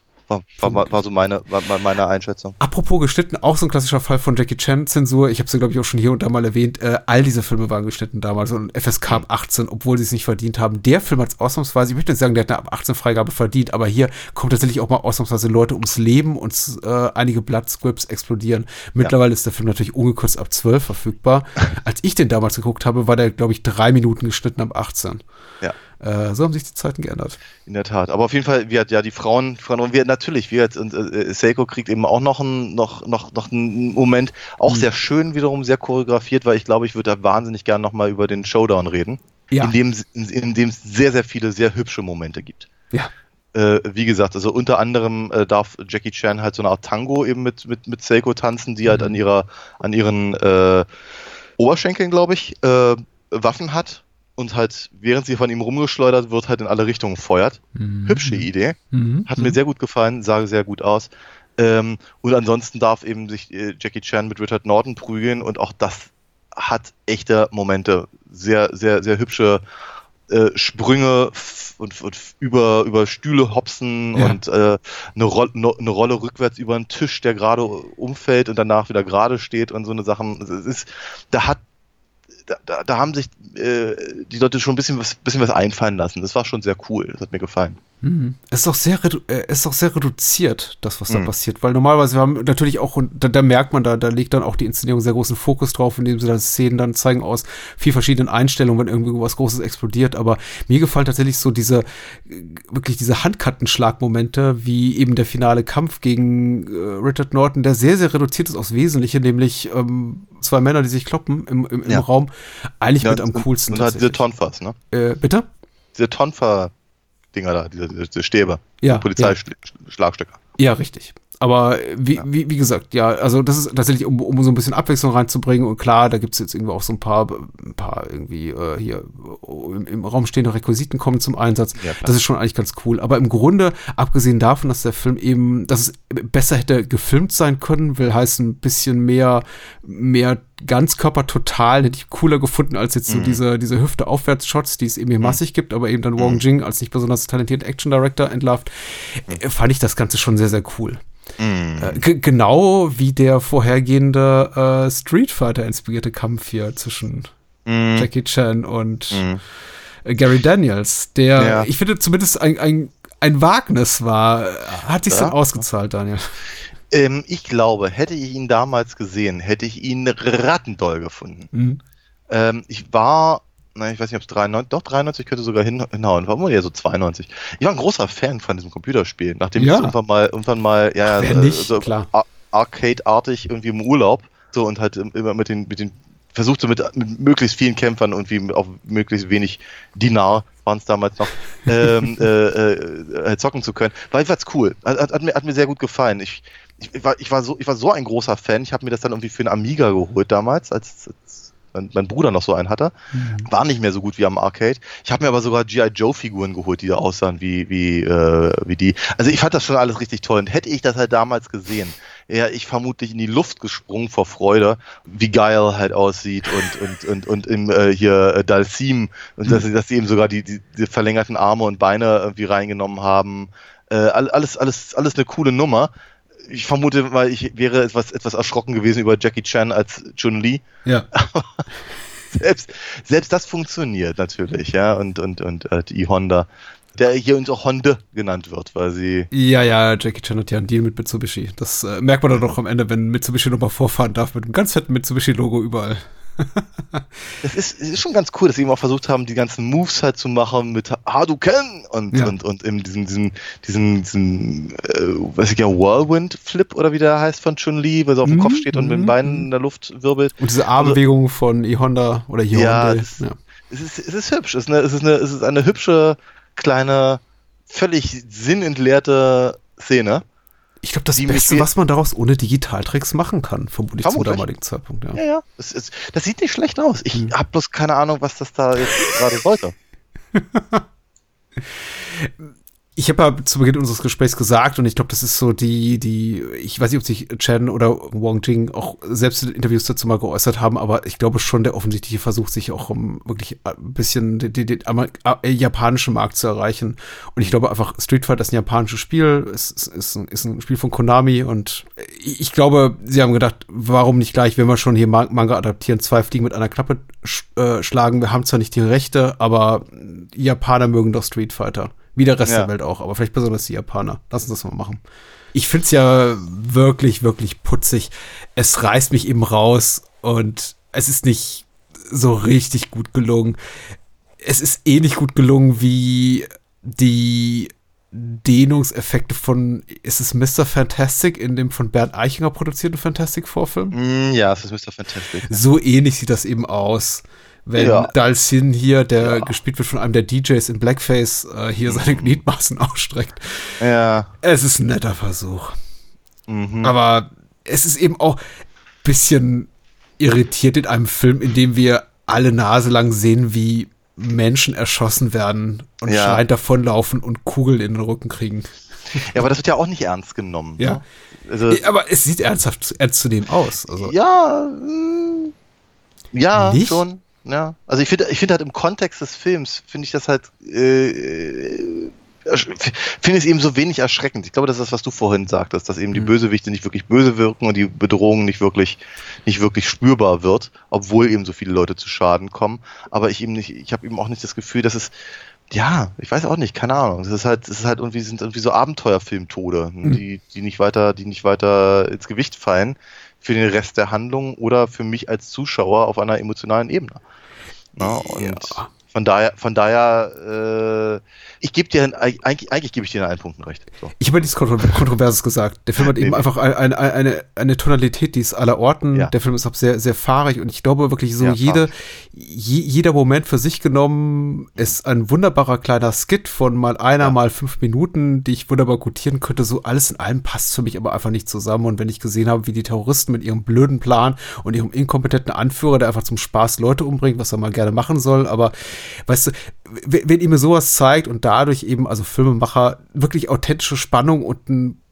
war, war, war so meine, war, meine Einschätzung. Apropos geschnitten, auch so ein klassischer Fall von Jackie Chan Zensur. Ich habe sie glaube ich auch schon hier und da mal erwähnt. Äh, all diese Filme waren geschnitten damals und FSK ab 18, obwohl sie es nicht verdient haben. Der Film hat ausnahmsweise, ich möchte nicht sagen, der hat eine ab 18 Freigabe verdient, aber hier kommen tatsächlich auch mal ausnahmsweise Leute ums Leben und äh, einige Bloodscripts explodieren. Mittlerweile ist der Film natürlich ungekürzt ab 12 verfügbar. Als ich den damals geguckt habe, war der glaube ich drei Minuten geschnitten ab 18. Ja. Äh, so haben sich die Zeiten geändert. In der Tat. Aber auf jeden Fall, wir, ja, die Frauen, Frauen und wir natürlich, wir jetzt, und äh, Seiko kriegt eben auch noch einen, noch, noch, noch einen Moment, auch sehr schön wiederum, sehr choreografiert, weil ich glaube, ich würde da wahnsinnig gern nochmal über den Showdown reden. Ja. In dem, in, in dem es sehr, sehr viele sehr hübsche Momente gibt. Ja. Äh, wie gesagt, also unter anderem äh, darf Jackie Chan halt so eine Art Tango eben mit, mit, mit Seiko tanzen, die halt an ihrer, an ihren äh, Oberschenkeln, glaube ich, äh, Waffen hat und halt, während sie von ihm rumgeschleudert wird, halt in alle Richtungen feuert. Hübsche Idee. Mhm. Hat mir sehr gut gefallen, sah sehr gut aus. Ähm, und ansonsten darf eben sich äh, Jackie Chan mit Richard Norton prügeln und auch das hat echte Momente. Sehr, sehr, sehr hübsche äh, Sprünge und, und über, über Stühle hopsen Ja. und äh, eine, Ro no, eine Rolle rückwärts über einen Tisch, der gerade umfällt und danach wieder gerade steht und so eine Sachen. Es ist, da hat da, da, haben sich äh, die Leute schon ein bisschen was, bisschen was einfallen lassen. Das war schon sehr cool. Das hat mir gefallen. Mhm. Es ist auch sehr, äh, ist auch sehr reduziert, das, was da Mhm. passiert. Weil normalerweise, wir haben natürlich auch, und da, da merkt man, da, da legt dann auch die Inszenierung sehr großen Fokus drauf, indem sie dann Szenen dann zeigen aus vier verschiedenen Einstellungen, wenn irgendwie was Großes explodiert. Aber mir gefallen tatsächlich so diese, wirklich diese Handkattenschlagmomente, wie eben der finale Kampf gegen äh, Richard Norton, der sehr, sehr reduziert ist aufs Wesentliche, nämlich ähm, zwei Männer, die sich kloppen im, im, im Ja. Raum. Eigentlich mit am coolsten. Und halt diese. Tonfas, ne? äh, bitte? Diese Tonfa-Dinger da, diese, diese, Stäbe. Ja, Polizeischlagstöcker. Ja, richtig. Aber wie, wie, wie gesagt, ja, also das ist tatsächlich, um, um so ein bisschen Abwechslung reinzubringen. Und klar, da gibt's jetzt irgendwie auch so ein paar, ein paar irgendwie äh, hier im, im Raum stehende Requisiten kommen zum Einsatz. Ja, das ist schon eigentlich ganz cool. Aber im Grunde, abgesehen davon, dass der Film eben, dass es besser hätte gefilmt sein können, will heißen, ein bisschen mehr, mehr Ganzkörper total, hätte ich cooler gefunden als jetzt so Mhm. diese, diese Hüfte-Aufwärts-Shots, die es eben hier massig gibt, aber eben dann Wong Jing als nicht besonders talentierten Action-Director entlarvt, äh, fand ich das Ganze schon sehr, sehr cool. Mhm. Äh, genau wie der vorhergehende äh, Street Fighter inspirierte Kampf hier zwischen Mhm. Jackie Chan und Mhm. äh, Gary Daniels, der, Ja. ich finde, zumindest ein, ein, ein Wagnis war. Hat sich Ja. dann ausgezahlt, Daniel. Ähm, ich glaube, hätte ich ihn damals gesehen, hätte ich ihn rattendoll gefunden. Mhm. Ähm, ich war, nein, ich weiß nicht, ob es 93, doch 93 könnte sogar hin, hinhauen, war wohl eher so 92. Ich war ein großer Fan von diesem Computerspiel, nachdem Ja. ich es irgendwann mal, irgendwann mal, ja, Wer so, nicht? so Klar. Ar- Arcade-artig irgendwie im Urlaub, so und halt im- immer mit den, mit den versucht so mit, mit möglichst vielen Kämpfern und wie auf möglichst wenig Dinar waren es damals noch, ähm, äh, äh, zocken zu können. War jedenfalls cool. Hat, hat, mir, hat mir sehr gut gefallen. Ich, ich, war, ich, war so, ich war so ein großer Fan. Ich habe mir das dann irgendwie für einen Amiga geholt damals, als, als mein, mein, Bruder noch so einen hatte. Mhm. War nicht mehr so gut wie am Arcade. Ich habe mir aber sogar G.I. Joe-Figuren geholt, die da aussahen wie, wie, äh, wie die. Also ich fand das schon alles richtig toll. Und hätte ich das halt damals gesehen, ja, ich vermutlich in die Luft gesprungen vor Freude, wie geil halt aussieht und, und, und, und im, äh, hier äh, Dalsim und mhm. dass, dass sie eben sogar die, die, die verlängerten Arme und Beine irgendwie reingenommen haben. Äh, alles, alles, alles eine coole Nummer ich vermute, weil ich wäre etwas, etwas erschrocken gewesen über Jackie Chan als Chun Li. Ja. selbst, selbst das funktioniert natürlich, ja, und, und, und äh, die Honda, der hier uns auch Honda genannt wird, weil sie. Ja, ja, Jackie Chan hat ja einen Deal mit Mitsubishi. Das äh, merkt man dann doch am Ende, wenn Mitsubishi nochmal vorfahren darf mit einem ganz fetten Mitsubishi-Logo überall. das ist, ist, schon ganz cool, dass sie eben auch versucht haben, die ganzen Moves halt zu machen mit Hadouken und, ja. und, und in diesem, diesem, diesem, diesem äh, weiß ich ja, Whirlwind-Flip oder wie der heißt von Chun-Li, weil sie auf dem mhm. Kopf steht und mit den mhm. Beinen in der Luft wirbelt. Und diese Armbewegung also, von E-Honda oder E-Honda. Ja, es, ja. Es, ist, es ist hübsch. Es ist, eine, es, ist eine, es ist eine hübsche, kleine, völlig sinnentleerte Szene. Ich glaube, das Beste, was man daraus ohne Digitaltricks machen kann, vermutlich zum damaligen Zeitpunkt. Ja, ja. ja. Das, ist, das, sieht nicht schlecht aus. Ich hm. habe bloß keine Ahnung, was das da jetzt gerade sollte. ich habe ja zu Beginn unseres Gesprächs gesagt, und ich glaube, das ist so die, die, ich weiß nicht, ob sich Chen oder Wong Jing auch selbst in Interviews dazu mal geäußert haben, aber ich glaube schon, der offensichtliche Versuch, sich auch um wirklich ein bisschen den, den, den äh, japanischen Markt zu erreichen. Und ich glaube einfach, Street Fighter ist ein japanisches Spiel, ist, ist, ist, ein, ist ein Spiel von Konami und ich glaube, sie haben gedacht, warum nicht gleich, wenn wir schon hier Manga adaptieren, zwei Fliegen mit einer Klappe sch äh, schlagen. Wir haben zwar nicht die Rechte, aber Japaner mögen doch Street Fighter. Wie der Rest ja. der Welt auch, aber vielleicht besonders die Japaner. Lass uns das mal machen. Ich find's ja wirklich, wirklich putzig. Es reißt mich eben raus und es ist nicht so richtig gut gelungen. Es ist ähnlich gut gelungen wie die Dehnungseffekte von, ist es Mr. Fantastic in dem von Bernd Eichinger produzierten Fantastic Vorfilm? Mm, ja, es ist Mr. Fantastic. So ähnlich sieht das eben aus wenn ja. Dalsin hier, der ja. gespielt wird von einem der DJs in Blackface, äh, hier mhm. seine Gliedmaßen ausstreckt. Ja. Es ist ein netter Versuch. Mhm. Aber es ist eben auch ein bisschen irritiert in einem Film, in dem wir alle Nase lang sehen, wie Menschen erschossen werden und ja. schreiend davonlaufen und Kugeln in den Rücken kriegen. Ja, aber das wird ja auch nicht ernst genommen. Ja. Ne? Also, aber es sieht ernsthaft ernst zu dem aus. Also. Ja, mm, ja, nicht? schon. Ja, also ich finde, ich finde halt im Kontext des Films finde ich das halt, äh, äh finde es eben so wenig erschreckend. Ich glaube, das ist das, was du vorhin sagtest, dass eben die mhm. Bösewichte nicht wirklich böse wirken und die Bedrohung nicht wirklich, nicht wirklich spürbar wird, obwohl eben so viele Leute zu Schaden kommen. Aber ich eben nicht, ich habe eben auch nicht das Gefühl, dass es, ja, ich weiß auch nicht, keine Ahnung. Es ist halt, es ist halt irgendwie, sind irgendwie so Abenteuerfilmtode, mhm. die, die nicht weiter, die nicht weiter ins Gewicht fallen für den Rest der Handlung oder für mich als Zuschauer auf einer emotionalen Ebene. Na, und ja. Von daher, von daher äh, ich gebe dir, eigentlich, eigentlich gebe ich dir einen Punkt recht. So. Ich habe nichts Kontroverses gesagt. Der Film hat nee, eben nee. einfach eine, eine, eine, eine Tonalität, die ist aller Orten. Ja. Der Film ist auch sehr, sehr fahrig und ich glaube wirklich so jede, je, jeder Moment für sich genommen ist ein wunderbarer kleiner Skit von mal einer, ja. mal fünf Minuten, die ich wunderbar gutieren könnte. So alles in allem passt für mich aber einfach nicht zusammen. Und wenn ich gesehen habe, wie die Terroristen mit ihrem blöden Plan und ihrem inkompetenten Anführer, der einfach zum Spaß Leute umbringt, was er mal gerne machen soll, aber weißt du, wenn ihr mir sowas zeigt und dadurch eben, also Filmemacher, wirklich authentische Spannung und ein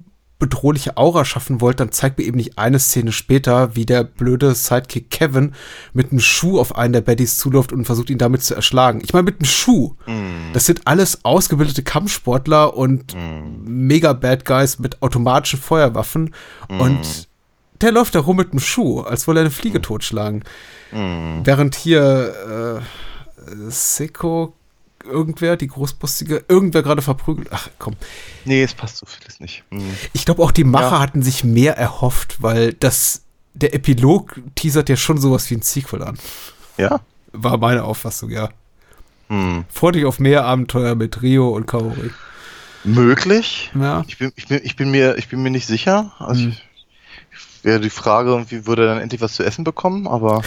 bedrohliche Aura schaffen wollt, dann zeigt mir eben nicht eine Szene später, wie der blöde Sidekick Kevin mit einem Schuh auf einen der Baddies zuläuft und versucht ihn damit zu erschlagen. Ich meine, mit einem Schuh. Mm. Das sind alles ausgebildete Kampfsportler und mm. mega Bad Guys mit automatischen Feuerwaffen mm. und der läuft da rum mit einem Schuh, als wolle er eine Fliege mm. totschlagen. Mm. Während hier äh, Seko irgendwer, die großbrustige, irgendwer gerade verprügelt. Ach komm. Nee, es passt so vieles nicht. Mhm. Ich glaube auch die Macher ja. hatten sich mehr erhofft, weil das, der Epilog teasert ja schon sowas wie ein Sequel an. Ja. War meine Auffassung, ja. Mhm. Freu dich auf mehr Abenteuer mit Rio und Kaori. Möglich. Ja. Ich bin, ich bin, ich bin, mir, ich bin mir nicht sicher. Also mhm. wäre die Frage, wie würde er dann endlich was zu essen bekommen, aber.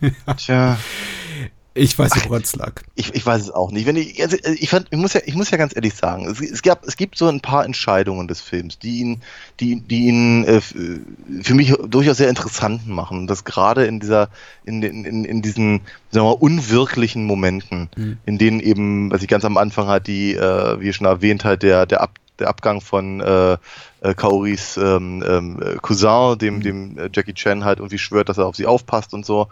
Tja. Ich weiß nicht, woran es lag. Ich, ich weiß es auch nicht. Wenn ich, also ich, fand, ich, muss ja, ich muss ja ganz ehrlich sagen, es, es, gab, es gibt so ein paar Entscheidungen des Films, die ihn, die, die ihn äh, für mich durchaus sehr interessant machen. Und das gerade in dieser, in, in, in diesen, sagen wir mal, unwirklichen Momenten, mhm. in denen eben, was ich ganz am Anfang hat, die, äh, wie schon erwähnt hat, der, der, Ab, der Abgang von äh, äh, Kaoris ähm, ähm, Cousin, dem, mhm. dem äh, Jackie Chan halt irgendwie schwört, dass er auf sie aufpasst und so.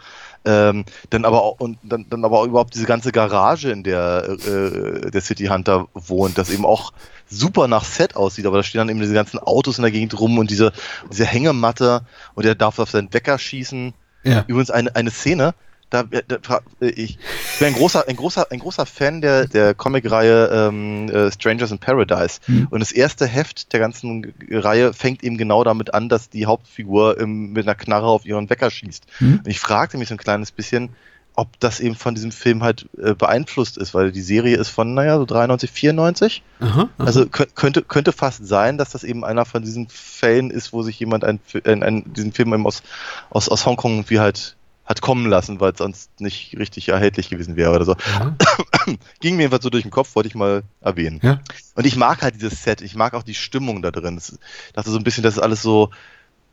Ähm, dann aber auch und dann, dann aber auch überhaupt diese ganze Garage, in der äh, der City Hunter wohnt, das eben auch super nach Set aussieht, aber da stehen dann eben diese ganzen Autos in der Gegend rum und diese, diese Hängematte und er darf auf seinen Wecker schießen. Ja. Übrigens eine, eine Szene, da, da, ich bin ein großer, ein großer, ein großer Fan der, der Comicreihe ähm, äh, Strangers in Paradise. Mhm. Und das erste Heft der ganzen Reihe fängt eben genau damit an, dass die Hauptfigur im, mit einer Knarre auf ihren Wecker schießt. Mhm. Und ich fragte mich so ein kleines bisschen, ob das eben von diesem Film halt äh, beeinflusst ist, weil die Serie ist von, naja, so 93, 94. Aha, aha. Also könnte, könnte fast sein, dass das eben einer von diesen Fällen ist, wo sich jemand ein, ein, ein, diesen Film eben aus, aus, aus Hongkong wie halt hat kommen lassen, weil es sonst nicht richtig erhältlich gewesen wäre oder so. Ja. Ging mir jedenfalls so durch den Kopf, wollte ich mal erwähnen. Ja. Und ich mag halt dieses Set, ich mag auch die Stimmung da drin. Ich dachte so ein bisschen, das ist alles so,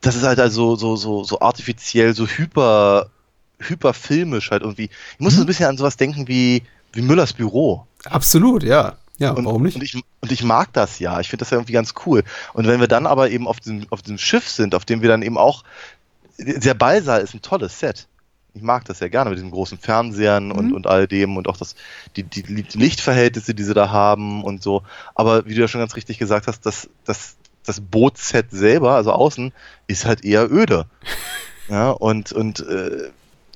das ist halt also so, so, so artifiziell, so hyper, hyper filmisch halt irgendwie. Ich muss mhm. so ein bisschen an sowas denken wie, wie Müllers Büro. Absolut, ja. Ja, und, warum nicht? Und ich, und ich mag das ja. Ich finde das ja irgendwie ganz cool. Und wenn wir dann aber eben auf diesem, auf diesem Schiff sind, auf dem wir dann eben auch, der Ballsaal ist ein tolles Set ich mag das sehr gerne mit diesen großen Fernsehern und, mhm. und all dem und auch das, die, die, die Lichtverhältnisse, die sie da haben und so. Aber wie du ja schon ganz richtig gesagt hast, das, das, das Bootset selber, also außen, ist halt eher öde. Ja, und, und äh,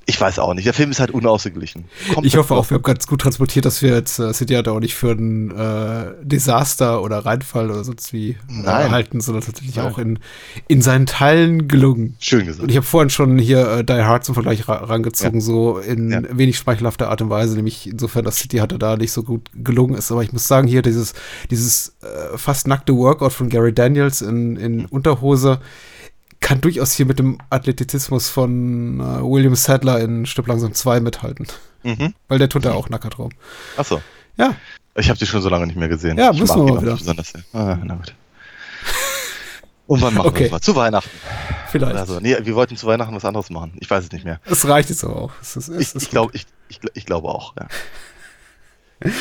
ich weiß auch nicht. Der Film ist halt unausgeglichen. Komplett ich hoffe auch, wir haben ganz gut transportiert, dass wir jetzt äh, City Hunter auch nicht für ein äh, Desaster oder Reinfall oder sonst wie äh, halten, sondern tatsächlich Nein. auch in, in seinen Teilen gelungen. Schön gesagt. Und ich habe vorhin schon hier äh, Die Hard zum Vergleich ra rangezogen, ja. so in ja. wenig schmeichelhafter Art und Weise, nämlich insofern, dass City Hunter da nicht so gut gelungen ist. Aber ich muss sagen, hier dieses, dieses äh, fast nackte Workout von Gary Daniels in, in Unterhose, kann durchaus hier mit dem Athletizismus von äh, William Sadler in Stück langsam 2 mithalten. Mhm. Weil der tut da auch nackert rum. Achso. Ja. Ich habe die schon so lange nicht mehr gesehen. Ja, müssen wir mal wieder. Besonders. Ah, na gut. Und wann machen okay. wir das? Zu Weihnachten. Vielleicht. Also, nee, wir wollten zu Weihnachten was anderes machen. Ich weiß es nicht mehr. Es reicht jetzt aber auch. Es ist, es ich, ich glaube ich, ich, ich glaub auch, ja.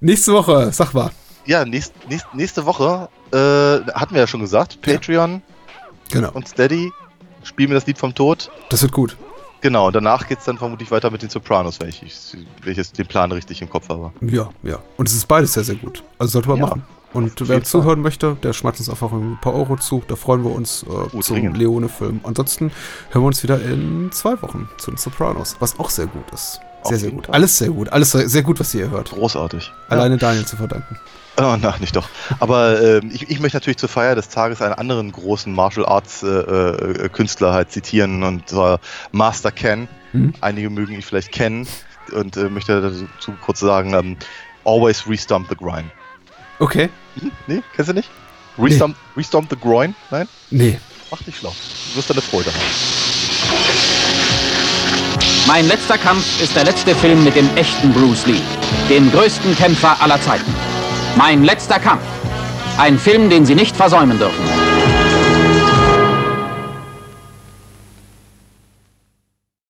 Nächste Woche, sag mal. Ja, nächst, nächst, nächste Woche äh, hatten wir ja schon gesagt, Patreon. Ja. Genau. Und Steady spielen wir das Lied vom Tod. Das wird gut. Genau, und danach geht es dann vermutlich weiter mit den Sopranos, wenn ich, wenn ich jetzt den Plan richtig im Kopf habe. Ja, ja. Und es ist beides sehr, sehr gut. Also sollte man ja, machen. Und wer zuhören möchte, der schmeißt uns einfach ein paar Euro zu. Da freuen wir uns äh, zum Leone-Film. Ansonsten hören wir uns wieder in zwei Wochen zu den Sopranos, was auch sehr gut ist. Sehr, sehr gut. Fall. Alles sehr gut. Alles sehr gut, was ihr hört. Großartig. Alleine ja. Daniel zu verdanken. Oh, na, nicht doch. Aber äh, ich, ich möchte natürlich zur Feier des Tages einen anderen großen Martial Arts äh, äh, Künstler halt zitieren und zwar Master Ken. Mhm. Einige mögen ihn vielleicht kennen und äh, möchte dazu kurz sagen, ähm, always restomp the grind. Okay. Hm? Nee, kennst du nicht? Restomp, nee. restomp the groin? Nein? Nee. Mach dich schlau. Du wirst deine Freude haben. Mein letzter Kampf ist der letzte Film mit dem echten Bruce Lee, dem größten Kämpfer aller Zeiten. Mein letzter Kampf. Ein Film, den Sie nicht versäumen dürfen.